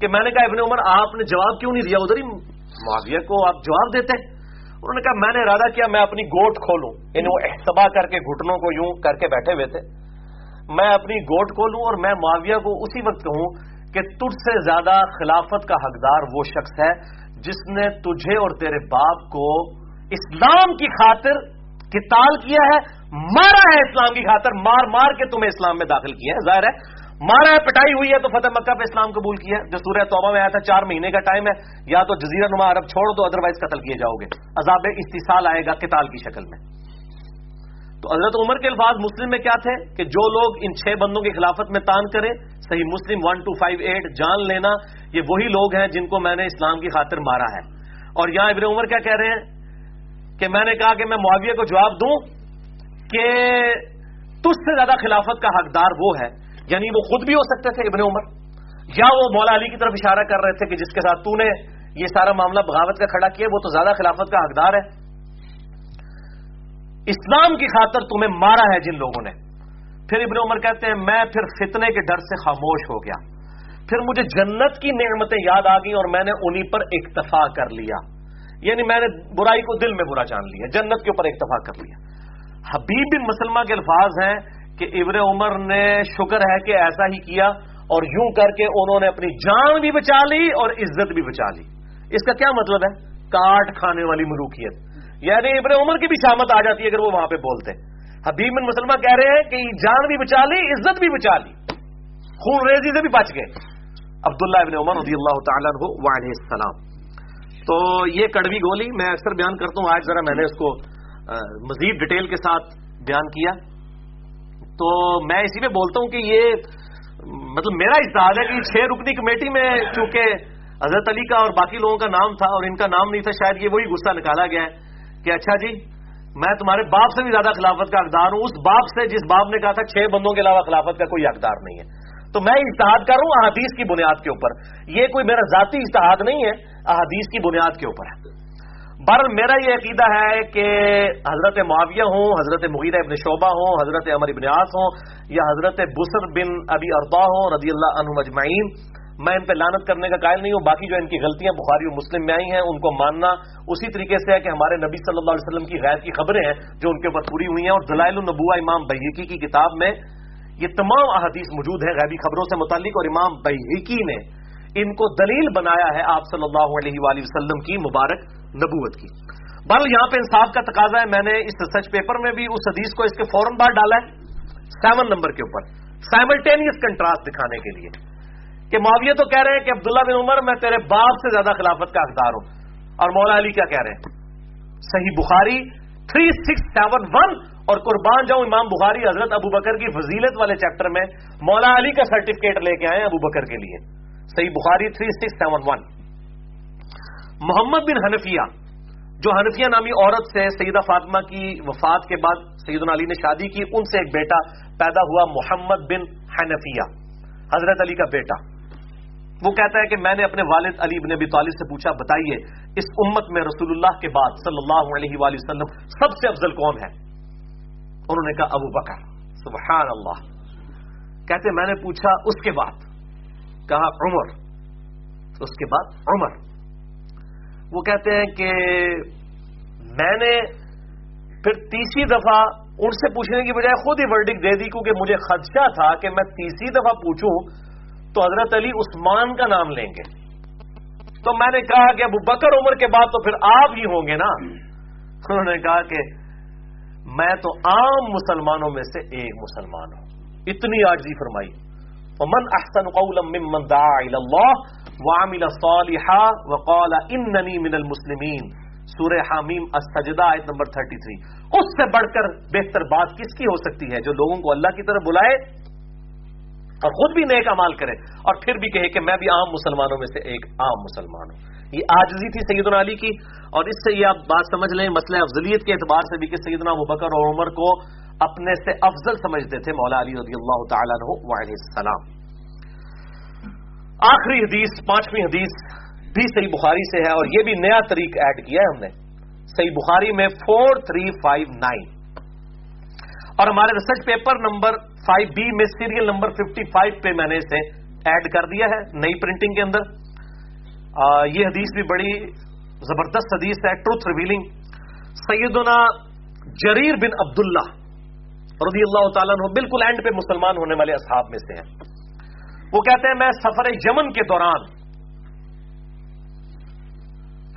کہ میں نے کہا، ابن عمر، آپ نے جواب کیوں نہیں دیا؟ ادھر ہی معاویہ کو آپ جواب دیتے انہوں نے کہا، میں نے ارادہ کیا، میں اپنی گوٹ کھولوں۔ یعنی وہ احتبا کر کے گھٹنوں کو یوں کر کے بیٹھے ہوئے تھے۔ میں اپنی گوٹ کھولوں اور میں معاویہ کو اسی وقت کہوں کہ تجھ سے زیادہ خلافت کا حقدار وہ شخص ہے جس نے تجھے اور تیرے باپ کو اسلام کی خاطر کتال کیا ہے، مارا ہے اسلام کی خاطر، مار مار کے تمہیں اسلام میں داخل کیا ہے۔ ظاہر ہے، مارا ہے، پٹائی ہوئی ہے تو فتح مکہ پہ اسلام قبول کیا جو سورہ توبہ میں آیا تھا، چار مہینے کا ٹائم ہے۔ یا تو جزیرہ نما عرب چھوڑ دو ادروائز قتل کیے جاؤ گے۔ عذاب استحصال آئے گا کتال کی شکل میں۔ تو حضرت عمر کے الفاظ مسلم میں کیا تھے کہ جو لوگ ان چھ بندوں کی خلافت میں تان کریں، صحیح مسلم ون ٹو فائیو ایٹ جان لینا، یہ وہی لوگ ہیں جن کو میں نے اسلام کی خاطر مارا ہے۔ اور یہاں ابن عمر کیا کہہ رہے ہیں؟ کہ میں نے کہا کہ میں معاویہ کو جواب دوں کہ تجھ سے زیادہ خلافت کا حقدار وہ ہے یعنی وہ خود بھی ہو سکتے تھے ابن عمر، یا وہ مولا علی کی طرف اشارہ کر رہے تھے کہ جس کے ساتھ تو نے یہ سارا معاملہ بغاوت کا کھڑا کیا، وہ تو زیادہ خلافت کا حقدار ہے۔ اسلام کی خاطر تمہیں مارا ہے جن لوگوں نے۔ پھر ابن عمر کہتے ہیں، میں پھر فتنے کے ڈر سے خاموش ہو گیا۔ پھر مجھے جنت کی نعمتیں یاد آ گئی اور میں نے انہی پر اکتفا کر لیا۔ یعنی میں نے برائی کو دل میں برا جان لیا، جنت کے اوپر اکتفا کر لیا۔ حبیب بن مسلمہ کے الفاظ ہیں کہ ابن عمر نے شکر ہے کہ ایسا ہی کیا اور یوں کر کے انہوں نے اپنی جان بھی بچا لی اور عزت بھی بچا لی۔ اس کا کیا مطلب ہے؟ کاٹ کھانے والی ملوکیت۔ یعنی ابن عمر کی بھی شامت آ جاتی ہے اگر وہ وہاں پہ بولتے۔ حبیب بن مسلمہ کہہ رہے ہیں کہ جان بھی بچا لی، عزت بھی بچا لی۔ خون ریزی سے بھی بچ گئے۔ عبداللہ ابن عمر رضی اللہ تعالیٰ علیہ السلام۔ تو یہ کڑوی گولی میں اکثر بیان کرتا ہوں، آج ذرا میں نے اس کو مزید ڈیٹیل کے ساتھ بیان کیا۔ تو میں اسی میں بولتا ہوں کہ یہ مطلب میرا اشتہار ہے کہ چھ رکنی کمیٹی میں چونکہ حضرت علی کا اور باقی لوگوں کا نام تھا اور ان کا نام نہیں تھا، شاید یہ وہی غصہ نکالا گیا ہے۔ کہ اچھا جی میں تمہارے باپ سے بھی زیادہ خلافت کا حقدار ہوں۔ اس باپ سے جس باپ نے کہا تھا چھ بندوں کے علاوہ خلافت کا کوئی حقدار نہیں ہے۔ تو میں اشتہاد کر رہا ہوں احادیث کی بنیاد کے اوپر۔ یہ کوئی میرا ذاتی اشتہاد نہیں ہے، احادیث کی بنیاد کے اوپر ہے۔ بہرحال میرا یہ عقیدہ ہے کہ حضرت معاویہ ہوں، حضرت مغیرہ ابن شعبہ ہوں، حضرت عمر ابن عاص ہوں، یا حضرت بسر بن ابی اربا ہوں رضی اللہ عنہ مجمعین میں ان پہ لانت کرنے کا قائل نہیں ہوں، باقی جو ان کی غلطیاں بخاری و مسلم میں آئی ہیں، ان کو ماننا اسی طریقے سے ہے کہ ہمارے نبی صلی اللہ علیہ وسلم کی غیر کی خبریں ہیں جو ان کے اوپر پوری ہوئی ہیں اور دلائل النبوہ امام بحیقی کی کتاب میں یہ تمام احادیث موجود ہیں غیبی خبروں سے متعلق اور امام بحیقی نے ان کو دلیل بنایا ہے آپ صلی اللہ علیہ وآلہ وسلم کی مبارک نبوت کی۔ بل یہاں پہ انصاف کا تقاضا ہے، میں نے اس ریسرچ پیپر میں بھی اس حدیث کو اس کے فوراً بعد ڈالا ہے۔ سیون نمبر کے اوپر سائملٹینیس کنٹراسٹ دکھانے کے لیے۔ کہ معاویہ تو کہہ رہے ہیں کہ عبداللہ بن عمر، میں تیرے باپ سے زیادہ خلافت کا حقدار ہوں۔ اور مولا علی کیا کہہ رہے ہیں؟ صحیح بخاری تھری سکس سیون ون اور قربان جاؤں امام بخاری، حضرت ابو بکر کی فضیلت والے چیپٹر میں مولا علی کا سرٹیفکیٹ لے کے آئے ابو بکر کے لیے۔ صحیح بخاری تھری سکس سیون ون محمد بن حنفیہ، جو حنفیہ نامی عورت سے سیدہ فاطمہ کی وفات کے بعد سیدنا علی نے شادی کی، ان سے ایک بیٹا پیدا ہوا محمد بن حنفیہ، حضرت علی کا بیٹا۔ وہ کہتا ہے کہ میں نے اپنے والد علی بن ابی طالب سے پوچھا، بتائیے، اس امت میں رسول اللہ کے بعد صلی اللہ علیہ وآلہ وسلم سب سے افضل کون ہے؟ انہوں نے کہا، ابو بکر۔ سبحان اللہ کہتے، میں نے پوچھا اس کے بعد۔ کہا، عمر۔ اس کے بعد عمر۔ وہ کہتے ہیں کہ میں نے پھر تیسری دفعہ ان سے پوچھنے کی بجائے خود ہی ورڈک دے دی، کیونکہ مجھے خدشہ تھا کہ میں تیسری دفعہ پوچھوں تو حضرت علی عثمان کا نام لیں گے۔ تو میں نے کہا کہ ابو بکر عمر کے بعد تو پھر آپ ہی ہوں گے نا۔ انہوں نے کہا کہ میں تو عام مسلمانوں میں سے ایک مسلمان ہوں۔ اتنی آجزی فرمائی۔ ومن احسن قولا ممن دعا الى الله وعمل صالحا وقال انني من المسلمین۔ سورہ حامیم السجدہ آیت نمبر 33 اس سے بڑھ کر بہتر بات کس کی ہو سکتی ہے جو لوگوں کو اللہ کی طرف بلائے؟ اور خود بھی نیک امال کرے اور پھر بھی کہے کہ میں بھی عام مسلمانوں میں سے ایک عام مسلمان ہوں۔ یہ آجزی تھی سیدنا علی کی اور اس سے یہ آپ بات سمجھ لیں، مسئلہ افضلیت کے اعتبار سے بھی کہ سیدنا بکر اور عمر کو اپنے سے افضل سمجھتے تھے مولا علی رضی اللہ تعالیٰ علیہ السلام۔ آخری حدیث، پانچویں حدیث بھی صحیح بخاری سے ہے اور یہ بھی نیا طریق ایڈ کیا ہے ہم نے۔ صحیح بخاری میں فور تھری فائیو نائن اور ہمارے research paper number five B میں سیریل نمبر ففٹی فائیو پہ میں نے اسے ایڈ کر دیا ہے نئی پرنٹنگ کے اندر۔ یہ حدیث بھی بڑی زبردست حدیث ہے ٹروتھ ریویلنگ سیدنا جریر بن عبداللہ رضی اللہ تعالیٰ عنہ بالکل اینڈ پہ مسلمان ہونے والے اصحاب میں سے ہیں۔ وہ کہتے ہیں، میں سفر یمن کے دوران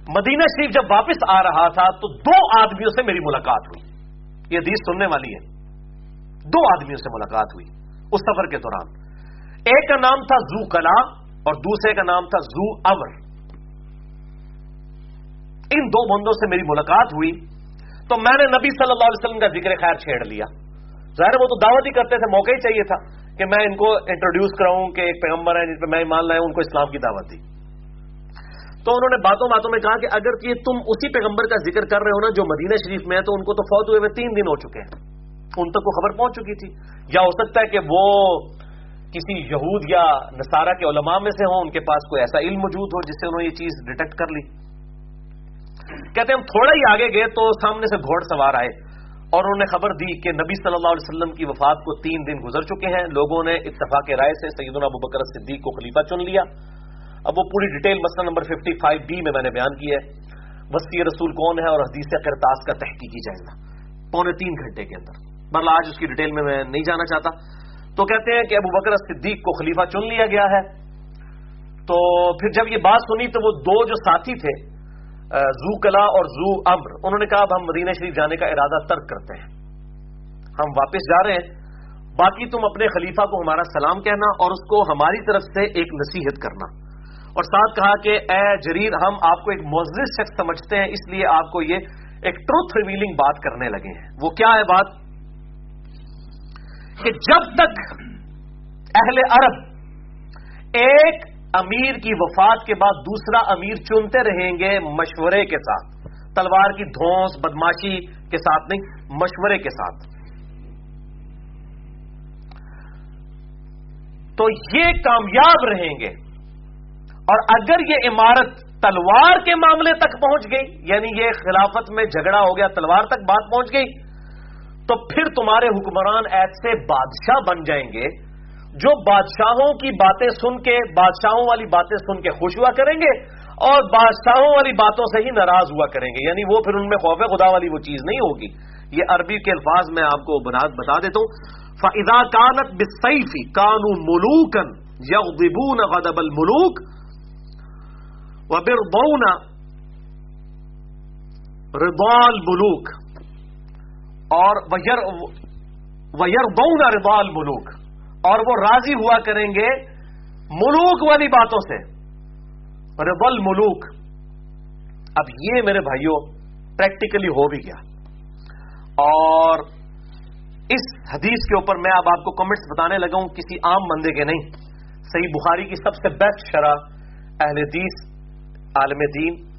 مدینہ شریف جب واپس آ رہا تھا تو دو آدمیوں سے میری ملاقات ہوئی۔ یہ حدیث سننے والی ہے۔ دو آدمیوں سے ملاقات ہوئی اس سفر کے دوران۔ ایک کا نام تھا زو کلا اور دوسرے کا نام تھا زو امر ان دو بندوں سے میری ملاقات ہوئی۔ تو میں نے نبی صلی اللہ علیہ وسلم کا ذکر خیر چھیڑ لیا۔ ظاہر وہ تو دعوت ہی کرتے تھے، موقع ہی چاہیے تھا کہ میں ان کو انٹروڈیوس کراؤں کہ ایک پیغمبر ہے جس پہ میں مان لایا، ان کو اسلام کی دعوت دی۔ تو انہوں نے باتوں باتوں میں کہا کہ اگر یہ تم اسی پیغمبر کا ذکر کر رہے ہو نا جو مدینہ شریف میں ہے، تو ان کو تو فوت ہوئے ہوئے تین دن ہو چکے ہیں۔ ان تک وہ خبر پہنچ چکی تھی۔ یا ہو سکتا ہے کہ وہ کسی یہود یا نصارہ کے علماء میں سے ہوں، ان کے پاس کوئی ایسا علم موجود ہو جس سے انہوں نے یہ چیز ڈیٹیکٹ کر لی۔ کہتے ہیں ہم تھوڑا ہی آگے گئے تو سامنے سے گھوڑ سوار آئے اور انہوں نے خبر دی کہ نبی صلی اللہ علیہ وسلم کی وفات کو تین دن گزر چکے ہیں۔ لوگوں نے اتفاق رائے سے سیدنا ابو بکر صدیق کو خلیفہ چن لیا۔ اب وہ پوری ڈیٹیل مسئلہ نمبر 55 بی میں میں نے بیان کی ہے۔ وسیع رسول کون ہے اور حدیث کرتاس کا تحقیقی جائزہ۔ پونے تین گھنٹے کے اندر۔ مطلب آج اس کی ڈیٹیل میں میں نہیں جانا چاہتا۔ تو کہتے ہیں کہ ابو بکر صدیق کو خلیفہ چن لیا گیا ہے۔ تو پھر جب یہ بات سنی تو وہ دو جو ساتھی تھے زو کلا اور زو امر انہوں نے کہا اب ہم مدینہ شریف جانے کا ارادہ ترک کرتے ہیں۔ ہم واپس جا رہے ہیں۔ باقی تم اپنے خلیفہ کو ہمارا سلام کہنا اور اس کو ہماری طرف سے ایک نصیحت کرنا۔ اور ساتھ کہا کہ، اے جریر، ہم آپ کو ایک معزز شخص سمجھتے ہیں، اس لیے آپ کو یہ ایک ٹروتھ ریویلنگ بات کرنے لگے ہیں۔ وہ کیا ہے بات؟ کہ جب تک اہل عرب ایک امیر کی وفات کے بعد دوسرا امیر چنتے رہیں گے مشورے کے ساتھ، تلوار کی دھونس، بدماشی کے ساتھ نہیں، مشورے کے ساتھ۔ تو یہ کامیاب رہیں گے۔ اور اگر یہ عمارت تلوار کے معاملے تک پہنچ گئی یعنی یہ خلافت میں جھگڑا ہو گیا، تلوار تک بات پہنچ گئی تو پھر تمہارے حکمران ایسے بادشاہ بن جائیں گے جو بادشاہوں کی باتیں سن کے، بادشاہوں والی باتیں سن کے خوش ہوا کریں گے اور بادشاہوں والی باتوں سے ہی ناراض ہوا کریں گے۔ یعنی وہ پھر ان میں خوف خدا والی وہ چیز نہیں ہوگی۔ یہ عربی کے الفاظ میں آپ کو بتا دیتا ہوں۔ فضا کانت بسیفی کانو ملوکن یغضبون غضب الملوک وبرضون رضا الملوک اور ویر بونا ربال ملوک اور وہ راضی ہوا کریں گے ملوک والی باتوں سے۔ ربل ملوک اب یہ میرے بھائیوں پریکٹیکلی ہو بھی گیا۔ اور اس حدیث کے اوپر میں اب آپ کو کمنٹس بتانے لگا ہوں، کسی عام بندے کے نہیں۔ صحیح بخاری کی سب سے بیسٹ شرح اہل حدیث، عالم دین۔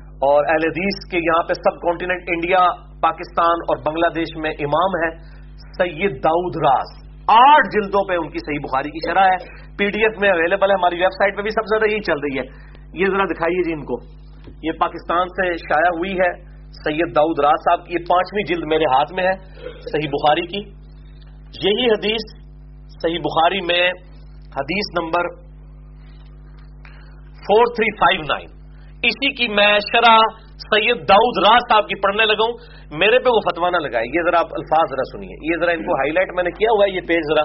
اور اہل حدیث کے یہاں پہ سب کانٹیننٹ انڈیا پاکستان اور بنگلہ دیش میں امام ہے سید داؤد راز۔ آٹھ جلدوں پہ ان کی صحیح بخاری کی شرح ہے۔ پی ڈی ایف میں اویلیبل ہے، ہماری ویب سائٹ پہ بھی سب سے زیادہ یہی چل رہی ہے۔ یہ ذرا دکھائیے جی ان کو۔ یہ پاکستان سے شائع ہوئی ہے سید داؤد راز صاحب کی، یہ پانچویں جلد میرے ہاتھ میں ہے صحیح بخاری کی۔ یہی حدیث صحیح بخاری میں حدیث number four three five nine اسی کی میں شرح سید داؤد راز صاحب کی پڑھنے لگا ہوں میرے پہ وہ فتوا نہ لگائے یہ ذرا آپ الفاظ ذرا سنیے۔ یہ ذرا ان کو ہائی لائٹ میں نے کیا ہوا ہے، یہ پیج ذرا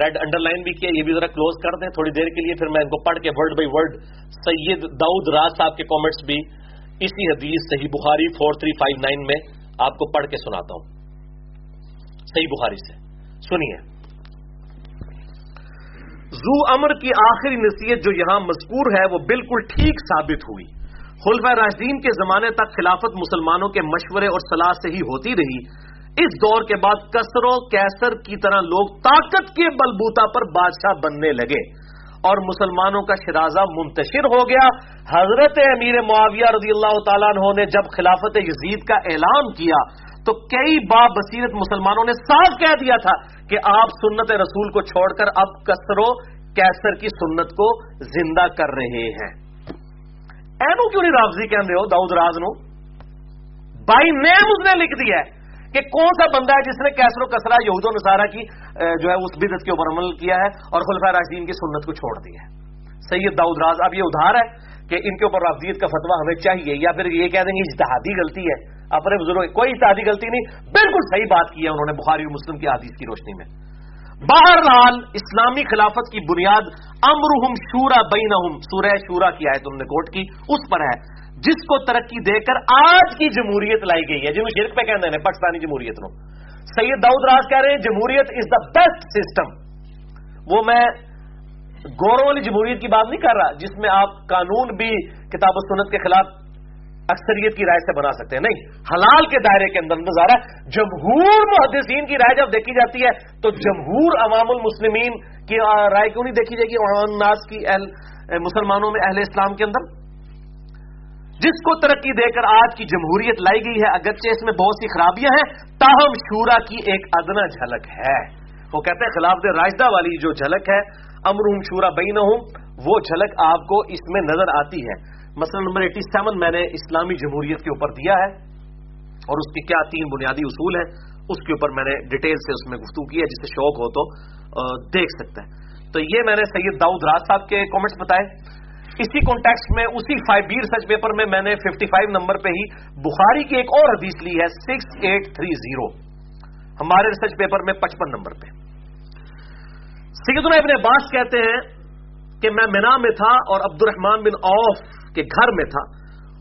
ریڈ انڈر لائن بھی کیا، یہ بھی ذرا کلوز کر دیں۔ تھوڑی دیر کے لیے پھر میں ان کو پڑھ کے ورڈ بائی ورڈ سید داؤد راز صاحب کے کامنٹس بھی اسی حدیث صحیح بخاری فور تھری فائیو نائن میں آپ کو پڑھ کے سناتا ہوں۔ صحیح بخاری سے۔ سنیے۔ زو امر کی آخری نصیحت جو یہاں مذکور ہے، وہ بالکل ٹھیک ثابت ہوئی۔ خلفہ راجدین کے زمانے تک خلافت مسلمانوں کے مشورے اور صلاح سے ہی ہوتی رہی۔ اس دور کے بعد کسر و کیسر کی طرح لوگ طاقت کے بلبوتا پر بادشاہ بننے لگے اور مسلمانوں کا شرازہ منتشر ہو گیا۔ حضرت امیر معاویہ رضی اللہ تعالیٰ عنہ نے جب خلافت یزید کا اعلان کیا تو کئی باب بصیرت مسلمانوں نے صاف کہہ دیا تھا کہ آپ سنت رسول کو چھوڑ کر اب کسر و کیسر کی سنت کو زندہ کر رہے ہیں۔ اینو کیوں نہیں رافضی کہہ رہے ہو داؤد راز نو؟ بائی نیم اس نے لکھ دیا ہے کہ کون سا بندہ ہے جس نے کیسر و کسرا یہود و نصارہ کی جو ہے اس بدت کے اوپر عمل کیا ہے اور خلفۂ راشدین کی سنت کو چھوڑ دیا ہے۔ سید داؤد راز، اب یہ ادھار ہے کہ ان کے اوپر رافضیت کا فتوا ہمیں چاہیے یا پھر یہ کہہ دیں گے اجتہادی غلطی ہے۔ اپنے بزرگ کوئی اتحادی غلطی نہیں، بالکل صحیح بات کی ہے انہوں نے بخاری و مسلم کی حدیث کی روشنی میں۔ بہرحال اسلامی خلافت کی بنیاد امرحم شورا بین سورہ شورا کی آیت انہوں نے کوٹ کی۔ اس پر ہے۔ جس کو ترقی دے کر آج کی جمہوریت لائی گئی ہے، جنہوں شرک پہ کہنے ہیں، پاکستانی جمہوریت نو سید داؤد راز کہہ رہے ہیں، جمہوریت از دا بیسٹ سسٹم وہ میں گوروں والی جمہوریت کی بات نہیں کر رہا، جس میں آپ قانون بھی کتاب و سنت کے خلاف اکثریت کی رائے سے بنا سکتے ہیں۔ نہیں، حلال کے دائرے کے اندر نظر ہے جمہور محدثین کی رائے جب دیکھی جاتی ہے، تو جمہور عوام المسلمین کی رائے کیوں نہیں دیکھی جائے گی؟ عوام ناز کی اہل، مسلمانوں میں اہل اسلام کے اندر۔ جس کو ترقی دے کر آج کی جمہوریت لائی گئی ہے، اگرچہ اس میں بہت سی خرابیاں ہیں، تاہم شورا کی ایک ادنا جھلک ہے۔ وہ کہتے ہیں، خلاف راجدہ والی جو جھلک ہے امر شورا بین ہوں وہ جھلک آپ کو اس میں نظر آتی ہے۔ مسئلہ نمبر ایٹی سیون میں نے اسلامی جمہوریت کے اوپر دیا ہے اور اس کے کیا تین بنیادی اصول ہیں، اس کے اوپر میں نے ڈیٹیل سے اس میں گفتگو کی ہے، جسے شوق ہو تو دیکھ سکتے ہیں۔ تو یہ میں نے سید داؤد راج صاحب کے کامنٹس بتائے۔ اسی کانٹیکس میں، اسی فائیو بی ریسرچ پیپر میں میں نے ففٹی فائیو نمبر پہ ہی بخاری کی ایک اور حدیث لی ہے سکس ایٹ تھری زیرو ہمارے ریسرچ پیپر میں پچپن نمبر پہ۔ سیدنا ابن عباس کہتے ہیں کہ میں مینا میں تھا اور عبد الرحمان بن اوف کے گھر میں تھا۔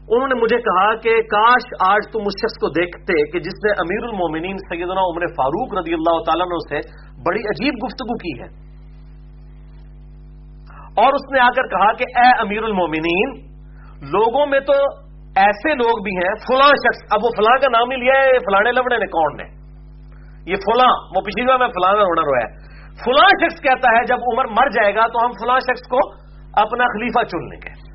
انہوں نے مجھے کہا کہ کاش آج تم اس شخص کو دیکھتے کہ جس نے امیر المومنین سیدنا عمر فاروق رضی اللہ تعالیٰ نے سے بڑی عجیب گفتگو کی ہے۔ اور اس نے آ کر کہا کہ اے امیر المومنین لوگوں میں تو ایسے لوگ بھی ہیں، فلاں شخص، اب وہ فلاں کا نام ہی لیا ہے فلانے لبڑے نے، کون نے؟ یہ فلاں، وہ پچھلی بار میں فلاں ہونا رویا فلاں شخص کہتا ہے جب عمر مر جائے گا تو ہم فلاں شخص کو اپنا خلیفہ چن لیں گے۔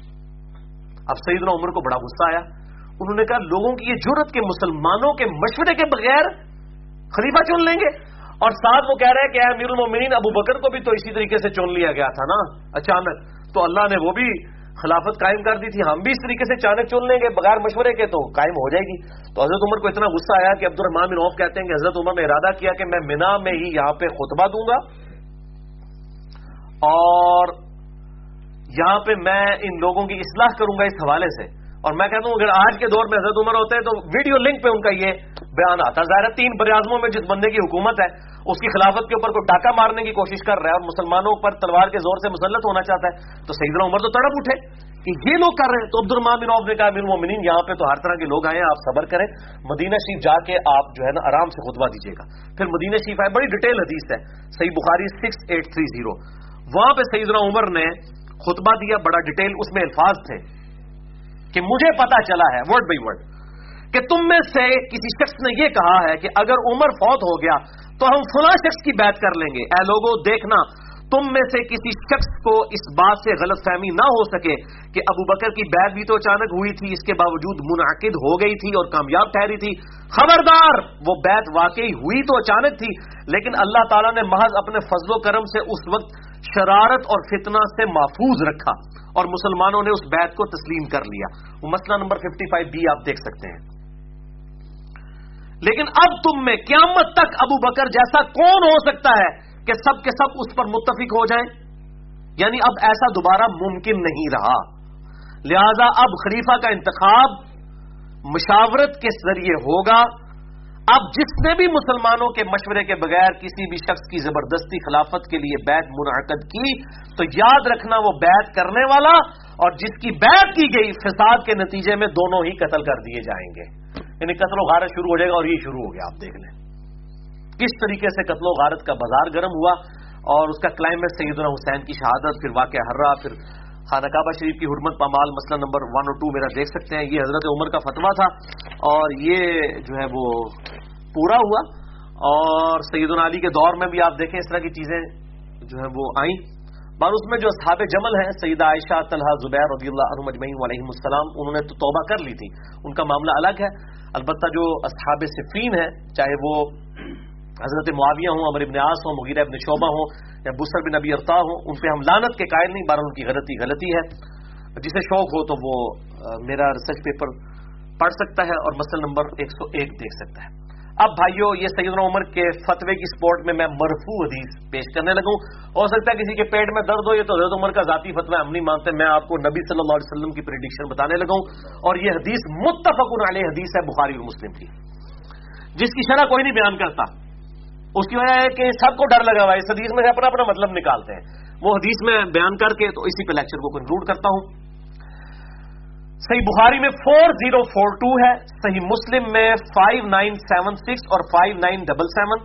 اب سیدنا عمر کو بڑا غصہ آیا۔ انہوں نے کہا، لوگوں کی یہ جرت کے مسلمانوں کے مشورے کے بغیر خلیفہ چن لیں گے۔ اور ساتھ وہ کہہ رہے ہیں کہ امیر المومنین ابو بکر کو بھی تو اسی طریقے سے چن لیا گیا تھا نا، اچانک۔ تو اللہ نے وہ بھی خلافت قائم کر دی تھی۔ ہم بھی اس طریقے سے اچانک چن لیں گے بغیر مشورے کے تو قائم ہو جائے گی۔ تو حضرت عمر کو اتنا غصہ آیا کہ عبد الرحمان بن عوف کہتے ہیں کہ حضرت عمر نے ارادہ کیا کہ میں مینا میں ہی یہاں پہ خطبہ دوں گا اور یہاں پہ میں ان لوگوں کی اصلاح کروں گا اس حوالے سے۔ اور میں کہتا ہوں، اگر آج کے دور میں حضرت عمر ہوتے ہیں تو ویڈیو لنک پہ ان کا یہ بیان آتا۔ ظاہر تین برعزموں میں جس بندے کی حکومت ہے اس کی خلافت کے اوپر کوئی ڈاکہ مارنے کی کوشش کر رہا ہے اور مسلمانوں پر تلوار کے زور سے مسلط ہونا چاہتا ہے، تو سیدنا عمر تو تڑپ اٹھے کہ یہ لوگ کر رہے ہیں۔ تو عبد الرمان بن عوف نے کہا، امیر مومنین یہاں پہ تو ہر طرح کے لوگ آئے ہیں، آپ صبر کریں۔ مدینہ شریف جا کے آپ جو ہے نا آرام سے خطبہ دیجیے گا۔ پھر مدینہ شریف آئے، بڑی ڈیٹیل حدیث ہے، صحیح بخاری سکس ایٹ تھری زیرو۔ وہاں پہ سیدنا عمر نے خطبہ دیا، بڑا ڈیٹیل، اس میں الفاظ تھے کہ مجھے پتا چلا ہے ورڈ بائی ورڈ کہ تم میں سے کسی شخص نے یہ کہا ہے کہ اگر عمر فوت ہو گیا تو ہم فلاں شخص کی بیعت کر لیں گے۔ اے لوگوں دیکھنا، تم میں سے کسی شخص کو اس بات سے غلط فہمی نہ ہو سکے کہ ابو بکر کی بیت بھی تو اچانک ہوئی تھی، اس کے باوجود منعقد ہو گئی تھی اور کامیاب ٹھہری تھی۔ خبردار، وہ بیت واقعی ہوئی تو اچانک تھی، لیکن اللہ تعالیٰ نے محض اپنے فضل و کرم سے اس وقت شرارت اور فتنہ سے محفوظ رکھا اور مسلمانوں نے اس بیت کو تسلیم کر لیا۔ وہ مسئلہ نمبر 55 بی آپ دیکھ سکتے ہیں۔ لیکن اب تم میں قیامت تک ابو بکر جیسا کون ہو سکتا ہے کہ سب کے سب اس پر متفق ہو جائیں؟ یعنی اب ایسا دوبارہ ممکن نہیں رہا۔ لہذا اب خلیفہ کا انتخاب مشاورت کے ذریعے ہوگا۔ اب جس نے بھی مسلمانوں کے مشورے کے بغیر کسی بھی شخص کی زبردستی خلافت کے لیے بیت منعقد کی، تو یاد رکھنا وہ بیت کرنے والا اور جس کی بیت کی گئی، فساد کے نتیجے میں دونوں ہی قتل کر دیے جائیں گے۔ یعنی قتل و غارت شروع ہو جائے گا اور یہ شروع ہو گیا، آپ دیکھ لیں۔ کس طریقے سے قتل و غارت کا بازار گرم ہوا اور اس کا کلائمیکس سیدنا حسین کی شہادت، پھر واقع ہررا پھر خانہ کعبہ شریف کی حرمت پامال، مسئلہ نمبر ون اور ٹو میرا دیکھ سکتے ہیں۔ یہ حضرت عمر کا فتویٰ تھا اور یہ جو ہے وہ پورا ہوا اور سیدنا علی کے دور میں بھی آپ دیکھیں اس طرح کی چیزیں جو ہیں وہ آئیں۔ بار اس میں جو اصحاب جمل ہیں، سیدہ عائشہ طلحہ زبیر رضی اللہ عنہ مجمعین علیہ السلام، انہوں نے تو توبہ کر لی تھی۔ ان کا معاملہ الگ ہے۔ البتہ جو اصحاب صفین ہیں، چاہے وہ حضرت معاویہ ہوں امر ابن آس ہوں، مغیرہ ابن شعبہ ہوں یا بسر بن ابی ارتا ہوں، ان پہ ہم لانت کے قائل نہیں بارہ ان کی غلطی غلطی ہے۔ جسے شوق ہو تو وہ میرا ریسرچ پیپر پڑھ سکتا ہے اور مسئلہ نمبر ایک سو ایک دیکھ سکتا ہے۔ اب بھائیو، یہ سیدنا عمر کے فتوے کی سپورٹ میں میں مرفو حدیث پیش کرنے لگوں ہو سکتا ہے کسی کے پیٹ میں درد ہو، یہ تو حضرت عمر کا ذاتی فتویٰ ہم نہیں مانتے۔ میں آپ کو نبی صلی اللہ علیہ وسلم کی پریڈکشن بتانے لگوں اور یہ حدیث متفق علیہ حدیث ہے، بخاری اور مسلم کی۔ جس کی شرح کوئی نہیں بیان کرتا۔ اس کی وجہ ہے کہ سب کو ڈر لگا ہوا ہے اس حدیث میں اپنا اپنا مطلب نکالتے ہیں۔ وہ حدیث میں بیان کر کے تو اسی پہ لیکچر کو کنکلوڈ کرتا ہوں۔ صحیح بخاری میں فور زیرو فور ٹو ہے، صحیح مسلم میں فائیو نائن سیون سکس اور فائیو نائن ڈبل سیون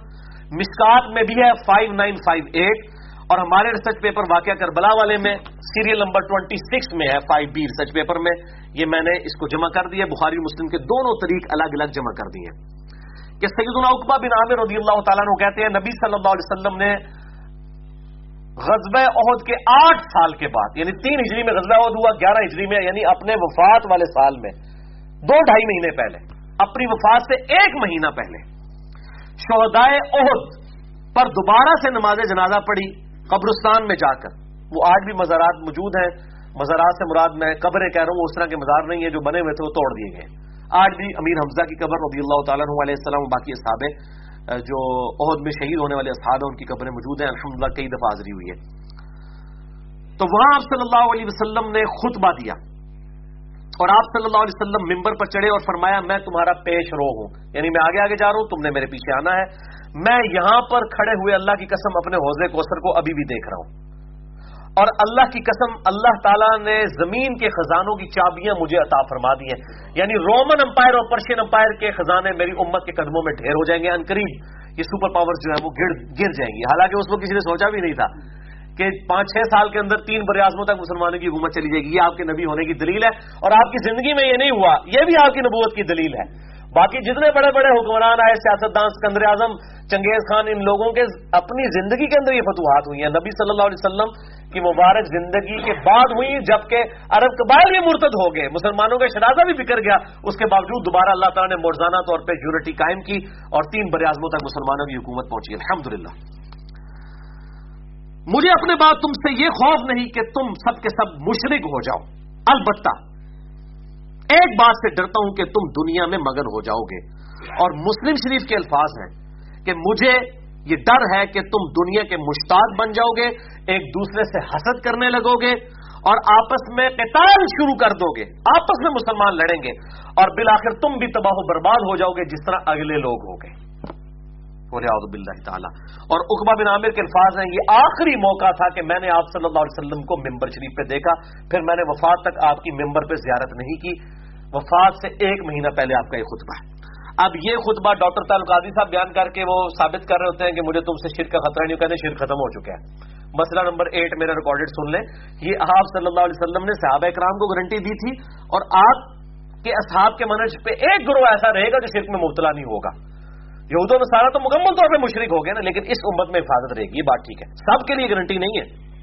مسکات میں بھی ہے فائیو نائن فائیو ایٹ اور ہمارے ریسرچ پیپر واقعہ کربلا والے میں سیریل نمبر ٹوئنٹی سکس میں ہے فائیو بی ریسرچ پیپر میں، یہ میں نے اس کو جمع کر دیا بخاری مسلم کے دونوں طریق الگ الگ جمع کر دیے۔ کہ سیدنا اقبا بن عامر رضی اللہ تعالیٰ کہتے ہیں، نبی صلی اللہ علیہ وسلم نے غزب عہد کے آٹھ سال کے بعد یعنی تین ہجری میں غزب عہد ہوا، گیارہ ہجری میں یعنی اپنے وفات والے سال میں، دو ڈھائی مہینے پہلے، اپنی وفات سے ایک مہینہ پہلے شہدائے عہد پر دوبارہ سے نماز جنازہ پڑھی قبرستان میں جا کر وہ آج بھی مزارات موجود ہیں، مزارات سے مراد میں قبریں کہہ رہا ہوں، اس طرح کے مزار نہیں ہیں جو بنے ہوئے تھے، وہ توڑ دیے گئے۔ آج بھی امیر حمزہ کی قبر رضی اللہ تعالیٰ علیہ السلام، باقی اصحاب جو عہد میں شہید ہونے والے اصحاب ہیں، ان کی قبریں موجود ہیں الحمد کئی دفعہ حاضری ہوئی ہے۔ تو وہاں آپ صلی اللہ علیہ وسلم نے خطبہ دیا۔ اور آپ صلی اللہ علیہ وسلم ممبر پر چڑھے اور فرمایا، میں تمہارا پیش رو ہوں۔ یعنی میں آگے آگے جا رہا ہوں، تم نے میرے پیچھے آنا ہے۔ میں یہاں پر کھڑے ہوئے اللہ کی قسم اپنے حوضے کوثر کو ابھی بھی دیکھ رہا ہوں۔ اور اللہ کی قسم اللہ تعالیٰ نے زمین کے خزانوں کی چابیاں مجھے عطا فرما دی ہیں۔ یعنی رومن امپائر اور پرشین امپائر کے خزانے میری امت کے قدموں میں ڈھیر ہو جائیں گے۔ انقریب یہ سپر پاور جو ہے وہ گر جائیں گی۔ حالانکہ اس کو کسی نے سوچا بھی نہیں تھا کہ پانچ چھ سال کے اندر تین بریازموں تک مسلمانوں کی حکومت چلی جائے گی۔ یہ آپ کے نبی ہونے کی دلیل ہے اور آپ کی زندگی میں یہ نہیں ہوا، یہ بھی آپ کی نبوت کی دلیل ہے۔ باقی جتنے بڑے بڑے حکمران آئے، سیاستدان سکندر اعظم، چنگیز خان، ان لوگوں کے اپنی زندگی کے اندر یہ فتوحات ہوئی ہیں۔ نبی صلی اللہ علیہ وسلم کی مبارک زندگی کے بعد ہوئی، جبکہ عرب قبائل بھی مرتد ہو گئے۔ مسلمانوں کا شرازہ بھی بکر گیا۔ اس کے باوجود دوبارہ اللہ تعالیٰ نے مرزانہ طور پہ یونٹی قائم کی اور تین بر اعظموں تک مسلمانوں کی حکومت پہنچی۔ الحمد مجھے اپنے بات تم سے یہ خوف نہیں کہ تم سب کے سب مشرق ہو جاؤ۔ البتہ ایک بات سے ڈرتا ہوں کہ تم دنیا میں مگن ہو جاؤ گے۔ اور مسلم شریف کے الفاظ ہیں کہ مجھے یہ ڈر ہے کہ تم دنیا کے مشتاق بن جاؤ گے، ایک دوسرے سے حسد کرنے لگو گے اور آپس میں قتال شروع کر دو گے۔ آپس میں مسلمان لڑیں گے اور بالآخر تم بھی تباہ و برباد ہو جاؤ گے جس طرح اگلے لوگ ہو گئے۔ بلّہ تعالیٰ۔ اور اقبا بن عامر کے الفاظ ہیں، یہ آخری موقع تھا کہ میں نے آپ صلی اللہ علیہ وسلم کو ممبر شریف پہ دیکھا، پھر میں نے وفات تک آپ کی ممبر پہ زیارت نہیں کی۔ وفات سے ایک مہینہ پہلے آپ کا یہ خطبہ ہے۔ اب یہ خطبہ ڈاکٹر تعلق قاضی صاحب بیان کر کے وہ ثابت کر رہے ہوتے ہیں کہ مجھے تم سے شرک کا خطرہ نہیں کہتے شرک ختم ہو چکا ہے۔ مسئلہ نمبر ایٹ میرا ریکارڈیڈ سن لیں۔ یہ آپ صلی اللہ علیہ وسلم نے صحابہ اکرام کو گارنٹی دی تھی اور آپ کے اصحاب کے منج پہ ایک گروہ ایسا رہے گا جو شرک میں مبتلا نہیں ہوگا۔ یہود و سارا تو مکمل طور پہ مشرق ہو گیا نا، لیکن اس امت میں حفاظت رہے گی، یہ بات ٹھیک ہے۔ سب کے لیے گارنٹی نہیں ہے۔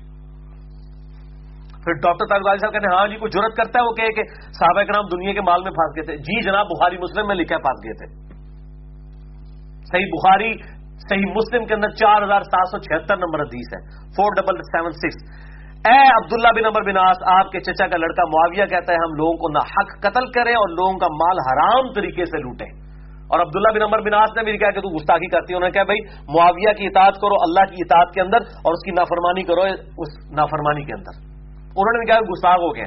پھر ڈاکٹر طالب صاحب کہتے ہیں ہاں جی کوئی ضرورت کرتا ہے؟ وہ کہ صحابہ کے نام دنیا کے مال میں پھنس گئے تھے۔ جی جناب، بخاری مسلم میں لکھا ہے گئے تھے۔ صحیح بخاری، صحیح مسلم کے اندر چار ہزار سات سو چھہتر نمبر حدیث ہے۔ Four double seven six A عبداللہ بن نمبر بناس آپ کے چچا کا لڑکا معاویہ کہتا ہے، ہم لوگوں کو نہ حق قتل کریں اور لوگوں کا مال حرام طریقے سے لوٹیں۔ اور عبداللہ بن نمبر بناس نے بھی کہا کہ تو گستاخی کرتی انہوں نے کہا، بھائی، معاویہ کی اطاعت کرو، اللہ کی اطاعت کے اندر اور اس کی نافرمانی کرو، اس نافرمانی کے اندر۔ انہوں نے بھی کہا گستاخ ہو گئے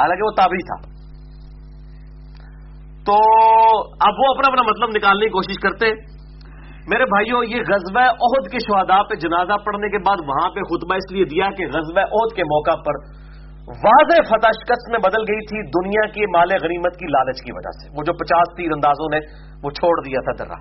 حالانکہ وہ تابری تھا۔ تو اب وہ اپنا اپنا مطلب نکالنے کی کوشش کرتے میرے بھائیوں، یہ غزوہ عہد کے شہداء پہ جنازہ پڑھنے کے بعد وہاں پہ خطبہ اس لیے دیا کہ غزوہ عہد کے موقع پر واضح فتح شکست میں بدل گئی تھی دنیا کی مال غنیمت کی لالچ کی وجہ سے۔ وہ جو پچاس تیر اندازوں نے وہ چھوڑ دیا تھا درا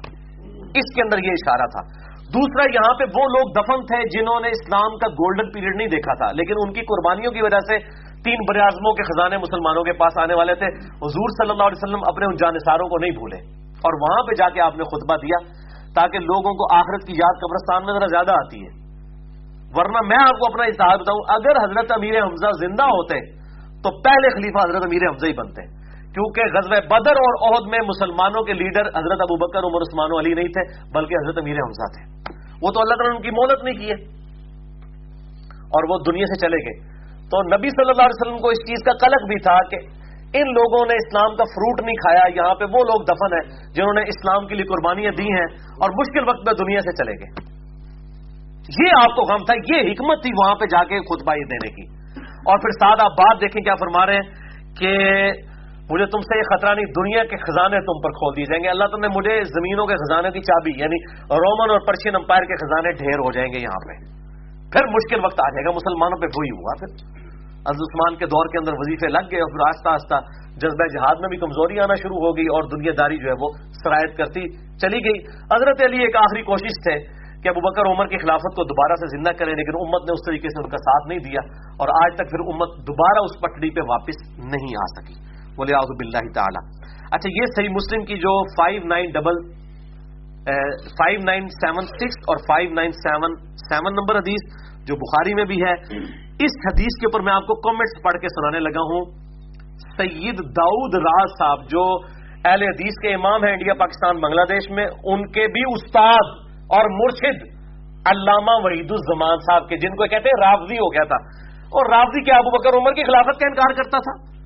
اس کے اندر یہ اشارہ تھا۔ دوسرا، یہاں پہ وہ لوگ دفن تھے جنہوں نے اسلام کا گولڈن پیریڈ نہیں دیکھا تھا، لیکن ان کی قربانیوں کی وجہ سے تین براعظموں کے خزانے مسلمانوں کے پاس آنے والے تھے۔ حضور صلی اللہ علیہ وسلم اپنے ان جانساروں کو نہیں بھولے۔ اور وہاں پہ جا کے آپ نے خطبہ دیا تاکہ لوگوں کو آخرت کی یاد قبرستان میں ذرا زیادہ آتی ہے۔ ورنہ میں آپ کو اپنا اتحاد بتاؤں، اگر حضرت امیر حمزہ زندہ ہوتے، تو پہلے خلیفہ حضرت امیر حمزہ ہی بنتے۔ کیونکہ غزب بدر اور عہد میں مسلمانوں کے لیڈر حضرت ابو بکر عمر، عثمان علی نہیں تھے، بلکہ حضرت امیر حمزہ تھے۔ وہ تو اللہ تعالیٰ نے ان کی مولت نہیں کی ہے۔ اور وہ دنیا سے چلے گئے۔ تو نبی صلی اللہ علیہ وسلم کو اس چیز کا قلق بھی تھا کہ ان لوگوں نے اسلام کا فروٹ نہیں کھایا، یہاں پہ وہ لوگ دفن ہیں جنہوں نے اسلام کے لیے قربانیاں دی ہیں اور مشکل وقت میں دنیا سے چلے گئے۔ یہ آپ کو غم تھا، یہ حکمت تھی وہاں پہ جا کے خود بائی دینے کی۔ اور پھر ساتھ آپ بات دیکھیں کیا فرما رہے ہیں کہ مجھے تم سے یہ خطرہ نہیں، دنیا کے خزانے تم پر کھول دیے جائیں گے۔ اللہ تعالیٰ نے مجھے زمینوں کے خزانے کی چابی یعنی رومن اور پرشین امپائر کے خزانے ڈھیر ہو جائیں گے یہاں پہ۔ پھر مشکل وقت آ جائے گا، مسلمانوں پہ وہی ہوا۔ پھر عثمان کے دور کے اندر وظیفے لگ گئے اور پھر آہستہ آہستہ جذبہ جہاد میں بھی کمزوری آنا شروع ہو گئی اور دنیا داری جو ہے وہ سرایت کرتی چلی گئی۔ حضرت علی ایک آخری کوشش تھے۔ کہ ابو بکر عمر کی خلافت کو دوبارہ سے زندہ کرے لیکن امت نے اس طریقے سے ان کا ساتھ نہیں دیا اور آج تک پھر امت دوبارہ اس پٹڑی پہ واپس نہیں آ سکی۔ بولے آزب اللہ تعالی۔ اچھا یہ صحیح مسلم کی جو five nine double five nine seven six اور five nine seven seven number حدیث جو بخاری میں بھی ہے، اس حدیث کے اوپر میں آپ کو کامنٹس پڑھ کے سنانے لگا ہوں۔ سید داؤد راز صاحب جو اہل حدیث کے امام ہیں انڈیا، پاکستان، بنگلہ دیش میں، ان کے بھی استاد اور مرشد علامہ وحید الزمان صاحب کے، جن کو کہتے ہیں رافضی ہو گیا تھا۔ اور رافضی کیا ابو بکر عمر کی خلافت کا انکار کرتا تھا؟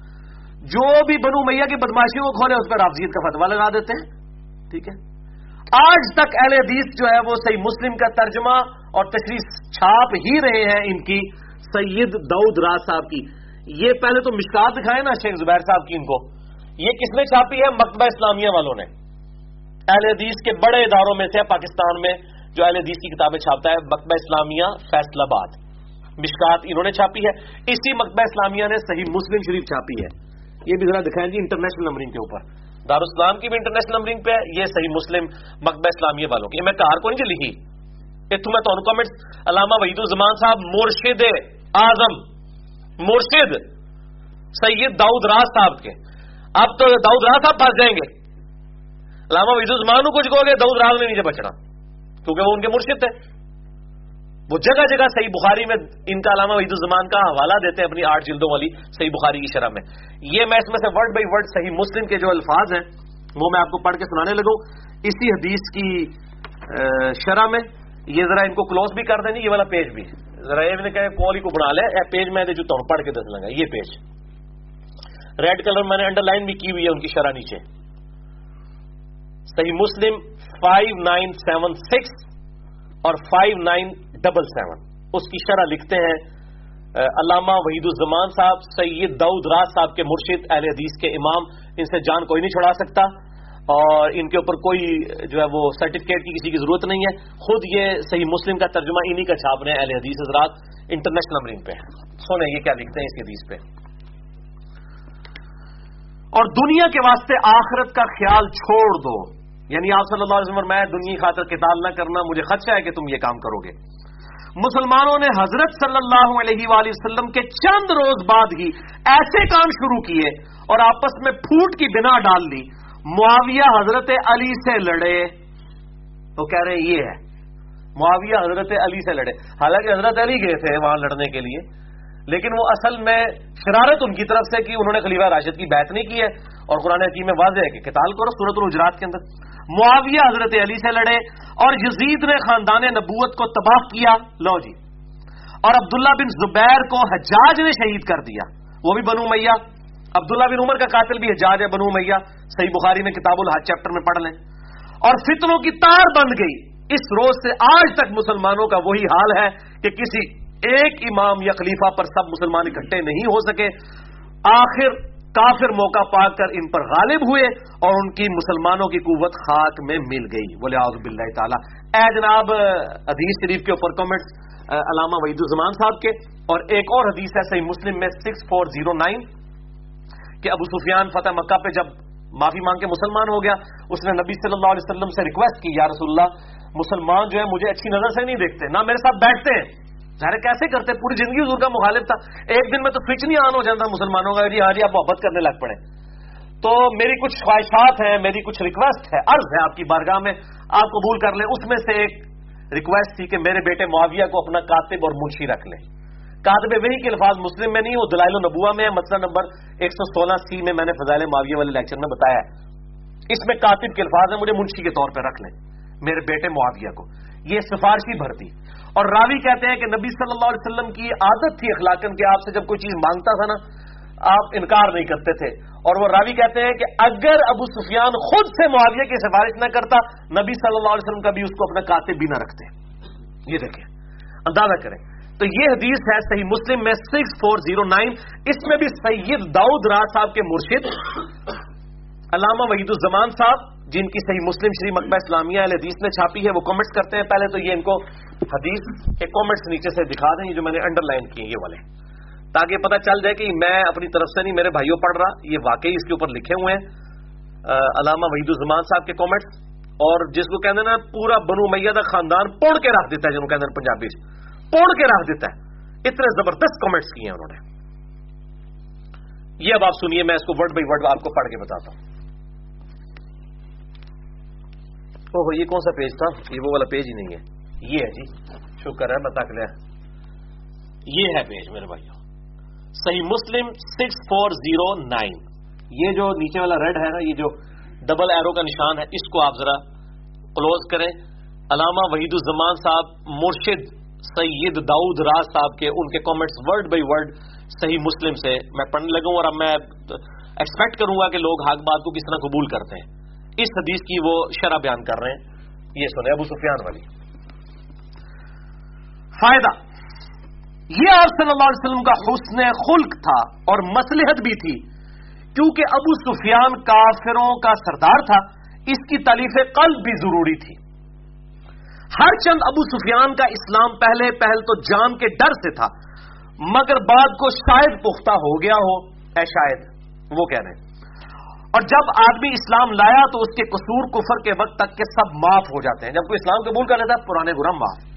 جو بھی بنو میاں کی بدماشیوں کو کھولے، اس پہ رافضیت کا فتوا لگا دیتے ہیں۔ ٹھیک ہے؟ آج تک اہل حدیث جو ہے وہ صحیح مسلم کا ترجمہ اور تشریح چھاپ ہی رہے ہیں ان کی سید دعود راز صاحب کی۔ یہ پہلے تو مشکات دکھائے نا شیخ زبیر صاحب کی ان کو۔ یہ کس نے چھاپی ہے؟ مکتبہ اسلامیہ والوں نے۔ اہل حدیث کے بڑے اداروں میں سے پاکستان میں جو اہل حدیث کی کتابیں چھاپتا ہے، مکتبہ اسلامیہ فیصلہ آباد۔ مشکات انہوں نے چھاپی ہے۔ اسی مکتبہ اسلامیہ نے صحیح مسلم شریف چھاپی ہے۔ یہ بھی ذرا دکھائیں جی انٹرنیشنل نمبرنگ کے اوپر۔ دارالسلام کی بھی انٹرنیشنل نمبرنگ پہ ہے۔ یہ صحیح مسلم مکتبہ اسلامیہ والوں کی۔ میں کار کو نہیں لکھی۔ اتوں میں تمہیں کامنٹ علامہ وحید الزمان صاحب، مرشد اعظم، مرشد سید داؤد راز صاحب کے۔ اب تو داؤد راز صاحب پھنس جائیں گے۔ علامہ وحید الزمان کچھ کہو گے، داؤد راز میں نیچے بچنا۔ کیونکہ وہ ان کے مرشد تھے۔ وہ جگہ جگہ صحیح بخاری میں ان کا علامہ وحید الزمان کا حوالہ دیتے ہیں اپنی آٹھ جلدوں والی صحیح بخاری کی شرح میں۔ یہ میں اس میں سے ورڈ بائی ورڈ صحیح مسلم کے جو الفاظ ہیں، وہ میں آپ کو پڑھ کے سنانے لگوں۔ اسی حدیث کی شرح میں یہ ذرا ان کو کلوز بھی کر دیں یہ والا پیج بھی۔ ذرا یہ کہ کال ہی کو بنا لے پیج میں جو پڑھ کے دس لگا۔ یہ پیج ریڈ کلر میں نے انڈر لائن بھی کی ہوئی ہے ان کی شرح نیچے۔ صحیح مسلم فائیو نائن سیون سکس اور فائیو نائن ڈبل سیون اس کی شرح لکھتے ہیں علامہ وحید الزمان صاحب، سید دعود راز صاحب کے مرشد، اہل حدیث کے امام، ان سے جان کوئی نہیں چھڑا سکتا اور ان کے اوپر کوئی جو ہے وہ سرٹیفکیٹ کی کسی کی ضرورت نہیں ہے۔ خود یہ صحیح مسلم کا ترجمہ انہی کا چھاپ رہے ہیں، اہل حدیث حضرات انٹرنیشنل نمبرنگ پہ۔ سونے یہ کیا لکھتے ہیں اس حدیث پہ۔ اور دنیا کے واسطے آخرت کا خیال چھوڑ دو۔ یعنی آپ صلی اللہ علیہ وسلم میں دنیا خاطر کتاب نہ کرنا مجھے خدشہ ہے کہ تم یہ کام کرو گے۔ مسلمانوں نے حضرت صلی اللہ علیہ وآلہ وسلم کے چند روز بعد ہی ایسے کام شروع کیے اور آپس میں پھوٹ کی بنا ڈال لی معاویہ حضرت علی سے لڑے۔ وہ کہہ رہے ہیں، یہ ہے، معاویہ حضرت علی سے لڑے۔ حالانکہ حضرت علی گئے تھے وہاں لڑنے کے لیے۔ لیکن وہ اصل میں شرارت ان کی طرف سے کہ انہوں نے خلیفہ راشد کی بیعت نہیں کی ہے اور قرآن حکیم میں واضح ہے کہ کتال کرو صورت الجرات کے اندر۔ معاویہ حضرت علی سے لڑے اور یزید نے خاندان نبوت کو تباہ کیا۔ لو جی۔ اور عبداللہ بن زبیر کو حجاج نے شہید کر دیا۔ وہ بھی بنو میاں۔ عبداللہ بن عمر کا قاتل بھی حجاج ہے بنو میاں۔ صحیح بخاری میں کتاب الحج چیپٹر میں پڑھ لیں۔ اور فتنوں کی تار بند گئی۔ اس روز سے آج تک مسلمانوں کا وہی حال ہے کہ کسی ایک امام یا خلیفہ پر سب مسلمان اکٹھے نہیں ہو سکے، آخر کافر موقع پا کر ان پر غالب ہوئے اور ان کی مسلمانوں کی قوت خاک میں مل گئی۔ بولے آؤ بلّہ تعالیٰ۔ اے جناب، حدیث شریف کے اوپر کامنٹس علامہ وحید الزمان صاحب کے، اور ایک اور حدیث ہے صحیح مسلم میں سکس فور زیرو نائن کہ ابو سفیان فتح مکہ پہ جب معافی مانگ کے مسلمان ہو گیا، اس نے نبی صلی اللہ علیہ وسلم سے ریکویسٹ کی، یا رسول اللہ، مسلمان جو ہے مجھے اچھی نظر سے نہیں دیکھتے، نہ میرے ساتھ بیٹھتے ہیں ظاہر کیسے کرتے؟ پوری زندگی حضور کا مخالف تھا۔ ایک دن میں تو سوئچ نہیں آن ہو جاتا مسلمانوں کا جی ہاں جی آپ محبت کرنے لگ پڑے۔ تو میری کچھ خواہشات ہیں، میری کچھ ریکویسٹ ہے، عرض ہے آپ کی بارگاہ میں، آپ قبول کر لیں۔ اس میں سے ایک ریکویسٹ تھی کہ میرے بیٹے معاویہ کو اپنا کاتب اور منشی رکھ لیں۔ کاتب وہی کے الفاظ مسلم میں نہیں، وہ دلائل و نبوا میں ہے۔ مسئلہ نمبر ایک سو سولہ سی میں میں نے فضائل معاویہ والے لیکچر میں بتایا ہے۔ اس میں کاتب کے الفاظ ہیں، مجھے منشی کے طور پہ رکھ لیں۔ میرے بیٹے معاویہ کو۔ یہ سفارشی بھرتی۔ اور راوی کہتے ہیں کہ نبی صلی اللہ علیہ وسلم کی عادت تھی اخلاقن کہ آپ سے جب کوئی چیز مانگتا تھا نا، آپ انکار نہیں کرتے تھے۔ اور وہ راوی کہتے ہیں کہ اگر ابو سفیان خود سے معاویہ کی سفارش نہ کرتا، نبی صلی اللہ علیہ وسلم کا بھی اس کو اپنا کاتب بھی نہ رکھتے۔ یہ دیکھیں، اندازہ کریں۔ تو یہ حدیث ہے صحیح مسلم میں سکس فور زیرو نائن۔ اس میں بھی سید داؤد راج صاحب کے مرشد علامہ وحید الزمان صاحب، جن کی صحیح مسلم شریف مکبہ اسلامیہ علیہ حدیث نے چھاپی ہے، وہ کامنٹس کرتے ہیں۔ پہلے تو یہ ان کو حدیث کے کامنٹس نیچے سے دکھا دیں جو میں نے انڈر لائن کیے یہ والے۔ تاکہ پتہ چل جائے کہ میں اپنی طرف سے نہیں، میرے بھائیوں پڑھ رہا، یہ واقعی اس کے اوپر لکھے ہوئے ہیں۔ علامہ وحید الزمان صاحب کے کامنٹس اور جس کو کہتے ہیں نا، پورا بنو میاں کا خاندان پوڑ کے رکھ دیتا ہے جن کو کہتے ہیں پنجابی پوڑ کے رکھ دیتا ہے۔ اتنے زبردست کامنٹس کیے ہیں انہوں نے۔ یہ اب آپ سنیے، میں اس کو ورڈ بائی ورڈ آپ کو پڑھ کے بتاتا ہوں۔ یہ کون سا پیج تھا؟ یہ وہ والا پیج ہی نہیں ہے۔ یہ ہے جی۔ شکر ہے، بتا لیا یہ ہے پیج میرے بھائیوں صحیح مسلم سکس فور زیرو نائن یہ جو نیچے والا ریڈ ہے نا، یہ جو ڈبل ایرو کا نشان ہے، اس کو آپ ذرا کلوز کریں۔ علامہ وحید الزمان صاحب، مرشد سید داؤد راز صاحب کے، ان کے کامنٹس ورڈ بائی ورڈ صحیح مسلم سے میں پڑھنے لگوں اور اب میں ایکسپیکٹ کروں گا کہ لوگ حق بات کو کس طرح قبول کرتے ہیں۔ اس حدیث کی وہ شرح بیان کر رہے ہیں۔ یہ سنے ابو سفیان والی۔ فائدہ۔ یہ آپ صلی اللہ علیہ وسلم کا حسن خلق تھا اور مسلحت بھی تھی، کیونکہ ابو سفیان کافروں کا سردار تھا، اس کی تعلیف قلب بھی ضروری تھی۔ ہر چند ابو سفیان کا اسلام پہلے پہل تو جان کے ڈر سے تھا، مگر بعد کو شاید پختہ ہو گیا ہو، اے شاید، وہ کہہ رہے ہیں۔ اور جب آدمی اسلام لایا تو اس کے قصور کفر کے وقت تک کے سب معاف ہو جاتے ہیں۔ جب کوئی اسلام قبول کر لیتا ہے، پرانے گرم معاف۔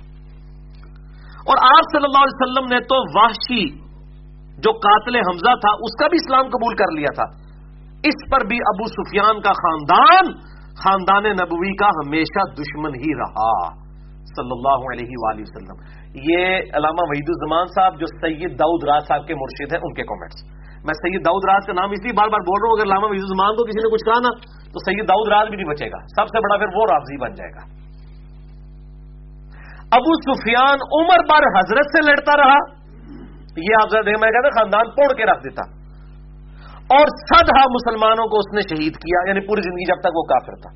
اور آپ صلی اللہ علیہ وسلم نے تو وحشی جو قاتل حمزہ تھا، اس کا بھی اسلام قبول کر لیا تھا۔ اس پر بھی ابو سفیان کا خاندان خاندان نبوی کا ہمیشہ دشمن ہی رہا۔ صلی اللہ علیہ وآلہ وسلم۔ یہ علامہ وحید الزمان صاحب، جو سید داؤد راج صاحب کے مرشد ہیں، ان کے کامنٹس میں سید داؤد راج کا نام اس لیے بار بار بول رہا ہوں، اگر علامہ زمان کو کسی نے کچھ کہا نا، تو سید داؤد راج بھی نہیں بچے گا۔ سب سے بڑا پھر وہ راضی بن جائے گا۔ ابو سفیان عمر بار حضرت سے لڑتا رہا۔ یہ آپ میں کہتا خاندان توڑ کے رکھ دیتا۔ اور سدھا مسلمانوں کو اس نے شہید کیا یعنی پوری زندگی جب تک وہ کافر تھا۔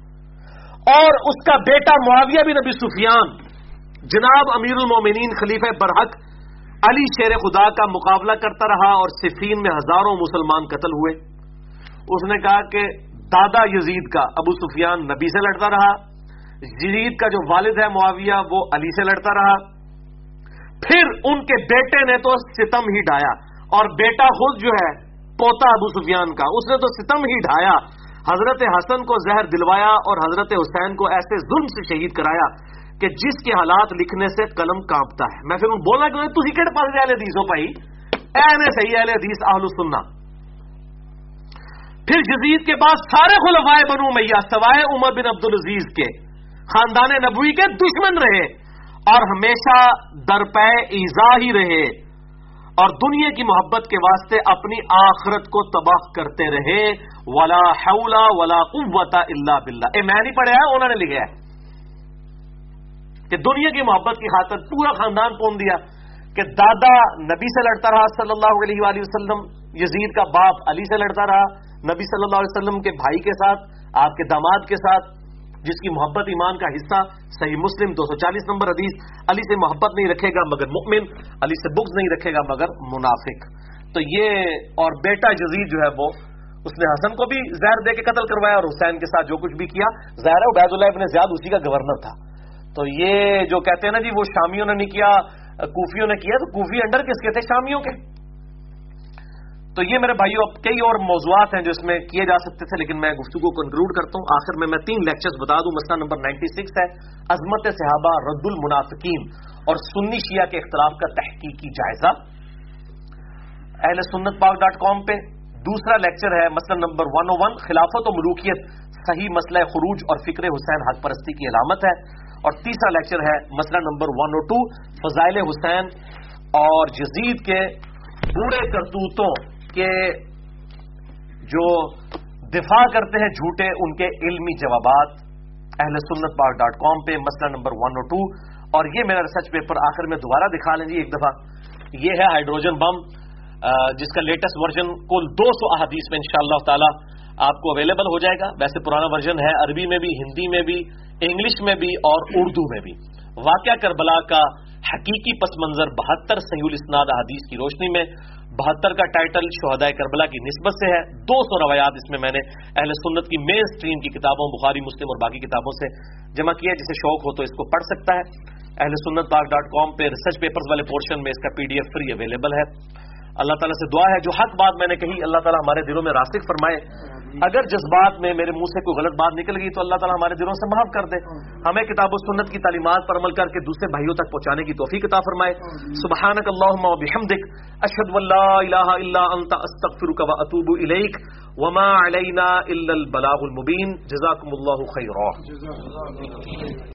اور اس کا بیٹا معاویہ بھی نبی سفیان، جناب امیر المومنین خلیفہ برحق علی شیر خدا کا مقابلہ کرتا رہا اور صفین میں ہزاروں مسلمان قتل ہوئے۔ اس نے کہا کہ دادا یزید کا ابو سفیان نبی سے لڑتا رہا۔ یزید کا جو والد ہے معاویہ، وہ علی سے لڑتا رہا۔ پھر ان کے بیٹے نے تو ستم ہی ڈھایا۔ اور بیٹا خود جو ہے، پوتا ابو سفیان کا، اس نے تو ستم ہی ڈھایا۔ حضرت حسن کو زہر دلوایا اور حضرت حسین کو ایسے ظلم سے شہید کرایا۔ کہ جس کے حالات لکھنے سے قلم کانپتا ہے۔ میں پھر بولا کہ تھی کہڑے پاس اہل حدیث ہو پائی اے صحیح اہل حدیث آہل سننا۔ پھر جزید کے بعد سارے خلفائے بنو میاں سوائے عمر بن عبد العزیز کے۔ خاندان نبوی کے دشمن رہے اور ہمیشہ درپے ایزا ہی رہے۔ اور دنیا کی محبت کے واسطے اپنی آخرت کو تباہ کرتے رہے۔ ولا حولا ولا قوت الا باللہ اے میں نہیں پڑھا ہے انہوں نے لکھا ہے کہ دنیا کی محبت کی خاطر پورا خاندان پون دیا کہ دادا نبی سے لڑتا رہا صلی اللہ علیہ وآلہ وسلم، یزید کا باپ علی سے لڑتا رہا نبی صلی اللہ علیہ وسلم کے بھائی کے ساتھ، آپ کے داماد کے ساتھ، جس کی محبت ایمان کا حصہ، صحیح مسلم، دو سو چالیس نمبر حدیث، علی سے محبت نہیں رکھے گا مگر مؤمن، علی سے بغض نہیں رکھے گا مگر منافق۔ تو یہ اور بیٹا جزید جو ہے وہ، اس نے حسن کو بھی زہر دے کے قتل کروایا اور حسین کے ساتھ جو کچھ بھی کیا زہر عبید اللہ ابن زیاد اسی کا گورنر تھا۔ تو یہ جو کہتے ہیں نا جی وہ شامیوں نے نہیں کیا، کوفیوں نے کیا، تو کوفی انڈر کس کے تھے؟ شامیوں کے۔ تو یہ میرے بھائیوں اب کئی اور موضوعات ہیں جو اس میں کیے جا سکتے تھے، لیکن میں گفتگو کو کنکلوڈ کرتا ہوں۔ آخر میں میں تین لیکچرز بتا دوں۔ مسئلہ نمبر نائنٹی سکس ہے، عظمت صحابہ رد المنافقین اور سنی شیعہ کے اختلاف کا تحقیقی جائزہ۔ اہل سنت پاک ڈاٹ کام پہ دوسرا لیکچر ہے، مسئلہ نمبر ون او ون خلافت و ملوکیت، صحیح مسئلہ خروج اور فکر حسین حق پرستی کی علامت ہے۔ اور تیسرا لیکچر ہے مسئلہ نمبر ون او ٹو فضائل حسین اور جزید کے برے کرتوتوں کے جو دفاع کرتے ہیں جھوٹے، ان کے علمی جوابات۔ اہل سنت پاک ڈاٹ کام پہ مسئلہ نمبر ون او ٹو اور یہ میرا ریسرچ پیپر آخر میں دوبارہ دکھا لیں جی ایک دفعہ۔ یہ ہے ہائیڈروجن بم جس کا لیٹسٹ ورژن کل دو سو احادیث میں انشاءاللہ تعالی آپ کو اویلیبل ہو جائے گا۔ ویسے پرانا ورژن ہے عربی میں بھی، ہندی میں بھی۔ انگلش میں بھی اور اردو میں بھی۔ واقعہ کربلا کا حقیقی پس منظر بہتر صحیح الاسناد احادیث کی روشنی میں بہتر کا ٹائٹل شہداء کربلا کی نسبت سے ہے۔ دو سو روایات اس میں میں نے اہل سنت کی مین سٹریم کی کتابوں، بخاری، مسلم اور باقی کتابوں سے جمع کیا جسے شوق ہو تو اس کو پڑھ سکتا ہے۔ اہل سنت پاک ڈاٹ کام پہ ریسرچ پیپرز والے پورشن میں اس کا P D F free available ہے۔ اللہ تعالیٰ سے دعا ہے، جو حق بات میں نے کہی، اللہ تعالیٰ ہمارے دلوں میں راسک فرمائے۔ اگر جذبات میں میرے منہ سے کوئی غلط بات نکل گئی، تو اللہ تعالیٰ ہمارے دلوں سے معاف کر دے۔ ہمیں کتاب و سنت کی تعلیمات پر عمل کر کے دوسرے بھائیوں تک پہنچانے کی توفیق عطا فرمائے۔ سبحانک اللہم و بحمدک، اشہد واللہ الہ الا انت، استغفرک و اتوب الیک۔ وما علینا الا البلاغ المبین۔ جزاکم اللہ خیرہ